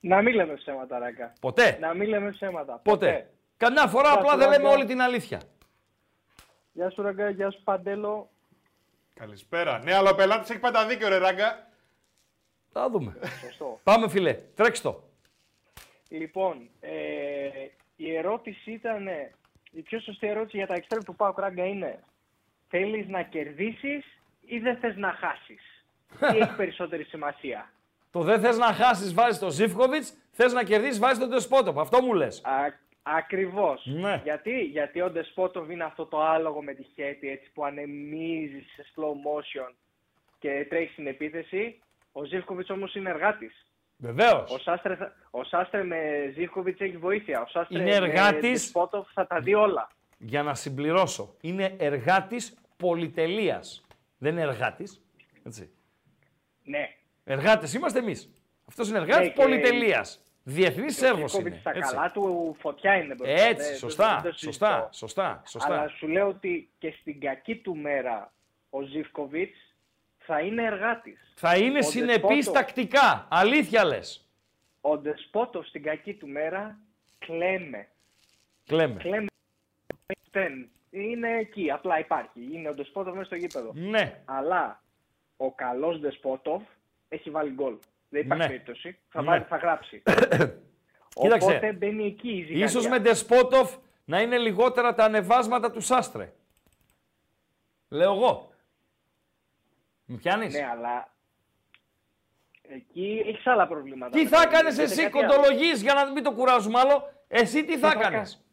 Να μην λέμε ψέματα, Ράκα. Ποτέ. Να μην λέμε ψέματα. Ποτέ. Καμιά φορά Γεια απλά σου, δεν λέμε Ράκα. όλη την αλήθεια. Γεια σου, Ραγκά. Γεια σου, Παντέλο. Καλησπέρα. Ναι, αλλά ο πελάτης έχει πάντα δίκιο, ρε ράγκα. Θα δούμε. Σωστό. Πάμε φίλε. Τρέξ το. Λοιπόν, ε, η ερώτηση ήταν, η πιο σωστή ερώτηση για τα εξτρέμ του Πάου Ράγκα είναι θέλεις να κερδίσεις ή δεν θες να χάσεις; Τι έχει περισσότερη σημασία; Το δεν θες να χάσεις, βάζεις τον Ζήφκοβιτς. Θες να κερδίσεις, βάζεις τον Τεσπότοπ. Αυτό μου λες. Ακριβώς. Ναι. Γιατί, γιατί ο Ντεσπότοβ είναι αυτό το άλογο με τη χέτη έτσι, που ανεμίζει σε slow motion και τρέχει στην επίθεση Ο Ζήφκοβιτς όμως είναι εργάτης. Βεβαίως. Ο Σάστρε, θα- ο Σάστρε με Ζήφκοβιτς έχει βοήθεια. Ο Σάστρε Είναι με εργάτης. Δεσπότοφ θα τα δει όλα. Για να συμπληρώσω. Είναι εργάτης πολυτελείας. Δεν είναι εργάτης. Έτσι. Ναι. Εργάτες είμαστε εμείς. Αυτός είναι εργάτης Ναι, και- πολυτελείας. Διεθνής Και ο σέρβος Ζήφκοβιτ είναι. στα Έτσι. καλά του φωτιά είναι μπροστά. Έτσι, Δεν- σωστά, δεν το συζητώ. σωστά, σωστά, σωστά. Αλλά σου λέω ότι και στην κακή του μέρα ο Ζήφκοβιτς θα είναι εργάτης. Θα είναι συνεπής τακτικά. Αλήθεια λες. Ο Ντεσπότοφ στην κακή του μέρα κλαίμε. Κλαίμε. Κλαίμε. Δεν. Είναι εκεί, απλά υπάρχει. Είναι ο Ντεσπότοφ μέσα στο γήπεδο. Ναι. Αλλά ο καλός Ντεσπότοφ έχει βάλει γκολ. Δεν υπάρχει Ναι. περίπτωση. Θα, Ναι. βάλει, θα γράψει. Κοίταξε. Οπότε μπαίνει εκεί η ζυγαριά. Ίσως με Ντεσπότοφ να είναι λιγότερα τα ανεβάσματα του Σάστρε. Λέω εγώ. Μη πιάνεις; Ναι, αλλά εκεί έχεις άλλα προβλήματα. Τι θα έκανες Δείτε εσύ, κάτι άλλο; κοντολογίς, για να μην το κουράζουμε άλλο; Εσύ τι θα θα έκανες;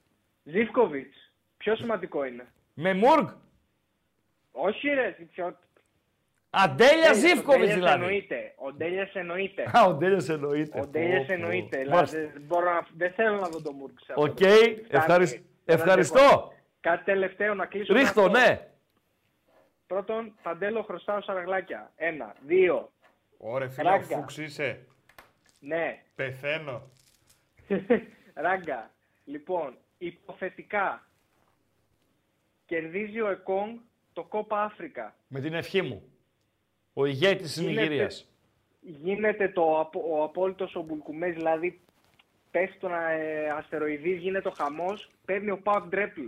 Ζήφκοβιτς. Πιο σημαντικό είναι. Με Μούργκ; Όχι, ρε. Πιο... Α, Ντέλια Ο Ζήφκοβιτς Ντέλιας δηλαδή. Εννοείται. Ο Ντέλια εννοείται. Α, ο Ντέλιας εννοείται. Ο Ντέλια Πω, πω. εννοείται. Μάλιστα. Δηλαδή, δεν, μπορώ να... δεν θέλω να δω το Μουργκ. σε αυτό Οκ, το παιχνίδι. Φτάνει. ευχαρισ- Δεν ευχαριστώ. αντέχω. Κάτι τελευταίο να κλείσω. με Ρίχτω, αυτό. ναι. Πρώτον, Παντέλο χρωστάω σαραγλάκια. Ένα. Δύο. Ωραία, φίλε, ο Ράγκα. Φούξ είσαι. Ναι. Πεθαίνω. Ράγκα. Λοιπόν, υποθετικά κερδίζει ο Εκόνγκ το Κόπα Αφρικα. Με την ευχή μου. Ο ηγέτης της Γίνεται- Νιγηρίας. Γίνεται το, απο- ο απόλυτος ο Μπουλκουμές, δηλαδή πέφτει τον ε, αστεροειδής, γίνεται ο χαμός, παίρνει ο Πάουκ Ντρέπλ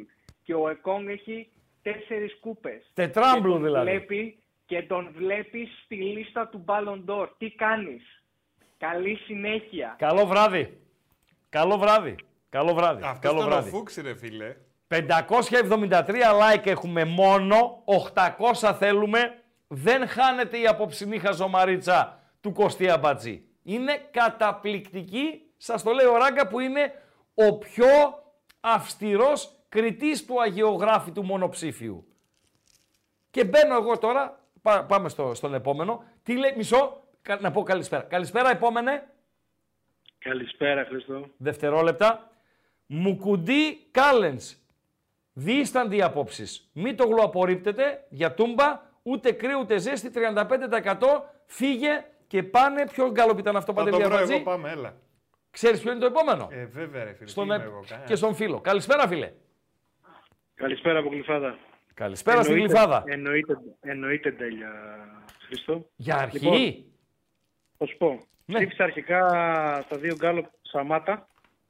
και ο Εκόνγκ έχει τέσσερις κούπες. Τετράμπλου Και τον δηλαδή. Βλέπει, και τον βλέπεις στη λίστα του Ballon d'Or. Τι κάνεις; Καλή συνέχεια. Καλό βράδυ. Καλό βράδυ. Καλό βράδυ. Αυτός Καλό ήταν ο βράδυ. Φούξ, ρε φίλε. 573 like έχουμε μόνο, 800 θέλουμε. Δεν χάνεται η απόψινή χαζομαρίτσα του Κωστή Αμπατζή. Είναι καταπληκτική, σας το λέει ο Ράγκα, που είναι ο πιο αυστηρός κριτής του αγιογράφητου μονοψήφιου. Και μπαίνω εγώ τώρα, πά- πάμε στο, στον επόμενο. Τι λέει, μισό, κα- να πω καλησπέρα. Καλησπέρα, επόμενε. Καλησπέρα, Χριστό. Δευτερόλεπτα. Μουκουντή Κάλενς. Διήστανται οι απόψεις. Μην το γλουαπορρίπτετε για τούμπα, ούτε κρύο ούτε ζέστη, 35% φύγε και πάνε. Ποιο γκάλωπ ήταν αυτό, Θα το Παντελή βρω Αμπατζή. εγώ, πάμε, έλα. Ξέρεις ποιο είναι το επόμενο; Ε, βέβαια, ρε φίλε. Στον τι ε- είμαι εγώ, κανένας. και στον φίλο. Καλησπέρα, φίλε. Καλησπέρα από Γλυφάδα. Καλησπέρα στην Εννοείται- Γλυφάδα. Εννοείται, εννοείται τέλεια, Χριστό. Για αρχή. Λοιπόν, θα σου πω. Ναι. Ψήφισα αρχικά τα δύο γκάλωπ Σαμάτα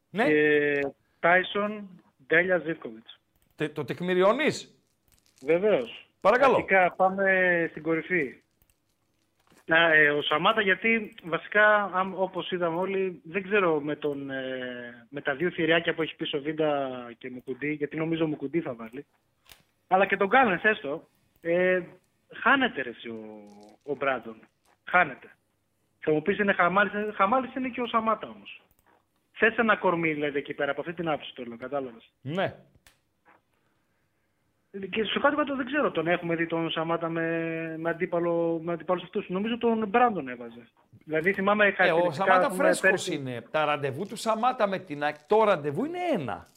Ναι. και Τάισον Ντέλια Ζίβκοβιτς. Τε- το τεκμηριώνεις; Βεβαίως. Παρακαλώ. Αρχικά πάμε στην κορυφή. Α, ε, ο Σαμάτα γιατί βασικά αμ- όπως είδαμε όλοι δεν ξέρω με, τον, ε, με τα δύο θηριάκια που έχει πίσω Βίντα και Μουκουντή γιατί νομίζω Μουκουντή θα βάλει αλλά και τον Κάλενς έστω ε, χάνεται ρε εσύ ο, ο Μπράντον χάνεται θα μου πεις είναι χαμάλης ε, χαμάλης είναι και ο Σαμάτα όμως θες ένα κορμί δηλαδή εκεί πέρα από αυτή την άποψη το λέω κατάλαβες Ναι. Και στο κάτω κάτω δεν ξέρω τον έχουμε δει τον Σαμάτα με, με, αντίπαλο, με αντίπαλους αυτούς. Νομίζω τον Μπράντον έβαζε. Δηλαδή θυμάμαι Ε, ο χαρακτηριστικά, Σαμάτα ας πούμε, φρέσκος πέρσι- είναι. Τα ραντεβού του Σαμάτα με την ΑΕΚ, το ραντεβού είναι ένα.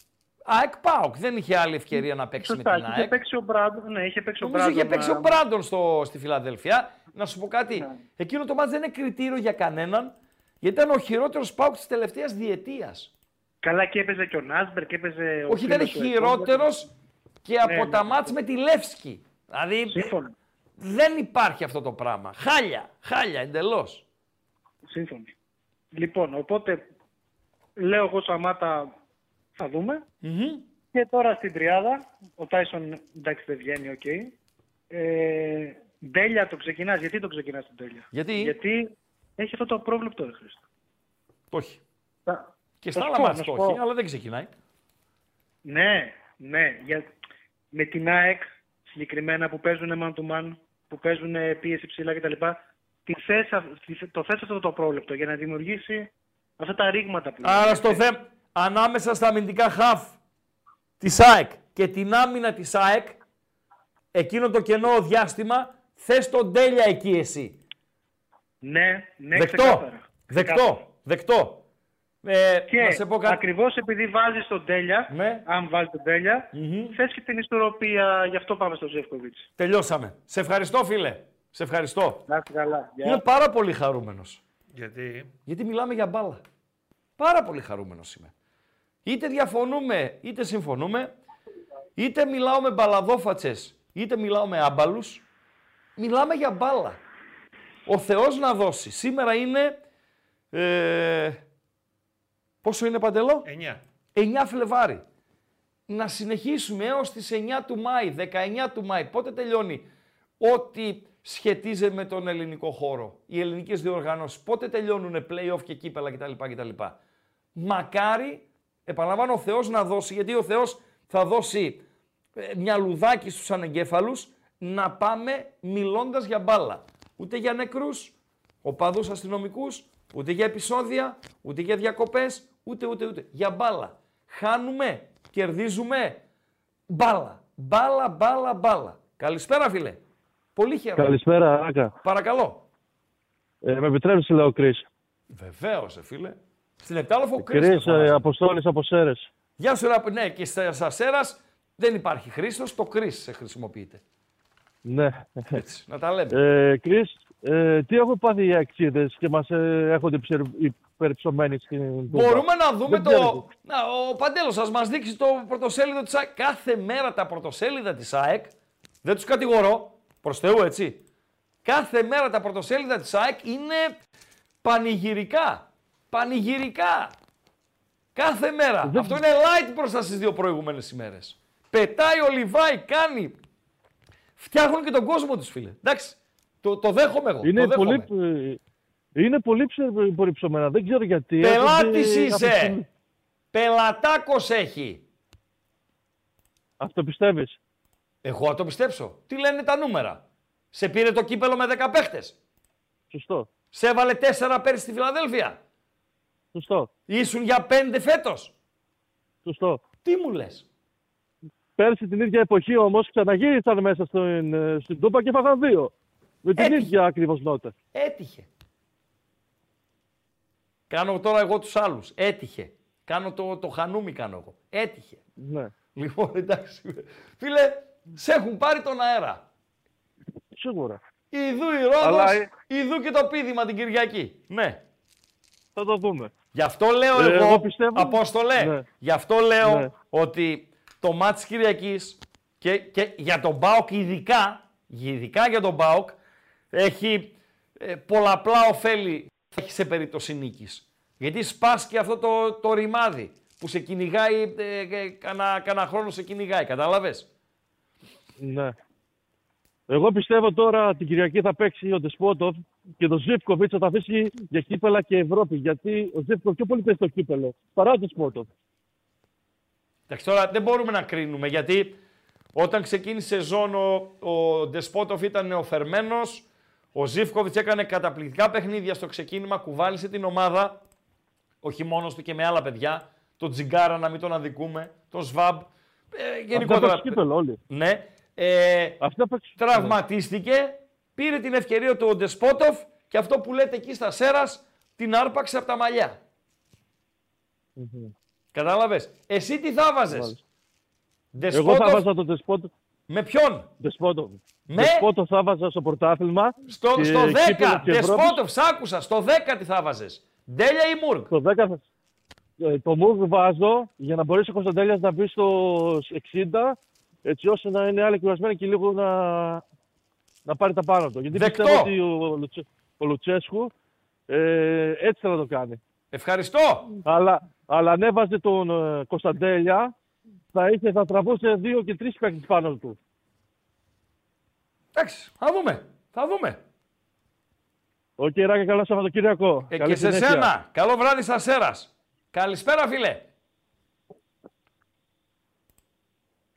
ΑΕΚ ΠΑΟΚ. Δεν είχε άλλη ευκαιρία να παίξει Σωστά, με την είχε ΑΕΚ. παίξει ο Μπράντον. Ναι, είχε παίξει ο Νομίζω Μπράντον. είχε παίξει ο α, Μπράντον στο, στη Φιλαδέλφια. Να σου πω κάτι. Ναι. Εκείνο το μάτς δεν είναι κριτήριο για κανέναν, γιατί ήταν ο χειρότερος ΠΑΟΚ της τελευταίας διετίας. Καλά και έπαιζε και ο Νάσμπεργκ και έπαιζε ο Όχι, ήταν φίλος του χειρότερος και από Ναι, τα ναι. ματς με τη Λεύσκη. Δηλαδή, Σύμφωνα. δεν υπάρχει αυτό το πράγμα. Χάλια, χάλια εντελώς. Σύμφωνο. Λοιπόν, οπότε λέω εγώ Σαμάτα θα δούμε. Και τώρα στην τριάδα, ο Τάισον εντάξει δεν βγαίνει, οκ. Ε, Ντέλια το ξεκινάς. Γιατί το ξεκινάς την Ντέλια; Γιατί; Γιατί έχει αυτό το απρόβλεπτο, ρε Χρήστο. Το έχει. Θα- Και θα στα σου άλλα πω, μάτς να το σου πω. έχει, αλλά δεν ξεκινάει. Ναι, ναι. Για... Με την ΑΕΚ συγκεκριμένα που παίζουν man to man, που παίζουν πίεση ψηλά κτλ. τη θες αυ- τη- Το θες αυτό το πρόβλεπτο για να δημιουργήσει αυτά τα ρήγματα που Άρα στο θέμα, ανάμεσα στα αμυντικά χαφ της ΑΕΚ και την άμυνα της ΑΕΚ, εκείνο το κενό διάστημα, θες τον τέλεια εκεί εσύ. Ναι, ναι, Δεκτό. ξεκάθαρα. Δεκτό. Δεκτό. Ε, Και να σε πω κάτι. ακριβώς επειδή βάζεις τον Τέλια, Ναι. αν βάλει τον τελια θες και την ισορροπία, γι' αυτό πάμε στο Ζεύκοβιτς. Τελειώσαμε. Σε ευχαριστώ, φίλε. Σε ευχαριστώ. Να είστε καλά. Γεια. Είμαι πάρα πολύ χαρούμενος. Γιατί; Γιατί μιλάμε για μπάλα. Πάρα πολύ χαρούμενος είμαι. Είτε διαφωνούμε, είτε συμφωνούμε, είτε μιλάω με μπαλαδόφατσες, είτε μιλάω με άμπαλους, μιλάμε για μπάλα. Ο Θεός να δώσει. Σήμερα είναι... Ε, πόσο είναι Παντελό; 9. 9 Φλεβάρι. Να συνεχίσουμε έως τις 9 του Μάη, 19 του Μάη. Πότε τελειώνει ό,τι σχετίζεται με τον ελληνικό χώρο, οι ελληνικές διοργανώσεις. Πότε τελειώνουν play-off και κύπελα κτλ. κτλ. Μακάρι, επαναλαμβάνω, ο Θεός να δώσει, γιατί ο Θεός θα δώσει ε, μια λουδάκι στους ανεγκέφαλους, να πάμε μιλώντας για μπάλα. Ούτε για νεκρούς, οπαδούς αστυνομικούς, ούτε για επεισόδια, ούτε για διακοπές, ούτε ούτε ούτε. Για μπάλα. Χάνουμε, κερδίζουμε, μπάλα. Μπάλα, μπάλα, μπάλα. Καλησπέρα φίλε. Πολύ χαίρομαι. Καλησπέρα, Άκα. Παρακαλώ. Ε, με επιτρέπεις, λέω, Κρίς. Βεβαίως, ε, φίλε. Στην Επτάλοφο Κρίστος. Κρίς, φωνάζει. ε, Αποστόλης από Σέρες. Γεια σου, ρε, ναι, και στα Σασέρας δεν υπάρχει Χρήστος, το Κρίς σε χρησιμοποιείται. Ναι. Έτσι, να τα λέμε. Ε, Κρίς, ε, τι έχουν πάθει οι αξίδες και μας ε, έχονται ψερ- υπερψωμένοι στην Τούμπα. Μπορούμε να δούμε Δεν το. ξέρω. Να, ο Παντέλος σας μας δείξει το πρωτοσέλιδο της ΑΕΚ. Κάθε μέρα τα πρωτοσέλιδα της ΑΕΚ. Δεν τους κατηγορώ. Προς Θεού, έτσι. Κάθε μέρα τα πρωτοσέλιδα της ΑΕΚ είναι πανηγυρικά. Πανηγυρικά. Κάθε μέρα. Αυτό είναι light μπροστά στις δύο προηγούμενες ημέρες. Πετάει ο Λιβάη, κάνει. Φτιάχνουν και τον κόσμο τους, φίλε. Εντάξει. Το, το δέχομαι εγώ. Είναι το δέχομαι. πολύ, ε, είναι πολύ ψε- υπερψωμένα. Δεν ξέρω γιατί. Πελάτης Έχονται είσαι. αυτή- Πελατάκος έχει. Αυτό πιστεύεις; Εγώ θα το πιστέψω. Τι λένε τα νούμερα; Σε πήρε το κύπελο με 10 παίχτες. Σωστό. Σε έβαλε 4 πέρυσι στη Φιλαδέλφια. Σωστό. Ήσουν για 5 φέτος. Σωστό. Τι μου λες; Πέρσι την ίδια εποχή όμως ξαναγύρισαν μέσα στην, ε, στην Τούμπα και φάγαν δύο. Με την Έτυχε. ίδια ακριβώς νότα. Έτυχε. Κάνω τώρα εγώ τους άλλους. Έτυχε. Κάνω το, το χανούμι κάνω εγώ. Έτυχε. Ναι. Λοιπόν, εντάξει. Φίλε, σε έχουν πάρει τον αέρα. Σίγουρα. Ιδού η Ρόδος, Αλλά, ε- ιδού και το πίδημα την Κυριακή. Ναι. Θα το δούμε. Γι' αυτό λέω Ε, εγώ, εγώ πιστεύω- Απόστολε, Ναι. γι' αυτό λέω Ναι. ότι το μάτς της Κυριακής και, και για τον ΠΑΟΚ ειδικά, ειδικά για τον ΠΑΟΚ, έχει ε, πολλαπλά ωφέλη έχει σε περίπτωση νίκης. Γιατί σπάσκει αυτό το, το ρημάδι που σε κυνηγάει, ε, ε, κανένα, κανένα χρόνο σε κυνηγάει, κατάλαβες; Ναι. Εγώ πιστεύω τώρα την Κυριακή θα παίξει ο Ντεσπότοφ και το Ζήφκοβιτς θα τα αφήσει για κύπελα και Ευρώπη. Γιατί ο Ζήφκοβιτς πιο πολύ παίζει το κύπελο παρά ο Ντεσπότοφ. Εντάξει, τώρα δεν μπορούμε να κρίνουμε γιατί όταν ξεκίνησε η σεζόν ο, ο Ντεσπότοφ ήταν νεοφερμένος, ο Ζήφκοβιτς έκανε καταπληκτικά παιχνίδια στο ξεκίνημα, κουβάλισε την ομάδα, όχι μόνος του και με άλλα παιδιά, τον Τζιγκάρα να μην τον αδικούμε, τον Σβάμπ, ε, γενικότερα. παίξει κύπελο όλοι. Ναι. Ε, τραυματίστηκε, πήρε την ευκαιρία του ο Ντεσπότοφ και αυτό που λέτε εκεί στα Σέρας την άρπαξε από τα μαλλιά. Κατάλαβες. Εσύ τι θα βάζες; Εγώ θα βάζα τον Ντεσπότοφ. Με ποιον; Ντεσπότοφ. Με- Ντεσπότοφ θα βάζα στο πρωτάθλημα. Στο, και στο 10, κύπελλο και Ευρώπη. Δεσπότοφ, σ' άκουσα. Στο 10 τι θα βάζες. Ντέλια ή Μουρκ. Στο 10 θα- ε, το Μουρκ βάζω για να μπορέσει ο Κωνσταντέλιας να μπει στο 60 έτσι ώστε να είναι άλλοι κουρασμένοι και λίγο να, να πάρει τα πάνω του. Γιατί Δεκτό. πιστεύω ότι ο, Λουτσε, ο Λουτσέσκου ε, έτσι θα το κάνει. Ευχαριστώ. Αλλά, αλλά αν έβαζε τον ε, Κωνσταντέλια θα, είχε, θα τραβούσε δύο και τρεις παίκτες πάνω του. Εντάξει, θα δούμε. Θα δούμε. Οκ, Ράγκα, καλό Σαββατοκύριακο. Ε, Καλή και σε συνέχεια. σένα. Καλό βράδυ στα Σέρας. Καλησπέρα φίλε. Το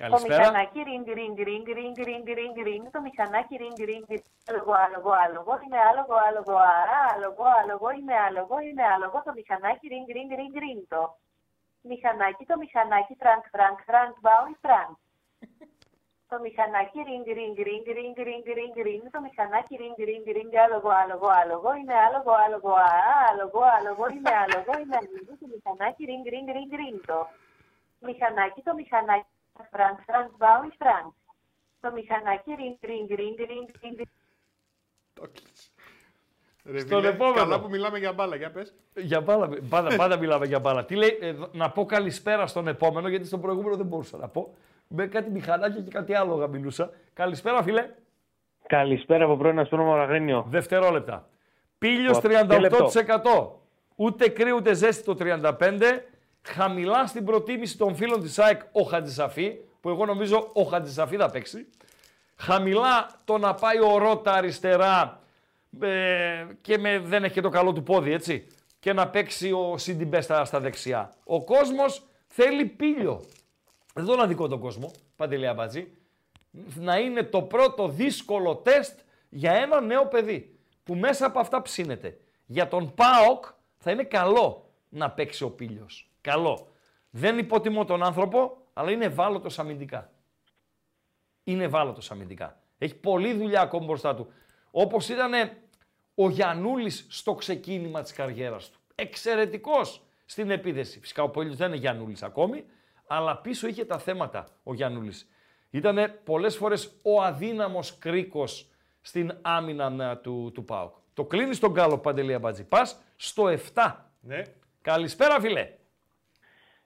Καλησπέρα. μηχανάκι ριγκ ριγκ ριγκ ριγκ ριγκ ριγκ ριγκ το μηχανάκι ριγκ ριγκ ριγκ άλογο άλογο άλογο είναι άλογο άλογο άρα άλογο άλογο είναι άλογο είναι άλογο το μηχανάκι ριγκ ριγκ ριγκ ριγκ το μηχανάκι το μηχανάκι φρανκ φρανκ φρανκ μπάουι φρανκ Το μηχανάκι ring, ring, ring, ring, ring, ring, ring. Το μηχανάκι ring, ring, ring, άλογο, άλογο, άλογο. Είναι άλογο, άλογο, α, άλογο, άλογο. Είναι άλογο, είναι άλογο. Το μηχανάκι ring, ring, ring, ring. Το μηχανάκι, το μηχανάκι. Φρανκ, Φρανκ, Μπάουι, Φρανκ. Το μηχανάκι ring, ring, ring, ring, ring, ring. Ρε, Στον φίλε, επόμενο. Καλά που μιλάμε για μπάλα, για πες. Για μπάλα, πάντα, πάντα μιλάμε για μπάλα. Τι λέει, ε, να πω καλησπέρα στον επόμενο, γιατί στον προηγούμενο δεν μπορούσα να πω. Με κάτι μηχανάκια και κάτι άλλο μιλούσα. Καλησπέρα, φίλε. Καλησπέρα από πρώην Ασπρόμο Αγρίνιο. Δευτερόλεπτα. Πήλιο Ω, και λεπτό. 38%. Ούτε κρύο ούτε ζέστη το 35%. Χαμηλά στην προτίμηση των φίλων της ΑΕΚ ο Χατζησαφή, που εγώ νομίζω ο Χατζησαφή θα παίξει. Χαμηλά το να πάει ο Ρότα αριστερά ε, και με, δεν έχει και το καλό του πόδι, έτσι. Και να παίξει ο Σιντιμπέ στα, στα δεξιά. Ο κόσμος θέλει πήλιο. Δεν τον αδικό τον κόσμο, Παντελή Αμπατζή. Να είναι το πρώτο δύσκολο τεστ για ένα νέο παιδί που μέσα από αυτά ψήνεται. Για τον ΠΑΟΚ θα είναι καλό να παίξει ο Πήλιος. Καλό. Δεν υποτιμώ τον άνθρωπο, αλλά είναι ευάλωτος αμυντικά. Είναι ευάλωτος αμυντικά. Έχει πολλή δουλειά ακόμα μπροστά του. Όπως ήταν ο Γιαννούλης στο ξεκίνημα της καριέρας του. Εξαιρετικός στην επίδεση. Φυσικά ο Πήλιος δεν είναι Γιαννούλης ακόμη, αλλά πίσω είχε τα θέματα ο Γιαννούλης. Ήταν πολλές φορές ο αδύναμος κρίκος στην άμυνα ε, του, του ΠΑΟΚ. Το κλείνει στον κάλο Παντελή Αμπατζή. Πας στο 7. Ναι. Καλησπέρα φίλε.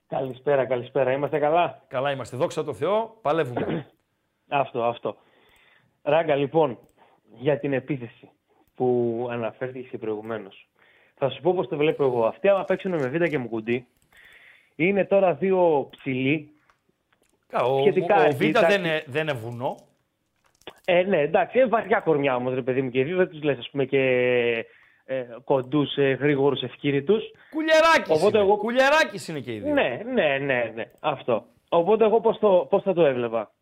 Καλησπέρα, καλησπέρα. Είμαστε καλά; Καλά είμαστε. Δόξα τω Θεώ. Παλεύουμε. Αυτό, αυτό. Ράγκα, λοιπόν, για την επίθεση που αναφέρθηκε προηγουμένως. Θα σου πω πώς το βλέπω εγώ. Αυτοί, άμα παίξουν με β' και Μουκουντή, είναι τώρα δύο ψηλοί. Ο, Σχετικά, ο, ο έτσι, Β εντάξει. δεν είναι, δεν είναι βουνό. Ε, ναι, εντάξει, είναι βαριά κορμιά όμως, ρε παιδί μου. Και οι δύο δεν τους λες, ας πούμε, και ε, κοντούς, ε, γρήγορους, ευκήρητου. Κουλιαράκης Οπότε είναι. εγώ- Κουλιαράκης είναι και οι δύο. Ναι, ναι, ναι, ναι. Αυτό. Οπότε εγώ πώς, το, πώς θα το έβλεπα.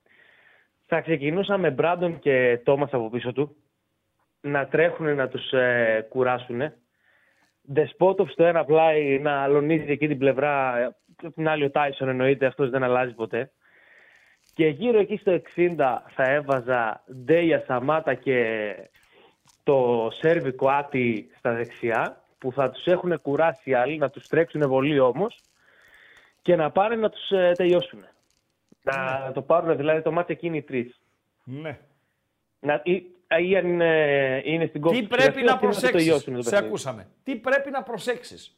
Θα ξεκινούσα με Μπράντον και Τόμας από πίσω του. Να τρέχουν να τους ε, κουράσουν. Δεσπότοφ στο ένα πλάι να αλωνίζει εκεί την πλευρά. ε, απ' Την άλλη ο Τάισον εννοείται, αυτός δεν αλλάζει ποτέ. Και γύρω εκεί στο 60 θα έβαζα Ντέια Σαμάτα και το Σέρβικο Άτι στα δεξιά που θα τους έχουν κουράσει οι άλλοι, να τους τρέξουν βολή όμως και να πάνε να τους ε, τελειώσουν. Να το πάρουν δηλαδή το μάτι εκείνοι οι τρεις. Ναι. Να, ή, ή αν είναι, είναι στην κόψη Τι της πρέπει να κυριαρχίας, το προσέξεις; τελειώσουν το Σε παιχνίδι. ακούσαμε. Τι πρέπει να προσέξεις;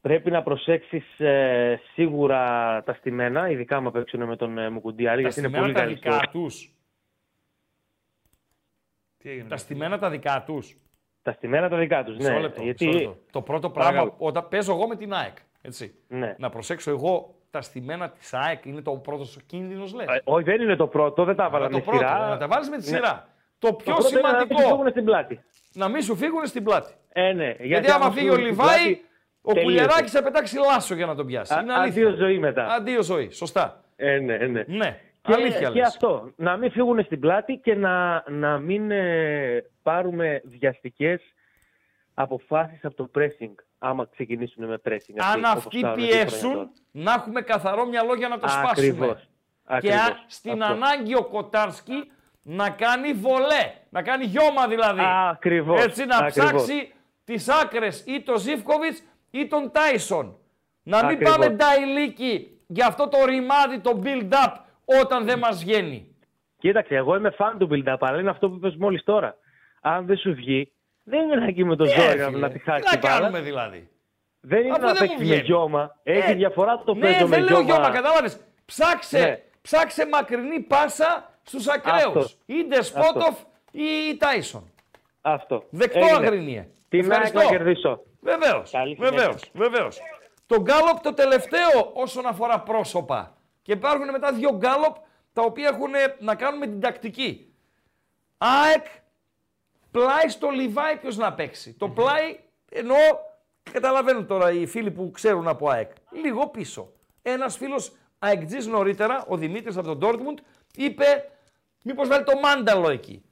Πρέπει να προσέξεις ε, σίγουρα τα στημένα, ειδικά άμα παίξουν με τον ε, Μουκουντιάρη, Τα γιατί είναι στημένα πολύ τα καλή δικά στο- τους. Τι έγινε. Τα στημένα τα δικά τους. Τα στημένα τα δικά τους, Μισό ναι. λεπτό, γιατί... μισό λεπτό. Το πρώτο πράγμα, Παρακαλώ. όταν παίζω εγώ με την ΑΕΚ, έτσι. Ναι. Να προσέξω εγώ τα στημένα της ΑΕΚ, είναι το πρώτος κίνδυνος, λες. Ε, όχι, δεν είναι το πρώτο, δεν τα έβαλα Αλλά με το πρώτο, σειρά. να τα βάλεις με τη Ναι. σειρά. Το πιο πρώτο είναι να μην σημαντικό, σου φύγουν στην πλάτη. να μην σου φύγουν στην πλάτη. Ε, ναι. Γιατί, άμα φύγει ο φύγουν στην Λιβάη, πλάτη, ο τελείωσε. Κουλιαράκης θα πετάξει λάσο για να τον πιάσει. Α- είναι αλήθεια. αντίο ζωή μετά. Αντίο ζωή, σωστά. Ε, ναι, ναι. Ναι, Και, αλήθεια και λες. αυτό. Να μην φύγουν στην πλάτη και να, να μην ε, πάρουμε βιαστικές αποφάσεις από το pressing. Άμα ξεκινήσουν με pressing. Αν όπως αυτοί κάνουν δύο χρόνια τώρα. πιέσουν, να έχουμε καθαρό μυαλό για να το σπάσουμε. Ακριβώς. Και Ακριβώς. α- στην Αυτό. ανάγκη ο Κοτάρσκι να κάνει βολέ, να κάνει γιώμα δηλαδή. Ακριβώς. Έτσι να Ακριβώς. ψάξει τις άκρες ή τον Ζίβκοβιτς ή τον Τάισον. Να μην Ακριβώς. πάμε νταϊλίκι για αυτό το ρημάδι, το build-up όταν δεν μας βγαίνει. Κοίταξε, εγώ είμαι fan του build-up, αλλά είναι αυτό που είπες μόλις τώρα. Αν δεν σου βγει, δεν είναι να εκεί με το Ε, ζόρι φίλε, να, να τη Τι χάσει να την μπάλα. κάνουμε δηλαδή; Δεν είναι Αφού να δεν μου παίξει με βγαίνει. γιώμα. Έχει Ε, διαφορά το ναι, παίζω με δεν λέω γιώμα. γιώμα, κατάλαβες; Ψάξε, Ναι. ψάξε μακρινή πάσα στους ακραίους. Αυτός. Ή Ντεσπότοφ ή Τάισον. Αυτό. Δεκτό Έγινε. αγρινίε. Την ΑΕΚ να κερδίσω. Βεβαίως. Καλή συνέχεια. Βεβαίως. Βεβαίως. Το γκάλοπ το τελευταίο όσον αφορά πρόσωπα. Και υπάρχουν μετά δύο γκάλοπ τα οποία έχουν να κάνουν με την τακτική. ΑΕΚ, πλάι στο Λιβάι ποιος να παίξει. Το πλάι εννοώ, καταλαβαίνουν τώρα οι φίλοι που ξέρουν από ΑΕΚ. Λίγο πίσω. Ένας φίλος ΑΕΚΤΖΙ νωρίτερα, ο Δημήτρης από τον Ντόρτμουντ, είπε μήπως βάλει το μάνταλο εκεί.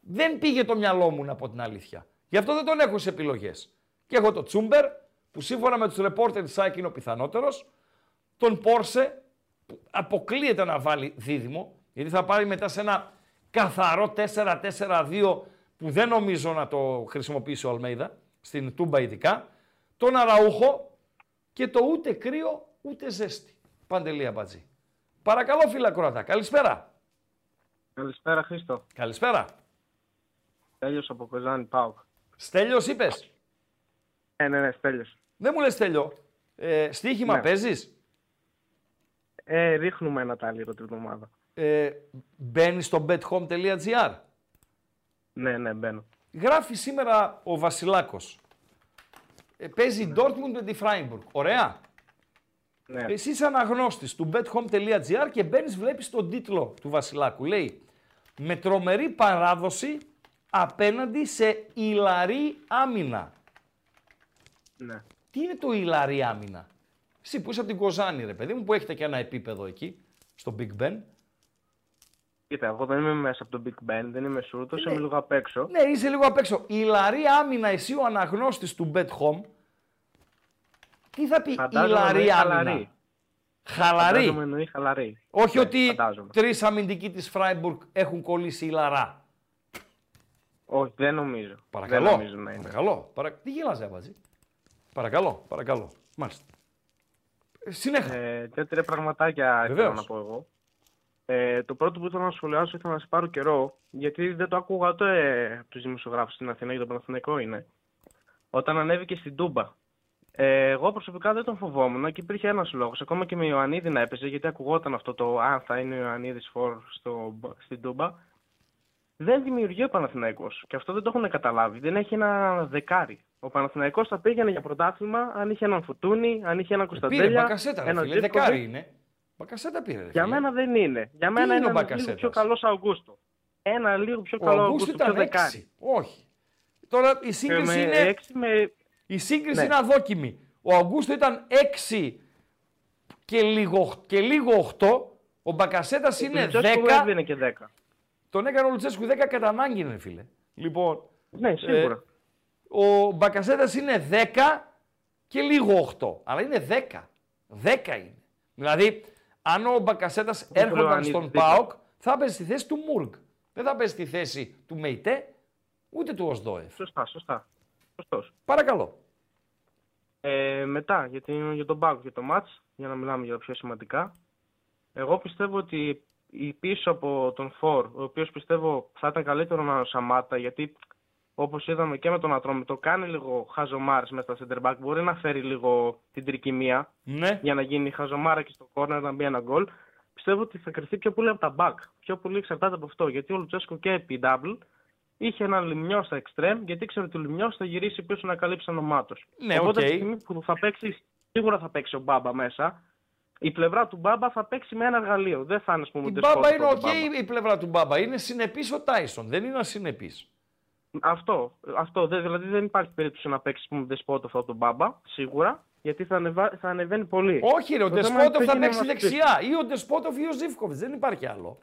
Δεν πήγε το μυαλό μου να πω την αλήθεια. Γι' αυτό δεν τον έχω σε επιλογές. Και έχω το Τσούμπερ, που σύμφωνα με τους ρεπόρτερ τη ΑΕΚ είναι ο πιθανότερος. Τον Πόρσε, που αποκλείεται να βάλει δίδυμο. Γιατί θα πάρει μετά σε ένα καθαρό 4-4-2 που δεν νομίζω να το χρησιμοποιήσει ο Αλμέιδα, στην Τούμπα ειδικά, τον Αραούχο και το ούτε κρύο ούτε ζέστη. Παντελή Αμπατζή. Παρακαλώ φίλα Κροατά, καλησπέρα. Καλησπέρα Χρήστο. Καλησπέρα. Στέλιος από Κοζάνη, πάω. Στέλιος είπες; Ναι, ναι, ναι, Στέλιος. Δεν μου λες Στέλιο. Ε, στοίχημα Ναι. παίζεις; Ε, ρίχνουμε ένα τάλι την εβδομάδα. Ε, μπαίνεις στο bethome.gr. Ναι, ναι, μπαίνω. Γράφει σήμερα ο Βασιλάκος. Ε, παίζει η Dortmund με τη Freiburg. Ωραία. Ναι. Εσύ είσαι αναγνώστης του bethome.gr και μπαίνεις βλέπεις τον τίτλο του Βασιλάκου. Λέει «Με τρομερή παράδοση απέναντι σε ηλαρή άμυνα». Ναι. Τι είναι το ηλαρή άμυνα; Εσύ που είσαι από την Κοζάνη ρε παιδί μου που έχετε και ένα επίπεδο εκεί στο Big Ben. Κοίτα, εγώ δεν είμαι μέσα από το Big Ben, δεν είμαι σούρτος, είμαι λίγο απ' έξω. Ναι, είσαι λίγο απ' έξω. Η ηλαρή άμυνα, εσύ ο αναγνώστης του Bet Home, τι θα πει Φαντάζομαι ηλαρή εννοεί άμυνα; χαλαρή. Χαλαρή. Φαντάζομαι εννοεί χαλαρή. Όχι Ναι, ότι φαντάζομαι. τρεις αμυντικοί της Φράιμπουργκ έχουν κολλήσει ηλαρά. Όχι, δεν νομίζω. Παρακαλώ. Δεν νομίζω να είναι. Παρακαλώ. Παρα... Τι γελάς, Αβατζή. Παρακαλώ, παρακαλώ. Μάλιστα. Ε, Συνέχα. Ε, Τέτοια πραγματάκια ήθελα Βεβαίως. να πω εγώ. Ε, το πρώτο που ήθελα να σχολιάσω ήθελα να σε πάρω καιρό, γιατί δεν το άκουγα ούτε από τους δημοσιογράφους στην Αθήνα για το Παναθηναϊκό είναι. Όταν ανέβηκε στην Τούμπα. Ε, εγώ προσωπικά δεν τον φοβόμουν και υπήρχε ένας λόγος. Ακόμα και με Ιωαννίδη να έπαιζε, γιατί ακουγόταν αυτό το αν θα είναι ο Ιωαννίδης φορ στο, στην Τούμπα. Δεν δημιουργεί ο Παναθηναϊκός και αυτό δεν το έχουν καταλάβει. Δεν έχει ένα δεκάρι. Ο Παναθηναϊκός θα πήγαινε για πρωτάθλημα αν είχε έναν Φουτούνι, αν είχε έναν Πήρε Κωνσταντέλια. μπακασέτα, ρε έναν φίλε. Ζίβκοβιτ. Δεκάρι είναι. Μπακασέτα πήρε. ρε Για φίλε. μένα δεν είναι. Για μένα είναι είναι ο ένας λίγο Μπακασέτας; πιο καλός Αυγούστο. Ένα λίγο πιο Ο καλό Αυγούστου Αυγούστο, πιο ήταν δεκάρι. έξι. Όχι. Τώρα η σύγκριση με είναι. έξι με- Η σύγκριση Ναι. είναι αδόκιμη. Ο Αυγούστο ήταν 6 και λίγο, και λίγο 8. Ο Μπακασέτας είναι Λουτσέσκου 10. έβγαινε και 10. Τον έκανε ο Λουτσέσκου 10 κατά ανάγκη, είναι φίλε. Λοιπόν. Ναι, σίγουρα. ο Μπακασέτας είναι 10 και λίγο 8. Αλλά είναι 10. 10 είναι. Δηλαδή, αν ο Μπακασέτας Δεν θέλω έρχονταν αν στον είναι δίπλα. ΠΑΟΚ, θα έπαιζε στη θέση του Μουργκ. Δεν θα έπαιζε στη θέση του Μεϊτέ, ούτε του Οσδόεφ. Σωστά, σωστά. Σωστός. Παρακαλώ. Ε, μετά, για, την, για τον Πάγκο και το μάτς, για να μιλάμε για τα πιο σημαντικά. Εγώ πιστεύω ότι η πίσω από τον Φορ, ο οποίος πιστεύω θα ήταν καλύτερο να είναι ο Σαμάτα, γιατί όπως είδαμε και με τον Ατρόμητο, κάνει λίγο χαζομάρες μέσα στα center back, μπορεί να φέρει λίγο την τρικυμία Ναι. για να γίνει χαζομάρα και στο corner να μπει ένα γκολ. Πιστεύω ότι θα κρυφτεί πιο πολύ από τα back. Πιο πολύ εξαρτάται από αυτό. Γιατί ο Λουτσέσκο και επί double είχε έναν λιμιό στα extreme, γιατί ήξερε ότι ο λιμιός θα γυρίσει πίσω να καλύψει ένα μάτο. Ναι, Οπότε οκ. τη στιγμή που θα παίξει, σίγουρα θα παίξει ο Μπάμπα μέσα. Η πλευρά του Μπάμπα θα παίξει με ένα εργαλείο. Δεν θα είναι, ας πούμε, Η δεσπότικο Μπάμπα είναι του οκ Μπάμπα. η πλευρά του Μπάμπα. Είναι συνεπής ο Τάισον. Δεν είναι ασυνεπής. Αυτό. αυτό. Δε- Δηλαδή δεν υπάρχει περίπτωση να παίξει πούμε, δεσπότοφ από τον Μπάμπα, σίγουρα. Γιατί θα, ανεβα... θα ανεβαίνει πολύ. Όχι, ρε, ο Το θέμα είναι Ντεσπότοφ τι θα γίνεται παίξει με μας δεξιά. Ή ο Ντεσπότοφ ή ο Ζήφκοβιτς. Δεν υπάρχει άλλο.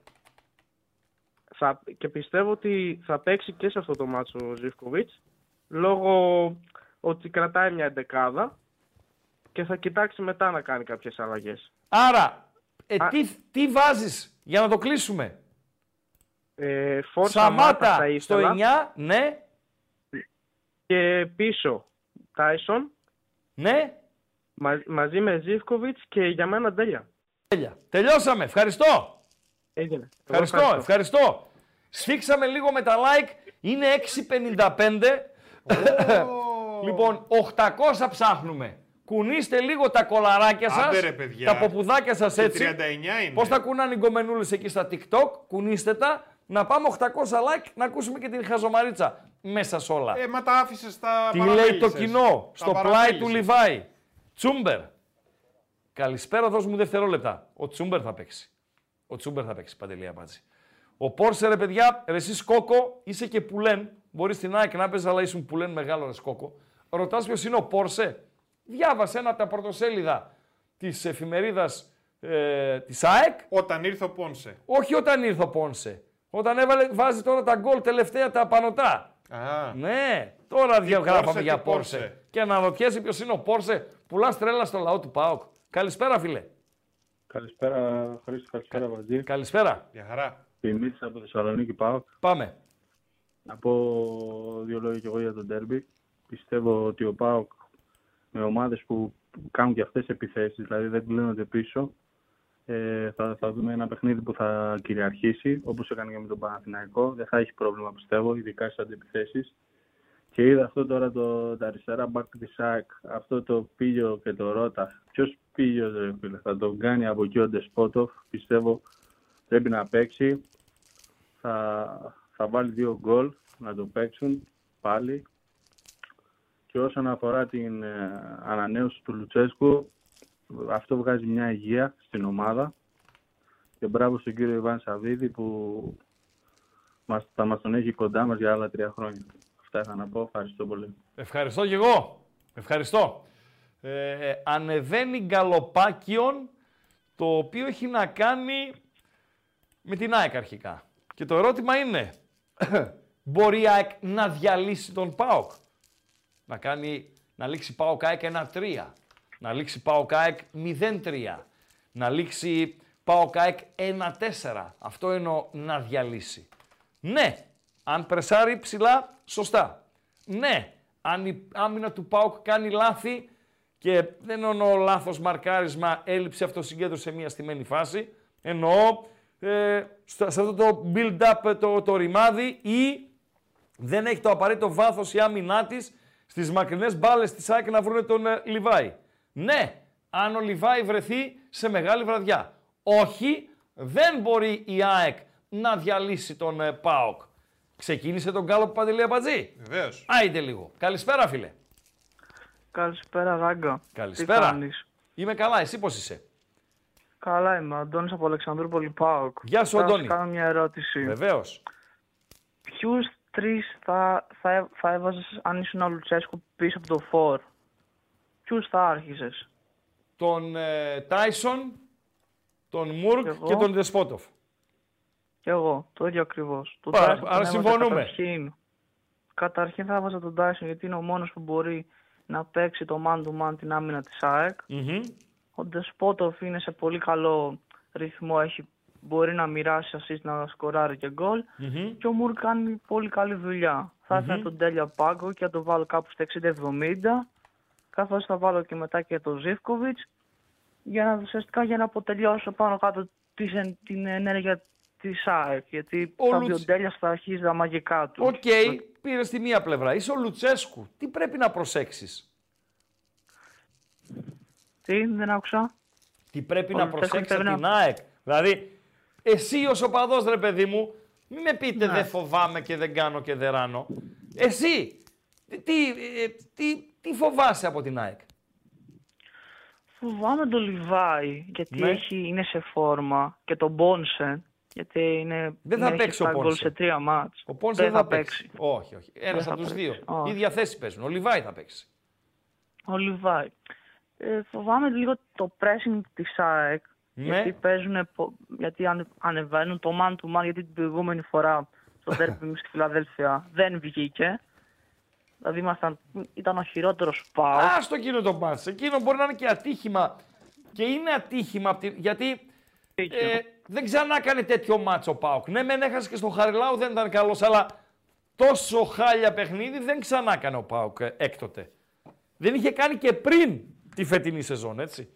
θα, και πιστεύω ότι θα παίξει και σε αυτό το μάτσο ο Ζιβκοβιτς λόγω ότι κρατάει μια εντεκάδα και θα κοιτάξει μετά να κάνει κάποιες αλλαγές. Άρα, ε, Α- τι, τι βάζεις για να το κλείσουμε; Ε, Φορ Σαμάτα Σαμάτα θα στο ήθελα 9, ναι, και πίσω Τάισον ναι. μα- μαζί με Ζιβκοβιτς και για μένα τέλεια. Τέλεια. Τελειώσαμε. Ευχαριστώ. Έγινε. Ευχαριστώ, Εγώ ευχαριστώ. Σφίξαμε λίγο με τα like. Είναι 6.55. λοιπόν, 800 ψάχνουμε. Κουνήστε λίγο τα κολαράκια σας, Άντε ρε, παιδιά. τα ποπουδάκια σας Και έτσι. 39 είναι. Πώς τα κουνάνε οι γκομενούλες εκεί στα TikTok, κουνήστε τα, να πάμε 800 like, να ακούσουμε και την χαζομαρίτσα μέσα σε όλα. Ε, μα τα άφησες στα Τι λέει το παραμέλησες. κοινό Τα στο πλάι παραμέλησες. του Λιβάη. Τσούμπερ. Καλησπέρα, δώσ' μου δευτερόλεπτα. Ο Τσούμπερ θα παίξει. Ο Τσούμπερ θα παίξει, Παντελή Αμπάτζη. Ο Πόρσε, ρε παιδιά, ρε εσύ Σκόκο, είσαι και πουλέν. Μπορείς στην ΑΕΚ να παίζει, αλλά ήσουν πουλέν μεγάλο, ρε Σκόκο. Ρωτάς ποιος είναι ο Πόρσε; Διάβασε ένα από τα πρωτοσέλιδα της εφημερίδας ε, της ΑΕΚ. Όταν ήρθε ο Πόνσε. Όχι όταν ήρθε ο Πόνσε. Όταν έβαλε, βάζει τώρα τα γκολ τελευταία τα πανωτά. Α. Ναι, τώρα διαγράφαμε Πόρσε, για τι Πόρσε. Πόρσε. Και αναρωτιέσαι ποιος είναι ο Πόρσε. Πουλάς τρέλα στο λαό του ΠΑΟΚ. Καλησπέρα, φίλε. Καλησπέρα, Χρήστο, καλησπέρα, Βαζί. Καλησπέρα. Για χαρά. Δημήτρης από Θεσσαλονίκη, πάω. Πάμε. Να πω δύο λόγια κι εγώ για τον τέρμπι. Πιστεύω ότι ο ΠΑΟΚ με ομάδες που κάνουν και αυτές επιθέσεις, δηλαδή δεν κλείνονται πίσω, ε, θα, θα δούμε ένα παιχνίδι που θα κυριαρχήσει, όπως έκανε και με τον Παναθηναϊκό. Δεν θα έχει πρόβλημα, πιστεύω, ειδικά στις αντιπιθέσεις. Και είδα αυτό τώρα το, τα αριστερά back της ΑΕΚ, αυτό το Πίλιο και το Ρότα. Ποιος Πίλιο, ρε φίλε, θα τον κάνει από εκεί ο Ντεσπότοφ. Πιστεύω πρέπει να παίξει. Θα, θα βάλει δύο γκολ να το παίξουν πάλι. Και όσον αφορά την ε, ανανέωση του Λουτσέσκου, αυτό βγάζει μια υγεία στην ομάδα. Και μπράβο στον κύριο Ιβάν Σαββίδη που μας, θα μας τον έχει κοντά μας για άλλα τρία χρόνια. Αυτά είχα να πω. Ευχαριστώ πολύ. Ευχαριστώ και εγώ. Ευχαριστώ. Ε, ανεβαίνει γκαλοπάκιον το οποίο έχει να κάνει με την ΑΕΚ αρχικά. Και το ερώτημα είναι, μπορεί η ΑΕΚ να διαλύσει τον ΠΑΟΚ; Να κάνει, να λήξει ΠΑΟΚ ΑΕΚ 1-3. Να λήξει ΠΑΟΚ ΑΕΚ 0-3. Να λήξει ΠΑΟΚ ΑΕΚ 1-4. Αυτό εννοώ να διαλύσει. Ναι, αν πρεσάρει ψηλά, σωστά. Ναι, αν η άμυνα του ΠΑΟΚ κάνει λάθη και δεν εννοώ λάθος μαρκάρισμα, έλλειψη αυτοσυγκέντρωσης σε μια στημένη φάση, εννοώ ε, στο- σε αυτό το build-up το, το ρημάδι ή δεν έχει το απαραίτητο βάθος η άμυνά της στις μακρινές μπάλες της ΑΕΚ να βρουν τον ε, Λιβάη. Ναι, αν ο Λιβάη βρεθεί σε μεγάλη βραδιά. Όχι, δεν μπορεί η ΑΕΚ να διαλύσει τον ε, ΠΑΟΚ. Ξεκίνησε τον κάλο Παντελή απαντζή. Βεβαίως. Άιντε λίγο. Καλησπέρα, φίλε. Καλησπέρα, Ράγκα. Καλησπέρα. Είμαι καλά, εσύ πώς είσαι; Καλά είμαι, Αντώνης από Αλεξανδρούπολη ΠΑΟΚ. Γεια σου, Αντώνη. Θα κάνω μια ερώτηση. Βεβαίως. Ποιους τρεις θα, θα, έβαζες αν ήσουν ο Λουτσέσκου πίσω από το φόρ; Ποιους θα άρχισε, Τον ε, Τάισον, τον Μουρκ και, και τον Δεσπότοφ. Κι εγώ, το ίδιο ακριβώς. Άρα συμφωνούμε. Καταρχήν. καταρχήν θα έβαζα τον Τάισον γιατί είναι ο μόνος που μπορεί να παίξει το man to man την άμυνα της ΑΕΚ. Mm-hmm. Ο Ντεσπότοφ είναι σε πολύ καλό ρυθμό, έχει, μπορεί να μοιράσει assist, να σκοράρει και γκολ. Mm-hmm. Και ο Μουρ κάνει πολύ καλή δουλειά. Mm-hmm. Θα ήθελα τον Τέλια πάγκο και να τον βάλω κάπου στα 60-70. Καθώς θα βάλω και μετά και τον Ζίβκοβιτς για να ουσιαστικά για να αποτελειώσω πάνω κάτω της, εν- την ενέργεια της ΑΕΚ. Γιατί Ο θα Λουτς- βγει ο Τέλιας θα αρχίσει τα μαγικά του. Οκ, πήρε τη μία πλευρά. Είσαι ο Λουτσέσκου. Τι πρέπει να προσέξεις; Τι, δεν άκουσα. Τι πρέπει Ο να Λουτσέσκου προσέξεις από πρέπει την να- ΑΕΚ; Δηλαδή, εσύ ως οπαδός ρε παιδί μου, μην με πείτε Ναι. δεν φοβάμαι και δεν κάνω και δεν ράνω. Εσύ, τι, τι, ε, τι, τι φοβάσαι από την ΑΕΚ; Φοβάμαι τον Λιβάη, γιατί Ναι. έχει, είναι σε φόρμα και τον Μπόνσεν, γιατί είναι, Δεν θα έχει παίξει ο επτά γκολ Πόνσε. σε τρία μάτς. Ο Πόνσε δεν θα παίξει. Όχι, όχι. Ένας Δεν από θα τους παίξει. δύο. Όχι. ίδια θέση παίζουν. Ο Λιβάη θα παίξει. Ο Λιβάη. Ε, φοβάμαι λίγο το pressing της ΑΕΚ, Ναι. γιατί, παίζουν, πο- γιατί ανε- ανεβαίνουν το man to man, γιατί την προηγούμενη φορά στο τέρπι μου στη Φιλαδέλφια δεν βγήκε. Δηλαδή ήμασταν, ήταν ο χειρότερος πάω. Α το εκείνο το μάτς. Εκείνο μπορεί να είναι και ατύχημα. Και είναι ατύχημα απ' τη- γιατί ε, δεν ξανά έκανε τέτοιο μάτσο ο Πάοκ. Ναι, μεν έχασε και στο Χαριλάου, δεν ήταν καλός, αλλά τόσο χάλια παιχνίδι δεν ξανά έκανε ο Πάοκ ε, έκτοτε. Δεν είχε κάνει και πριν τη φετινή σεζόν, έτσι.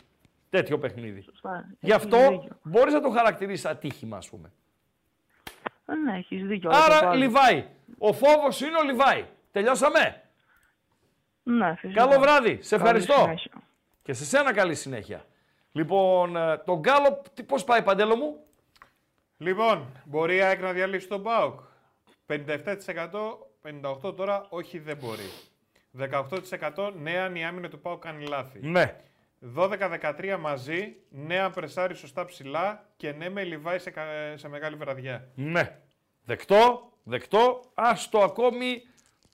Τέτοιο παιχνίδι. Σωστά. Γι' Έχεις αυτό δίκιο. μπορείς να το χαρακτηρίσει ατύχημα, ας πούμε. Ε, ναι, έχεις δίκιο. αλλά το Άρα, πάλι. Λιβάη. Ο φόβος είναι ο Λιβάη. Τελειώσαμε. Ναι, φυσικά. Καλό βράδυ. Σε Καλή ευχαριστώ. συνέχεια. Και σε σένα καλή συνέχεια. Λοιπόν, ε, τον Γκάλοπ, τι- πώς πάει Παντέλο μου; Λοιπόν, μπορεί η ΑΕΚ να διαλύσει τον ΠΑΟΚ. 57%, 58% τώρα, όχι δεν μπορεί. 18% ναι αν η άμυνα του ΠΑΟΚ κάνει λάθη. Ναι. 12-13 μαζί, ναι αν πρεσάρει σωστά ψηλά και ναι με Λιβάι σε, κα- σε μεγάλη βραδιά. Ναι. Δεκτό, δεκτό. Άστο ακόμη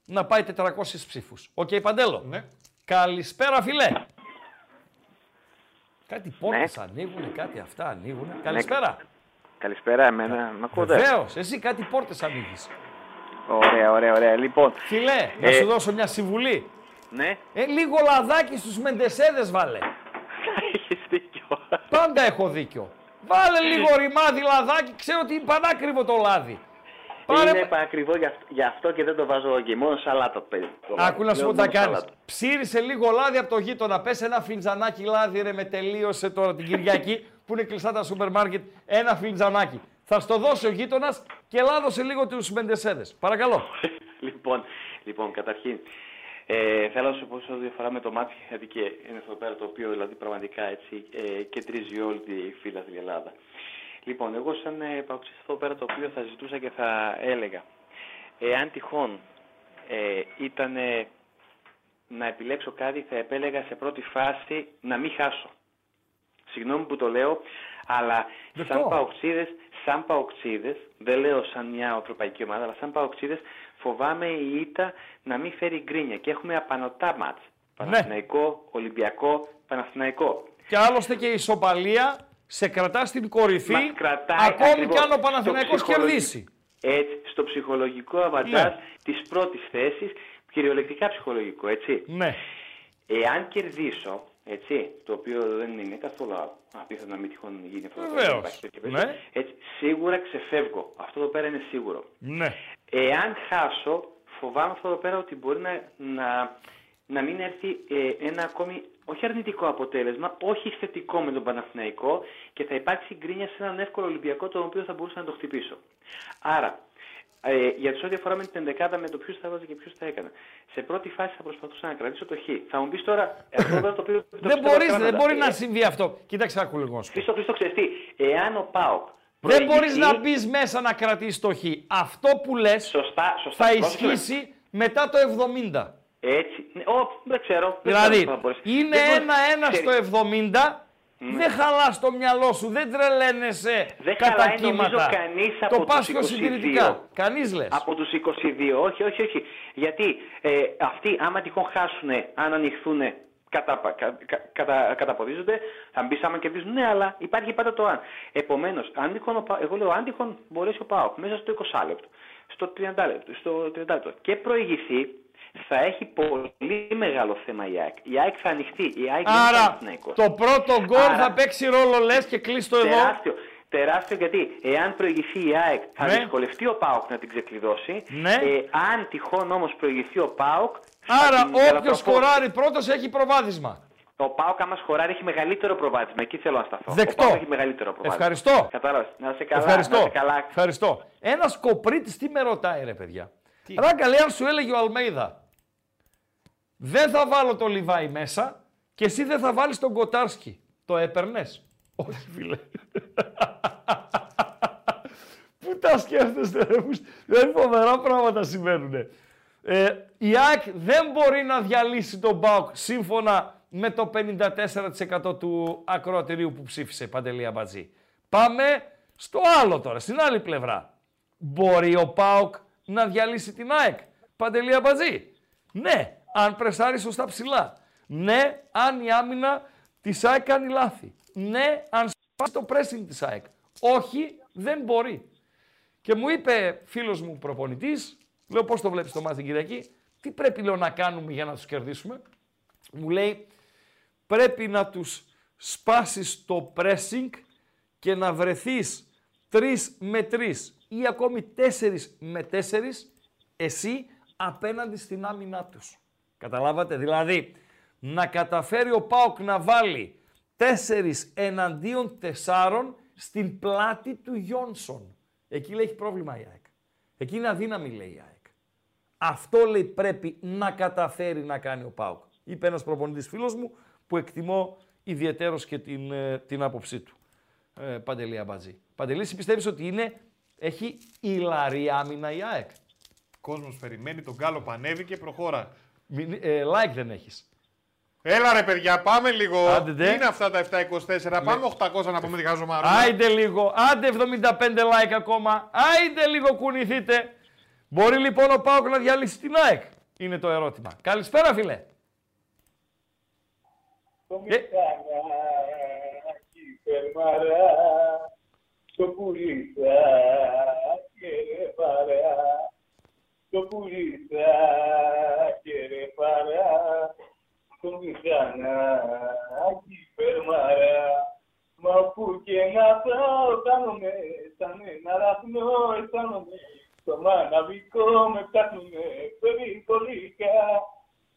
να πάει 400 ψήφους. Οκ, Παντέλο. Ναι. Καλησπέρα, φίλε. Κάτι πόρτες ανοίγουν, κάτι αυτά ανοίγουν. Καλησπέρα. Καλησπέρα, εμένα. Μ' ακούτε; Βεβαίως, εσύ κάτι πόρτες ανοίγεις. Ωραία, ωραία, ωραία. Λοιπόν. Φιλέ, να ε, σου δώσω μια συμβουλή. Ναι, Ε, λίγο λαδάκι στους μεντεσέδες βάλε. έχεις δίκιο. Πάντα έχω δίκιο. Βάλε λίγο ρημάδι λαδάκι, ξέρω ότι είναι πανάκριβο το λάδι. Πάρε- Είναι επακριβό γι' αυτό, γι' αυτό και δεν το βάζω εκεί. Μόνο σαλάτα παίζει. το λάδι. Άκου να σου Λέω πω τι θα μόνο κάνει. σαλάτα. Ψήρισε λίγο λάδι από το γείτονα. Πες ένα φλιτζανάκι λάδι, ρε, με τελείωσε τώρα την Κυριακή που είναι κλειστά τα σούπερ μάρκετ. Ένα φλιτζανάκι. Θα στο δώσει ο γείτονας και λάδωσε λίγο τους μεντεσέδες. Παρακαλώ. Λοιπόν, λοιπόν, καταρχήν, ε, θέλω να σου πω σε ό,τι αφορά με το μάτι, γιατί και είναι εδώ πέρα το οποίο δηλαδή πραγματικά έτσι ε, κεντρίζει όλη τη φύλλα στην Ελλάδα. Λοιπόν, εγώ σαν ε, παοξής εδώ πέρα το οποίο θα ζητούσα και θα έλεγα, εάν τυχόν ε, ήταν να επιλέξω κάτι, θα επέλεγα σε πρώτη φάση να μην χάσω. Συγγνώμη που το λέω, αλλά σαν παοξίδες, σαν παοξίδες, δεν λέω σαν μια ευρωπαϊκή ομάδα, αλλά σαν παοξίδες φοβάμαι η ήττα να μην φέρει γκρίνια και έχουμε απανοτά μάτς. Παναθηναϊκό, Ολυμπιακό, Παναθηναϊκό. Και άλλωστε και η ισοπαλία σε κρατά στην κορυφή. Μας κρατάει ακόμη ακριβώς και αν ο στο Παναθηναϊκός ψυχολογικό- κερδίσει. Έτσι, στο ψυχολογικό αβαντάζ Ναι. της πρώτης θέσης, κυριολεκτικά ψυχολογικό, έτσι. Ναι. Εάν κερδίσω, έτσι, το οποίο δεν είναι καθόλου απίθανο να μην τυχόν γίνει αυτό. το Βεβαίως. πράγμα, υπάρχει τέτοια περίπτωση, Ναι. Έτσι, σίγουρα ξεφεύγω. Αυτό εδώ πέρα είναι σίγουρο. Ναι. Εάν χάσω, φοβάμαι αυτό εδώ πέρα ότι μπορεί να, να, να μην έρθει ε, ένα ακόμη, όχι αρνητικό αποτέλεσμα, όχι θετικό με τον Παναθηναϊκό και θα υπάρξει γκρίνια σε έναν εύκολο Ολυμπιακό τον οποίο θα μπορούσα να το χτυπήσω. Άρα, ε, για το ό,τι αφορά με την ενδεκάδα με το ποιους θα βάζα και ποιους θα έκανα. Σε πρώτη φάση θα προσπαθούσα να κρατήσω το χ. Θα μου πεις τώρα, ε, αυτό εδώ το οποίο. το Δεν πιστεύω μπορείς ακράδαντα. δεν μπορεί Ε, να συμβεί αυτό. Κοίταξε, άκου λίγο. να σου πω. Χρήστο, Χρήστο, ξέρεις τι, εάν ο ΠΑΟΚ Δεν μπορείς προηγηθεί- να μπει μέσα να κρατήσεις το χ. Αυτό που λες σωστά, σωστά. θα Πρόσεξε με. ισχύσει μετά το 70. Έτσι. Ναι, ο, δεν ξέρω. δεν Δηλαδή, ξέρω αν θα μπορέσει. είναι Δεν μπορείς- ένα-ένα ξέρεις, στο 70. Δεν χαλάς το μυαλό σου, δεν τρελαίνεσαι Δεν κατά χαλάει νομίζω κύματα. κανείς το από πας τους πιο 22. συντηρητικά. Κανείς λες. Από τους 22, όχι, όχι, όχι. Γιατί ε, αυτοί άμα τυχόν χάσουν, αν ανοιχθούν, κατα, κα, κα, κατα, καταποδίζονται, θα μπεις άμα κερδίζουν, ναι, αλλά υπάρχει πάντα το αν. Επομένως, αν τυχόν, ο Πα- εγώ λέω, αν τυχόν μπορέσει ο ΠΑΟΚ μέσα στο 20 λεπτό, στο 30 λεπτό, στο 30 λεπτό και προηγηθεί, θα έχει πολύ μεγάλο θέμα η ΑΕΚ. Η ΑΕΚ θα ανοιχτεί. Η ΑΕΚ δεν είναι Άρα Παναθηναϊκός. το πρώτο γκολ Άρα- θα παίξει ρόλο λες και κλείσει το εδώ. Τεράστιο. Τεράστιο γιατί εάν προηγηθεί η ΑΕΚ θα Ναι. δυσκολευτεί ο ΠΑΟΚ να την ξεκλειδώσει. Ναι. Ε, αν τυχόν όμως προηγηθεί ο ΠΑΟΚ θα Άρα την όποιος γαλατροπώσει. σκοράρει πρώτος έχει προβάδισμα. Ο ΠΑΟΚ άμα σκοράρει έχει μεγαλύτερο προβάδισμα. Εκεί θέλω να σταθώ. Δεκτό. Ο ΠΑΟΚ έχει μεγαλύτερο προβάδισμα. Ευχαριστώ. Κατάλαβες. Να είσαι καλά. Ευχαριστώ. Να είσαι καλά. Ευχαριστώ. Ένας κοπρίτης τι με ρωτάει, ρε παιδιά; Ράγκα λέει, αν σου έλεγε ο Αλμέιδα, δεν θα βάλω το Λιβάι μέσα και εσύ δεν θα βάλεις τον Κοτάρσκι. Το έπαιρνες; Όχι, φίλε. Πού τα σκέφτεστε, ρε, που- δηλαδή φοβερά πράγματα συμβαίνουν. Ε, η ΑΕΚ δεν μπορεί να διαλύσει τον ΠΑΟΚ σύμφωνα με το 54% του ακροατηρίου που ψήφισε Παντελή Αμπατζή. Πάμε στο άλλο τώρα, στην άλλη πλευρά. Μπορεί ο ΠΑΟΚ να διαλύσει την ΑΕΚ. Παντελή Αμπατζή; Ναι, αν πρεσάρει σωστά ψηλά. Ναι, αν η άμυνα της ΑΕΚ κάνει λάθη. Ναι, αν σπάσει το pressing της ΑΕΚ. Όχι, δεν μπορεί. Και μου είπε φίλος μου προπονητής, λέω πώς το βλέπεις το μάτι την Κυριακή, τι πρέπει λέω να κάνουμε για να τους κερδίσουμε; Μου λέει πρέπει να τους σπάσεις το pressing και να βρεθείς 3 με 3 ή ακόμη 4 με 4 εσύ απέναντι στην άμυνά τους. Καταλάβατε, δηλαδή να καταφέρει ο Πάοκ να βάλει 4 εναντίον 4 στην πλάτη του Γιόνσον. Εκεί λέει έχει πρόβλημα η ΑΕΚ. Εκεί είναι αδύναμη λέει η ΑΕΚ. Αυτό λέει πρέπει να καταφέρει να κάνει ο Πάουκ. Είπε ένας προπονητής φίλος μου που εκτιμώ ιδιαίτερος και την, ε, την άποψή του. Ε, Παντελή Αμπατζή. Παντελή, εσύ πιστεύεις ότι είναι, έχει ηλαρή άμυνα η ΑΕΚ; Κόσμος περιμένει, τον Γκάλο πανέβηκε, προχώρα. Μην, ε, like δεν έχεις. Έλα ρε παιδιά, πάμε λίγο. Άντε, ντε. Τι είναι αυτά τα 724, πάμε 800 να πούμε τη χαζομαρούνα. Άιντε λίγο, άντε 75 like ακόμα, άιντε λίγο κουνηθείτε. Μπορεί λοιπόν ο Πάοκ να διαλύσει την ΑΕΚ, είναι το ερώτημα. Καλησπέρα φίλε. Το μηχανάκι φερμαρά, το πουλίσα και ρε παρά, το πουλίσα και ρε παρά, το μηχανάκι φερμαρά, Μα που και να πάω κάνομαι σαν ένα ραχνό αισθάνομαι Στο μαναβικό με ψάχνουνε περιπολικά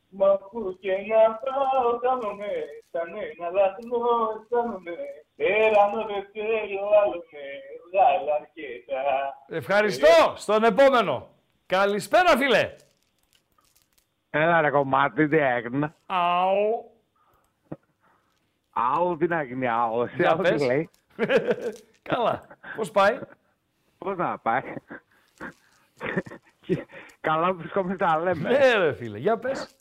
Μα που και να πάω κάνομαι σαν ένα ραχνό αισθάνομαι Έρανο δεν θέλω άλλος με βγάλω αρκετά Ευχαριστώ. Στον επόμενο. Καλησπέρα, φίλε. Έλα ρε κομμάτι, τι έγινε. Αου. Αου, τι να γίνει, αου. Εσύ Για αυτό τι πες. λέει. Καλά. Πώς πάει; Πώς να πάει. Καλά που βρισκόμαστε τα λέμε. Ναι, ρε φίλε. Για πες.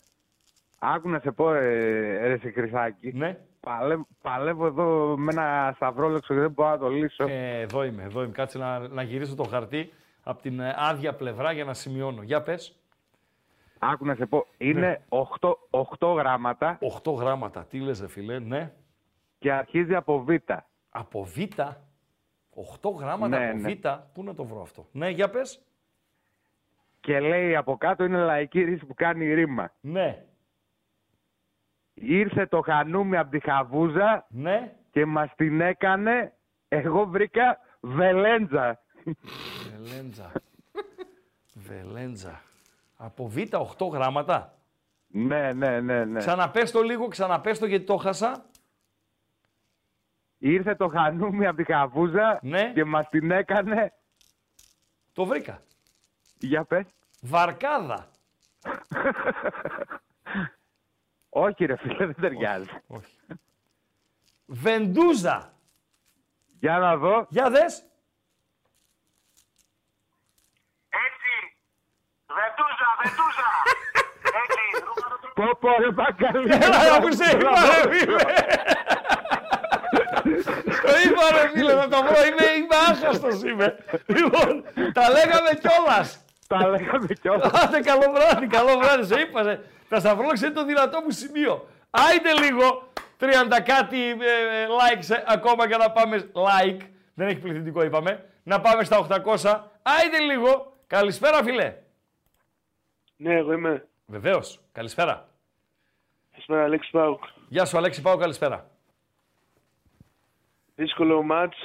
Άκου να σε πω, ε, ρε σε Χρυσάκη. Ναι. Παλεύω, παλεύω εδώ με ένα σταυρόλεξο και δεν μπορώ να το λύσω. Ε, εδώ είμαι, εδώ είμαι. Κάτσε να, να γυρίσω το χαρτί από την ε, άδεια πλευρά για να σημειώνω. Για πες. Άκου να σε πω, είναι 8, 8 γράμματα 8 γράμματα. Τι λες, ρε φίλε. Ναι. και αρχίζει από Β. Από Β. 8 γράμματα Ναι, από ναι. Β. Πού να το βρω αυτό. Ναι, για πες. Και λέει από κάτω είναι λαϊκή ρίση που κάνει ρήμα. Ναι. Ήρθε το χανούμι από τη Χαβούζα Ναι. και μας την έκανε, εγώ βρήκα βελέντζα. Βελέντζα. Βελέντζα. Από Β 8 γράμματα. Ναι, ναι, ναι, ναι. Ξαναπες το λίγο, ξαναπες το γιατί το χάσα. Ήρθε το χανούμι από τη Χαβούζα Ναι. και μας την έκανε, Το βρήκα. για πες. Βαρκάδα. Όχι ρε φίλε, δεν ταιριάζει. Όχι. Βεντούζα. Για να δω. Για δες. Βεντούζα, βεντούζα! Έτσι, Πω πω ρε Μπακαλή. Έλα, που σε είπα ρε φίλε. Το είπα ρε φίλε, να το βρω, είμαι, είμαι άχαστος είμαι. Λοιπόν, τα λέγαμε κιόλας. Τα λέγαμε κιόλας. Άντε, καλό βράδυ, καλό βράδυ, σε είπα. σε. Τα σταυρόλεξα είναι το δυνατό μου σημείο. Άιντε λίγο, 30 κάτι ε, ε, likes ε, ακόμα για να πάμε like. Δεν έχει πληθυντικό είπαμε. Να πάμε στα 800. Άιντε λίγο. Καλησπέρα φίλε. Ναι, εγώ είμαι. Βεβαίως. Καλησπέρα. Καλησπέρα, Αλέξη ΠΑΟΚ. Γεια σου Αλέξη, πάω καλησπέρα. Δύσκολο ματς.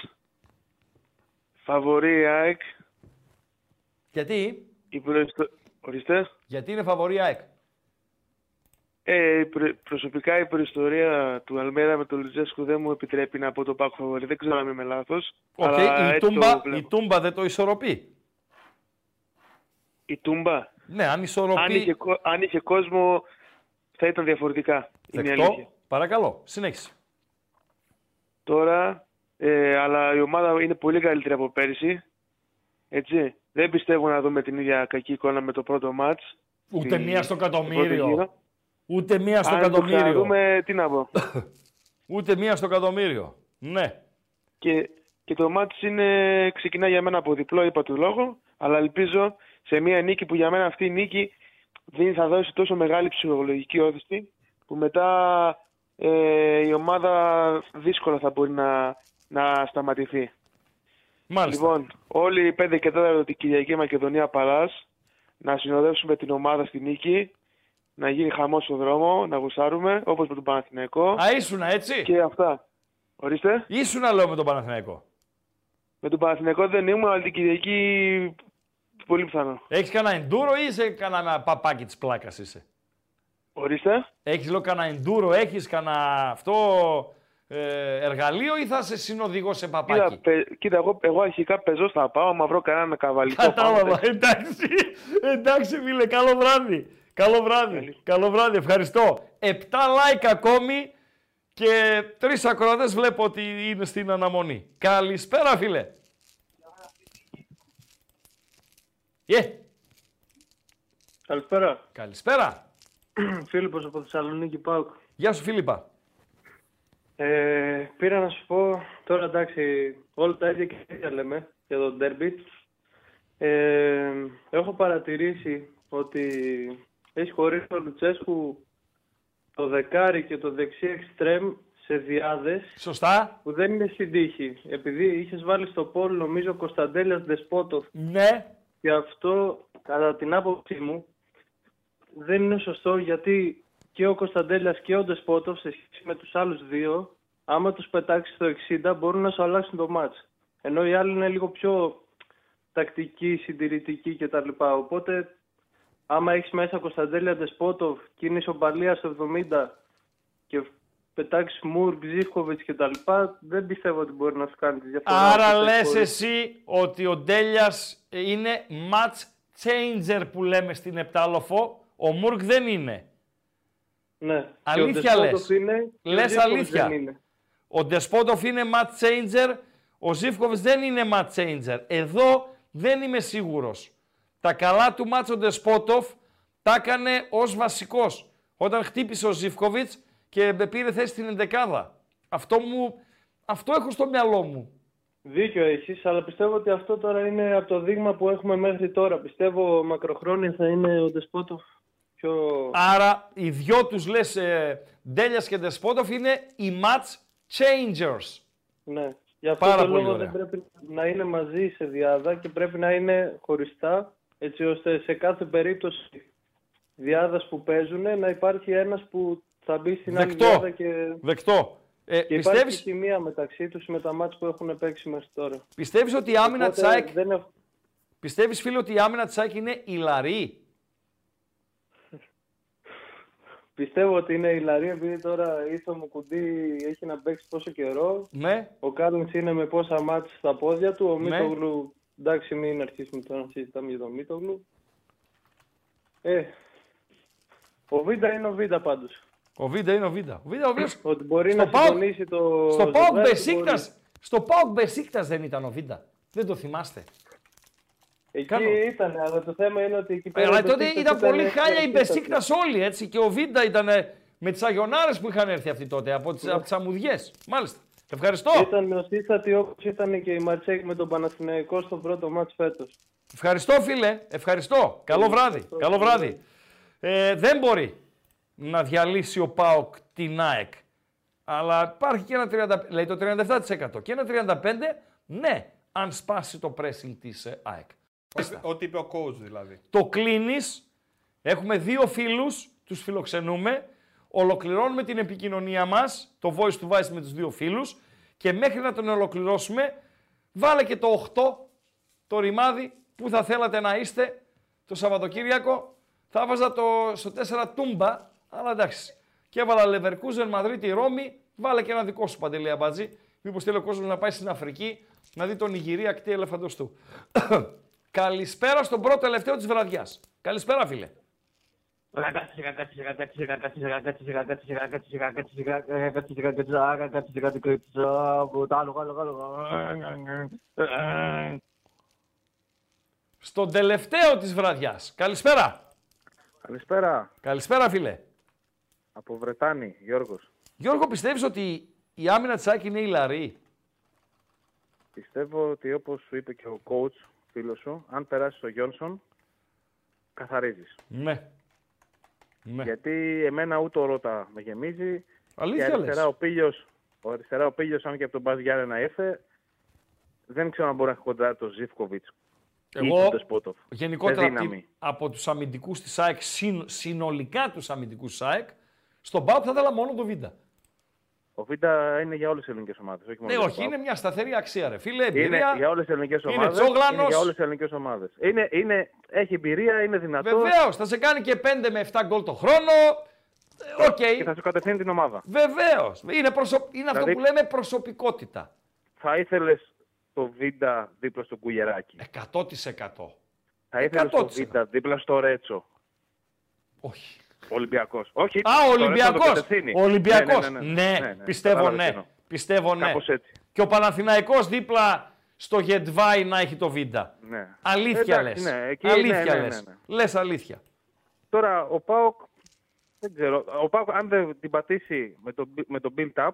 Φαβορή η ΑΕΚ. Γιατί; Η προϊστο... Ορίστε. Γιατί είναι φαβορή ΑΕΚ; Ε, η προ- προσωπικά η προϊστορία του Αλμέρα με τον Λουτσέσκου δεν μου επιτρέπει να πω το ΠΑΟΚ φαβορή. Δεν ξέρω αν είμαι λάθος. Οκ, αλλά η, έτσι το τούμπα, βλέπω. η Τούμπα δεν το ισορροπεί. Η Τούμπα; Ναι, αν ισορροπεί... Αν είχε, κο- αν είχε κόσμο θα ήταν διαφορετικά. Είναι η αλήθεια. Δεκτό. Παρακαλώ, συνέχισε. Τώρα, ε, αλλά η ομάδα είναι πολύ καλύτερη από πέρυσι. Έτσι. Δεν πιστεύω να δούμε την ίδια κακή εικόνα με το πρώτο μάτς. Ούτε Στη- μία στο πρώτο εκατομμύριο. γύρο. Ούτε μία στο Αν το εκατομμύριο. ξαναδούμε, τι να πω. Ούτε μία στο εκατομμύριο. Ναι. και, και το μάτς είναι, ξεκινά για μένα από διπλό, είπα του λόγο, αλλά ελπίζω σε μια νίκη που για μένα αυτή η νίκη δεν θα δώσει τόσο μεγάλη ψυχολογική όθηση που μετά ε, η ομάδα δύσκολα θα μπορεί να, να σταματηθεί. Μάλιστα. Λοιπόν, όλοι οι 5 και 4 την Κυριακή Μακεδονία Παλάς να συνοδεύσουμε την ομάδα στη νίκη, να γίνει χαμός στο δρόμο, να γουσάρουμε όπως με τον Παναθηναϊκό. Α, ήσουνα έτσι. Και αυτά. Ορίστε. Ήσουνα λέω με τον Παναθηναϊκό. Με τον Παναθηναϊκό δεν ήμουν, αλλά την Κυριακή πολύ πιθανό. Έχεις κανένα εντούρο ή είσαι κανένα παπάκι της πλάκας είσαι; Ορίστε. Έχεις λέω κανένα εντούρο, έχεις κανένα αυτό ε, εργαλείο ή θα σε συνοδηγώ σε παπάκι; Κοίτα, παι- κοίτα εγώ, εγώ αρχικά πεζός θα πάω, άμα βρω κανένα καβαλικό. Κατάλαβα. πάνω, Εντάξει. Εντάξει, φίλε. Καλό βράδυ. Καλό βράδυ. Καλό βράδυ. Ευχαριστώ. Επτά like ακόμη και τρεις ακροατές βλέπω ότι είναι στην αναμονή. Καλησπέρα, φίλε. Ε, Καλησπέρα. καλησπέρα. Φίλιππος από Θεσσαλονίκη Πάουκ. Γεια σου, Φίλιππα. Ε, πήρα να σου πω, τώρα εντάξει, όλα τα ίδια και τα ίδια λέμε για το ντέρμπι. Ε, έχω παρατηρήσει ότι έχει χωρίσει ο Λουτσέσκου το δεκάρι και το δεξί εξτρέμ σε διάδες Σωστά. που δεν είναι στην τύχη. Επειδή είχες βάλει στο πόλ νομίζω Κωνσταντέλιας Δεσπότοφ. Ναι. Και αυτό κατά την άποψή μου δεν είναι σωστό γιατί και ο Κωνσταντέλιας και ο Ντεσπότοφ σε σχέση με τους άλλους δύο άμα τους πετάξεις στο 60 μπορούν να σου αλλάξουν το μάτς. Ενώ οι άλλοι είναι λίγο πιο τακτικοί, συντηρητικοί κτλ. Οπότε άμα έχεις μέσα Κωνσταντέλια Ντεσπότοβ και είναι ισοπαλία στο 70 και πετάξεις Μουρ, Ζήφκοβιτς κτλ. Δεν πιστεύω ότι μπορεί να σου κάνει τη διαφορά. Άρα Οπότε λες μπορεί- εσύ ότι ο Ντέλιας είναι match changer που λέμε στην Επτάλοφο. Ο Μουρκ δεν είναι. Ναι. Αλήθεια Και ο λες. Ντεσπότοφ είναι και ο Λες Ζήφκοβιτς αλήθεια. δεν είναι. Ο Ντεσπότοφ είναι match changer, ο Ζήφκοβιτς δεν είναι match changer. Εδώ δεν είμαι σίγουρος. Τα καλά του μάτς ο Ντεσπότοφ τα έκανε ως βασικός. Όταν χτύπησε ο Ζήφκοβιτς και πήρε θέση στην ενδεκάδα. Αυτό, μου, αυτό έχω στο μυαλό μου. Δίκιο έχεις, αλλά πιστεύω ότι αυτό τώρα είναι από το δείγμα που έχουμε μέχρι τώρα. Πιστεύω μακροχρόνια θα είναι ο Ντεσπότοφ πιο... Άρα οι δυο τους λες ε, Ντέλιας και Ντεσπότοφ είναι οι match changers. Ναι. Γι' αυτό Πάρα το πολύ λόγο ωραία. δεν πρέπει να είναι μαζί σε διάδα και πρέπει να είναι χωριστά, έτσι ώστε σε κάθε περίπτωση διάδας που παίζουν να υπάρχει ένας που θα μπει στην άλλη Δεκτό. διάδα και, Δεκτό. Ε, και υπάρχει πιστεύεις, και χημεία μεταξύ τους με τα μάτς που έχουν παίξει μέχρι τώρα. πιστεύεις ότι η άμυνα της Οπότε ΑΕΚ δεν έχω- Πιστεύεις φίλε ότι η άμυνα της ΑΕΚ είναι ηλαρή. Πιστεύω ότι είναι η Λαρή επειδή τώρα ήρθε ο Μουκουντή έχει να παίξει τόσο καιρό. Ναι. Ο Κάλενς είναι με πόσα ματς στα πόδια του. Ο Ναι. Μίτογλου, εντάξει μην αρχίσουμε τώρα να συζητάμε για τον Μίτογλου. Ε, ο Βίντα είναι ο Βίντα πάντως. Ο Βίντα είναι ο Βίντα. Ο Βίντα, ο οποίος Ότι μπορεί στο να ΠΑΟΚ- συντονίσει το Στο ΠΑΟΚ ζευγάρι, Μπεσίκτας, μπορεί. στο ΠΑΟΚ Μπεσίκτας δεν ήταν ο Βίντα. Δεν το θυμάστε. Εκεί Κάνω. ήταν, αλλά το θέμα είναι ότι εκεί πέρα... Αλλά ο τότε Μπεσίκτας ήταν πολύ χάλια η αρχίστατος. Μπεσίκτας όλοι έτσι και ο Βίντα ήταν ε, με τις αγιονάρες που είχαν έρθει αυτοί τότε από τις, από τις αμμουδιές. Μάλιστα. Ευχαριστώ. Ήταν νοσίστατη όπως ήταν και η Ματσέκ με τον Παναθηναϊκό στο πρώτο μάτς φέτος. Ευχαριστώ φίλε. Ευχαριστώ. Καλό βράδυ. Καλό βράδυ. Ε, δεν μπορεί να διαλύσει ο ΠΑΟΚ την ΑΕΚ. Αλλά υπάρχει και ένα 30, λέει το 37% και ένα 35% ναι, αν σπάσει το pressing της ε, ΑΕΚ. Ό,τι είπε ο coach δηλαδή. Το κλείνεις. Έχουμε δύο φίλους, τους φιλοξενούμε. Ολοκληρώνουμε την επικοινωνία μας, το voice to voice με τους δύο φίλους. Και μέχρι να τον ολοκληρώσουμε, βάλε και το 8, το ρημάδι που θα θέλατε να είστε το Σαββατοκύριακο. Θα βάζα το στο 4 τούμπα, αλλά εντάξει. Και έβαλα Leverkusen, Μαδρίτη, Ρώμη. Βάλε και ένα δικό σου παντελή αμπατζή. Μήπως θέλει ο κόσμος να πάει στην Αφρική να δει τον Ιγυρία ακτή ελεφαντοστού. Καλησπέρα στον πρώτο τελευταίο της βραδιάς. Καλησπέρα, φίλε. Στον τελευταίο της βραδιάς. Καλησπέρα. Καλησπέρα. Καλησπέρα, φίλε. Από Βρετάνη, Γιώργος. Γιώργο, πιστεύεις ότι η άμυνα της Άκη είναι ηλαρή; Πιστεύω ότι όπως σου είπε και ο coach, φίλος σου, αν περάσεις ο Γιόνσον, καθαρίζεις. Ναι. ναι. Γιατί εμένα ούτε ο Ρώτα με γεμίζει. Αλήθεια και αριστερά λες. ο Πίλιος, ο αριστερά ο Πίλιος, αν και από τον Μπάζ Γιάννενα ήρθε, δεν ξέρω αν μπορεί να έχει κοντά το Ζήφκοβιτς ή Εγώ τον Τεσπότοφ. γενικότερα Με από, τη- δύναμη. από τους αμυντικούς της ΑΕΚ, συν- συνολικά τους αμυντικούς της ΑΕΚ, στον ΠΑΟΚ θα ήθελα μόνο το Βίντα. Ο Βίντα είναι για όλες τις ελληνικές ομάδες. Όχι μόνο Ναι, για τον όχι, ΠΑΟΚ. είναι μια σταθερή αξία, ρε φίλε. Είναι Εμπειρία. για όλες τις ελληνικές Είναι ομάδες. τσόγλανος. Είναι για όλες τις ελληνικές ομάδες. Είναι, είναι, έχει εμπειρία, είναι δυνατός. Βεβαίως, θα σε κάνει και 5 με 7 γκολ το χρόνο. Ε, Οκ. Και θα σου κατευθύνει την ομάδα. Βεβαίως. Είναι, προσω... είναι αυτό Δηλαδή- που λέμε προσωπικότητα. Θα ήθελες το Βίντα δίπλα στο Κουλιεράκη. 100%. Θα ήθελες το 100%. Βίντα δίπλα στο Ρέτσο; Όχι. Ολυμπιακός. Όχι. Α, ο το Ρέτσο το Ολυμπιακός. κατευθύνει. Ο Ολυμπιακός. Ναι, Ναι, ναι, ναι, ναι, ναι. πιστεύω Κατάλαβες τι ναι. εννοώ. Πιστεύω ναι. Κάπως έτσι. Και ο Παναθηναϊκός δίπλα στο Γετβάη να έχει το Βίντα. Ναι. Αλήθεια Εντάξει, λες. ναι, εκεί αλήθεια ναι, ναι, λες. ναι, ναι. Λες αλήθεια. Τώρα ο Πάοκ, δεν ξέρω, ο Πάοκ αν δεν την πατήσει με το, με το build-up,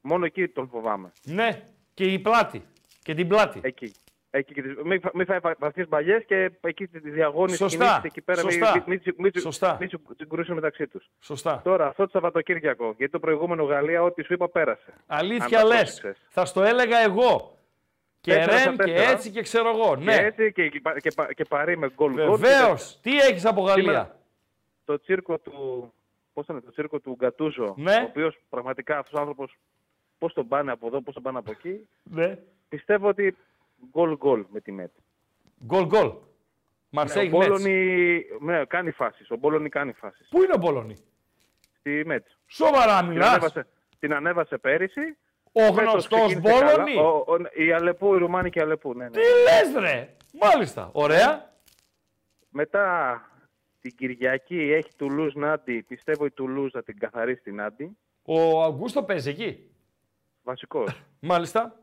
μόνο εκεί τον φοβάμαι. Ναι. Και η πλάτη. Και την πλάτη. Εκεί. Εκεί και τις- μην, φα- μην φάει βαθιές μπαλιές και εκεί τη διαγώνιση Σωστά. κινήσεις εκεί πέρα Σωστά. μην, μην, μην, μην, Σωστά. μην σου συγκρούσουν μεταξύ τους. Σωστά. Τώρα αυτό το Σαββατοκύριακο, γιατί το προηγούμενο Γαλλία ό,τι σου είπα πέρασε. Αλήθεια Αν τα λες. πρόσεξες. Θα στο έλεγα εγώ. Και Τέσσερα στα Ρεν και τέσσερα. έτσι και ξέρω εγώ. Και Ναι. έτσι και, και, πα- και, πα- και παρή με γκολ γκολ. Βεβαίως. Τι έχεις από Γαλλία; Σήμερα Το τσίρκο του, πώς είναι, το τσίρκο του Γκατούζο, Ναι. ο οποίος πραγματικά αυτός ο άνθρωπος πώς τον πάνε από εδώ, πώς τον πάνε από εκεί. Ναι. Πιστεύω ότι γκολ γκολ με τη ΜΕΤ. Γκολ γκολ. Ναι, Μαρσέιγ ο Μέτς. Μπόλωνη ναι, κάνει φάσεις. Ο Μπόλωνη κάνει φάσεις. Πού είναι ο Μπόλωνη. Στη ΜΕΤ. Σοβαρά Την μιλάς. ανέβασε, την ανέβασε πέρυσι. Ο Φέτος γνωστός ξεκίνησε Μπόλωνη. καλά. Ο, ο, η Αλεπού, η Ρουμάνη και η Αλεπού. Ναι, ναι. Τι λες ρε; Μάλιστα. Ωραία. Μετά την Κυριακή έχει Τουλούζ Νάντι. Πιστεύω η Τουλούζ θα την καθαρίσει την Νάντι. Ο Αγκούστο παίζει εκεί. Βασικός. Μάλιστα.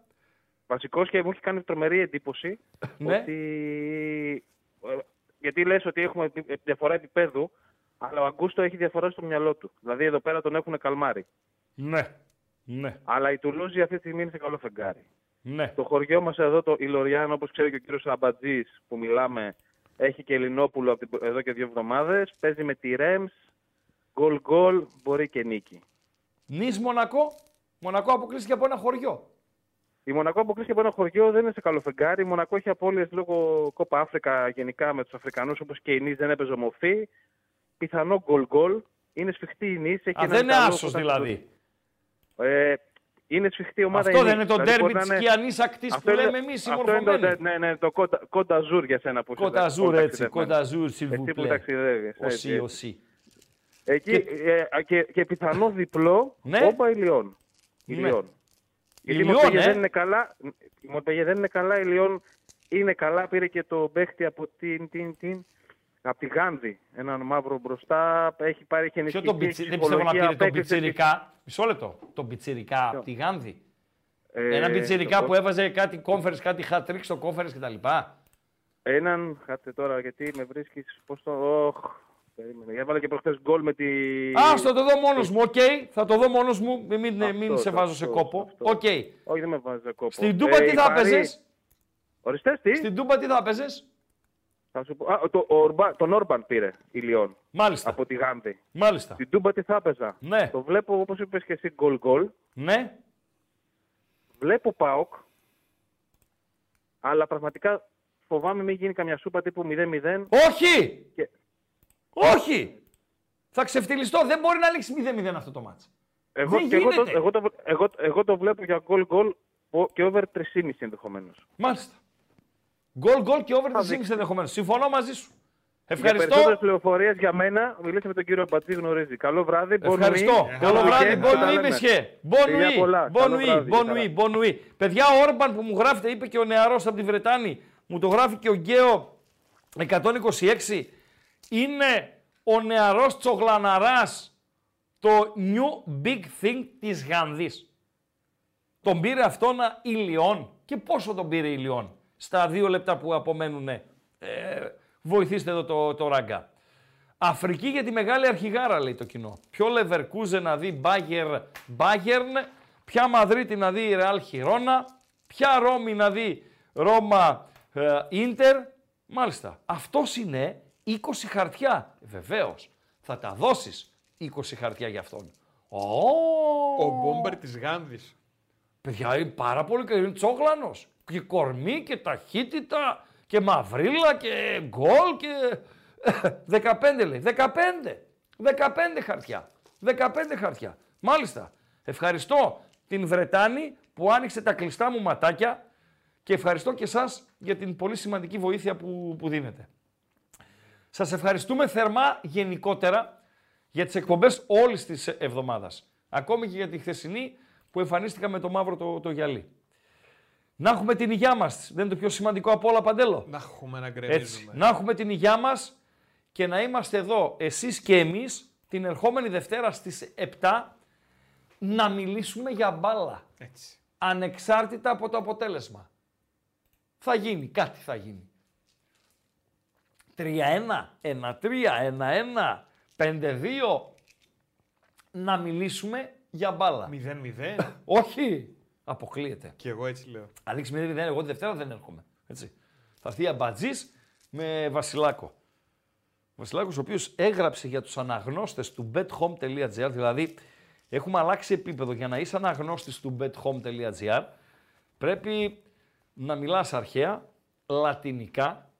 Βασικός και μου έχει κάνει τρομερή εντύπωση Ναι. ότι. ε, Γιατί λες ότι έχουμε επι- διαφορά επίπεδου, αλλά ο Αγκούστο έχει διαφορά στο μυαλό του. Δηλαδή εδώ πέρα τον έχουν καλμάρει. Ναι. Ναι. Αλλά η Τουλούζη αυτή τη στιγμή είναι σε καλό φεγγάρι. Ναι. Το χωριό μας εδώ, το Ιλοριάν, όπως ξέρει και ο κύριος Αμπατζής που μιλάμε, έχει και Ελληνόπουλο από την- εδώ και δύο εβδομάδες. Παίζει με τη Ρέμς. Γκολ γκολ, μπορεί και νίκη. Νης Μονακό. Μονακό αποκλείστηκε από ένα χωριό. Η Μονακό αποκλείστηκε από ένα χωριό, δεν είναι σε καλό φεγγάρι. Η Μονακό έχει απώλειες λόγω κόπα Αφρικα γενικά με τους Αφρικανούς, όπως και η Νης δεν έπαιζε ομοφή. Πιθανό γκολ γκολ. Είναι σφιχτή η Νης. έχει Α, έναν δεν είναι Ιταλό άσος που θα- δηλαδή. Ε, είναι σφιχτή ομάδα. Αυτό η δεν Νης. είναι το Δηλαδή, ντέρμπι μπορεί να της είναι- Κιανής Ακτής Αυτό που είναι- λέμε εμείς οι αυτό είναι το, μορφωμένοι. ναι, ναι, το κόντα, κονταζούρ για σένα που είσαι Κονταζούρ ταξιδε- έτσι. ταξιδευμένος. Κονταζούρ, s'il Εσύ vous που plaît. ταξιδεύεις. έτσι, Οσί, έτσι. οσί. Εκεί, και... Ε, και, και πιθανό διπλό, Ναι. όπα η Λιόν. Η Ναι. Λιόν. Η Γιατί η Λιόν, Μορπέγε ε. δεν είναι καλά. Η Μορπέγε δεν είναι καλά, η Λιόν είναι καλά. Πήρε και το παίχτη από την, την, την, από τη Γάνδη. Έναν μαύρο μπροστά. Έχει πάρει και Ποιο ενισχυθεί τον πιτσι... Δεν πιστεύω να ψυχολογία, πήρε τον απέκτησε- πιτσιρικά. Μισό λεπτό. Τον πιτσιρικά από τη Γάνδη. Ε, Ένα πιτσιρικά το- που έβαζε κάτι conference, κάτι hat trick στο conference κτλ. Έναν, χάτε τώρα γιατί με βρίσκεις, πώς το... Οχ, περίμενε. Έβαλε και προχθές γκολ με τη... Α, θα το δω μόνος μου, οκ. Θα το δω μόνος μου, μην, μην, Αυτό, μην σε το, βάζω σε αυτό, κόπο. αυτό. Οκ. Όχι, δεν με βάζει σε κόπο. Στην Τούμπα Ε, τι η θα Παρί- έπαιζες; Οριστές τι; Στην Τούμπα τι θα έπαιζες; Θα σου πω. Α, το, ο Ορμπα- τον Όρμπαν πήρε η Λιόν. Μάλιστα. Από τη Γάνδη. Μάλιστα. Στην Τούμπα τι θα έπαιζα; Ναι. Το βλέπω όπως είπες και εσύ γκολ γκολ. Ναι. Βλέπω ΠΑΟΚ. Αλλά πραγματικά φοβάμαι μην γίνει καμιά σούπα τύπου 0-0. Όχι! Και- Όχι! Θα ξεφτυλιστώ. Δεν μπορεί να λήξει 0-0 αυτό το μάτς. Εγώ, Δεν και εγώ, το, γίνεται. εγώ, το, εγώ, εγώ το βλέπω για γκολ γκολ και over 3,5 ενδεχομένως. Μάλιστα. Γκολ γκολ και over Θα 3,5 δείξει. ενδεχομένως. Συμφωνώ μαζί σου. Για Ευχαριστώ. περισσότερες πληροφορίες για μένα, μιλήστε με τον κύριο Μπατζή, γνωρίζει. Καλό βράδυ, bon Ευχαριστώ. nuit. Καλό βράδυ, weekend, τα bon nuit, λέμε. μεσχέ. Bon Φιλιά nuit, πολλά. bon Καλό nuit, βράδυ, bon χαρά. nuit, bon nuit. Παιδιά, ο Όρμπαν που μου γράφετε, είπε και ο νεαρός από τη Βρετάνη, μου το γράφει και ο Γκέο 126, είναι ο νεαρός τσογλαναράς, το new big thing της Γανδής. Τον πήρε αυτόν η Λιόν. Και πόσο τον πήρε η Λιόν. Στα δύο λεπτά που απομένουν. Ε, βοηθήστε εδώ το, το ράγκα. Αφρική για τη μεγάλη αρχηγάρα λέει το κοινό. Ποιο Λεβερκούζε να δει Μπάγερ Μπάγερν. Ποια Μαδρίτη να δει Ρεάλ Χιρόνα. Ποια Ρώμη να δει Ρώμα ε, Ίντερ. Μάλιστα. Αυτός είναι 20 χαρτιά. Βεβαίως. Θα τα δώσεις 20 χαρτιά για αυτόν. Ω, Ο μπόμπερ της Γάνδης. Παιδιά, είναι πάρα πολύ καλή. Είναι τσόγλανος. Και κορμί και ταχύτητα και μαυρίλα και γκολ και... 15 λέει. 15. 15 χαρτιά. 15 χαρτιά. Μάλιστα. Ευχαριστώ την Βρετάνη που άνοιξε τα κλειστά μου ματάκια και ευχαριστώ και εσάς για την πολύ σημαντική βοήθεια που, που δίνετε. Σας ευχαριστούμε θερμά γενικότερα για τις εκπομπές όλης της εβδομάδας. Ακόμη και για τη χθεσινή που εμφανίστηκα με το μαύρο το, το γυαλί. Να έχουμε την υγειά μας. Δεν είναι το πιο σημαντικό από όλα, Παντέλο. Να έχουμε να Έτσι. γκρεμίζουμε. Να έχουμε την υγειά μας και να είμαστε εδώ εσείς και εμείς την ερχόμενη Δευτέρα στις 7 να μιλήσουμε για μπάλα. Έτσι. Ανεξάρτητα από το αποτέλεσμα. Θα γίνει, κάτι θα γίνει. 3-1, 1-3, 1-1, 5-2. Να μιλήσουμε για μπάλα. 0-0. Όχι, αποκλείεται. Και εγώ έτσι λέω. Αν λήξει 0-0, εγώ τη Δευτέρα δεν έρχομαι. Έτσι. Θα έρθει αμπατζής με Βασιλάκο. Βασιλάκος ο οποίος έγραψε για τους αναγνώστες του bethome.gr, δηλαδή έχουμε αλλάξει επίπεδο για να είσαι αναγνώστης του bethome.gr πρέπει να μιλάς αρχαία, λατινικά,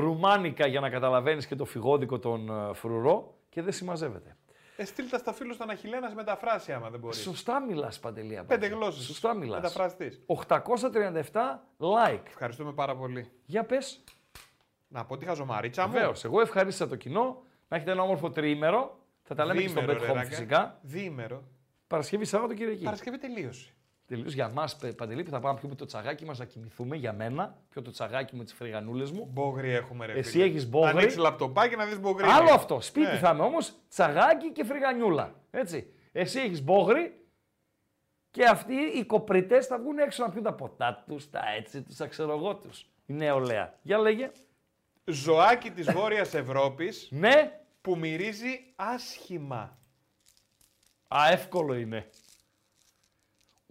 ρουμάνικα για να καταλαβαίνεις και το φυγόδικο των ε, φρουρό και δεν συμμαζεύεται. Ε, στείλτε στα φίλους των Αχιλέα να σε μεταφράσει άμα δεν μπορείς. Σωστά μιλάς, Παντελή. Πέντε γλώσσες. Σωστά μιλάς. Μεταφραστή. 837 like. Ευχαριστούμε πάρα πολύ. Για πες. Να πω τη χαζομαρίτσα μου. Βεβαίως. Εγώ ευχαρίστησα το κοινό. Να έχετε ένα όμορφο τριήμερο. Θα τα λέμε και στο Διήμερο, Back ρε, Home ράγκα. φυσικά. Διήμερο. Παρασκευή Σάββατο Κυριακή. Παρασκευή τελείωσε. Τελείως για μας, Παντελή, που θα πάμε να πιούμε το τσαγάκι μας να κοιμηθούμε για μένα. Πιω το τσαγάκι με τις φρυγανούλες μου. Μπόγρι έχουμε, ρε. Εσύ φίλε. έχεις μπόγρι. Ανοίξεις λαπτοπάκι να δεις μπόγρι. Άλλο είναι. αυτό. Σπίτι Ναι. θα είμαι όμως, τσαγάκι και φρυγανιούλα. Έτσι. Εσύ έχεις μπόγρι και αυτοί οι κοπριτές θα βγουν έξω να πιούν τα ποτά τους, τα έτσι τους, τα ξέρω εγώ του. Η νεολαία. Για λέγε. Ζωάκι της Βόρειας Ευρώπης. Ναι. Που μυρίζει άσχημα. Α, εύκολο είναι.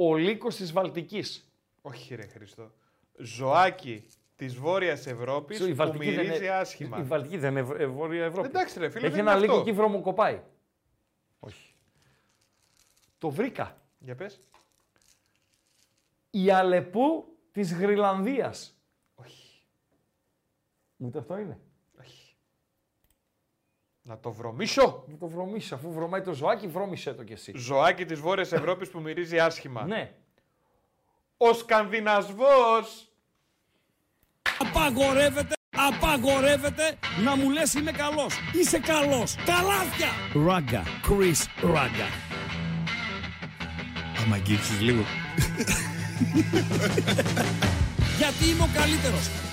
Ο λύκο της Βαλτικής. Όχι, ρε Χριστό. Ζωάκι της Βόρειας Ευρώπης Η που Βαλτική δεν μυρίζει είναι- άσχημα. Η Βαλτική δεν είναι Ευ- ε, Βόρεια Ευρώπη. Εντάξει, ρε φίλε, Έχει δεν ένα είναι λύκο αυτό. εκεί βρωμοκοπάει. Όχι. Το βρήκα. Για πες. Η Αλεπού της Γρυλανδίας. Όχι. Ούτε αυτό είναι. Να το βρωμίσω; Να το βρωμίσω. Αφού βρωμάει το ζωάκι, βρώμισε το κι εσύ. Ζωάκι της Βόρειας Ευρώπης που μυρίζει άσχημα. Ναι. Ο Σκανδινασβός. Απαγορεύεται, απαγορεύεται να μου λες είμαι καλός. Είσαι καλός. Τα λάθια. Ράγκα. Chris Ράγκα. Άμα αγγίξεις λίγο. Γιατί είμαι ο καλύτερος.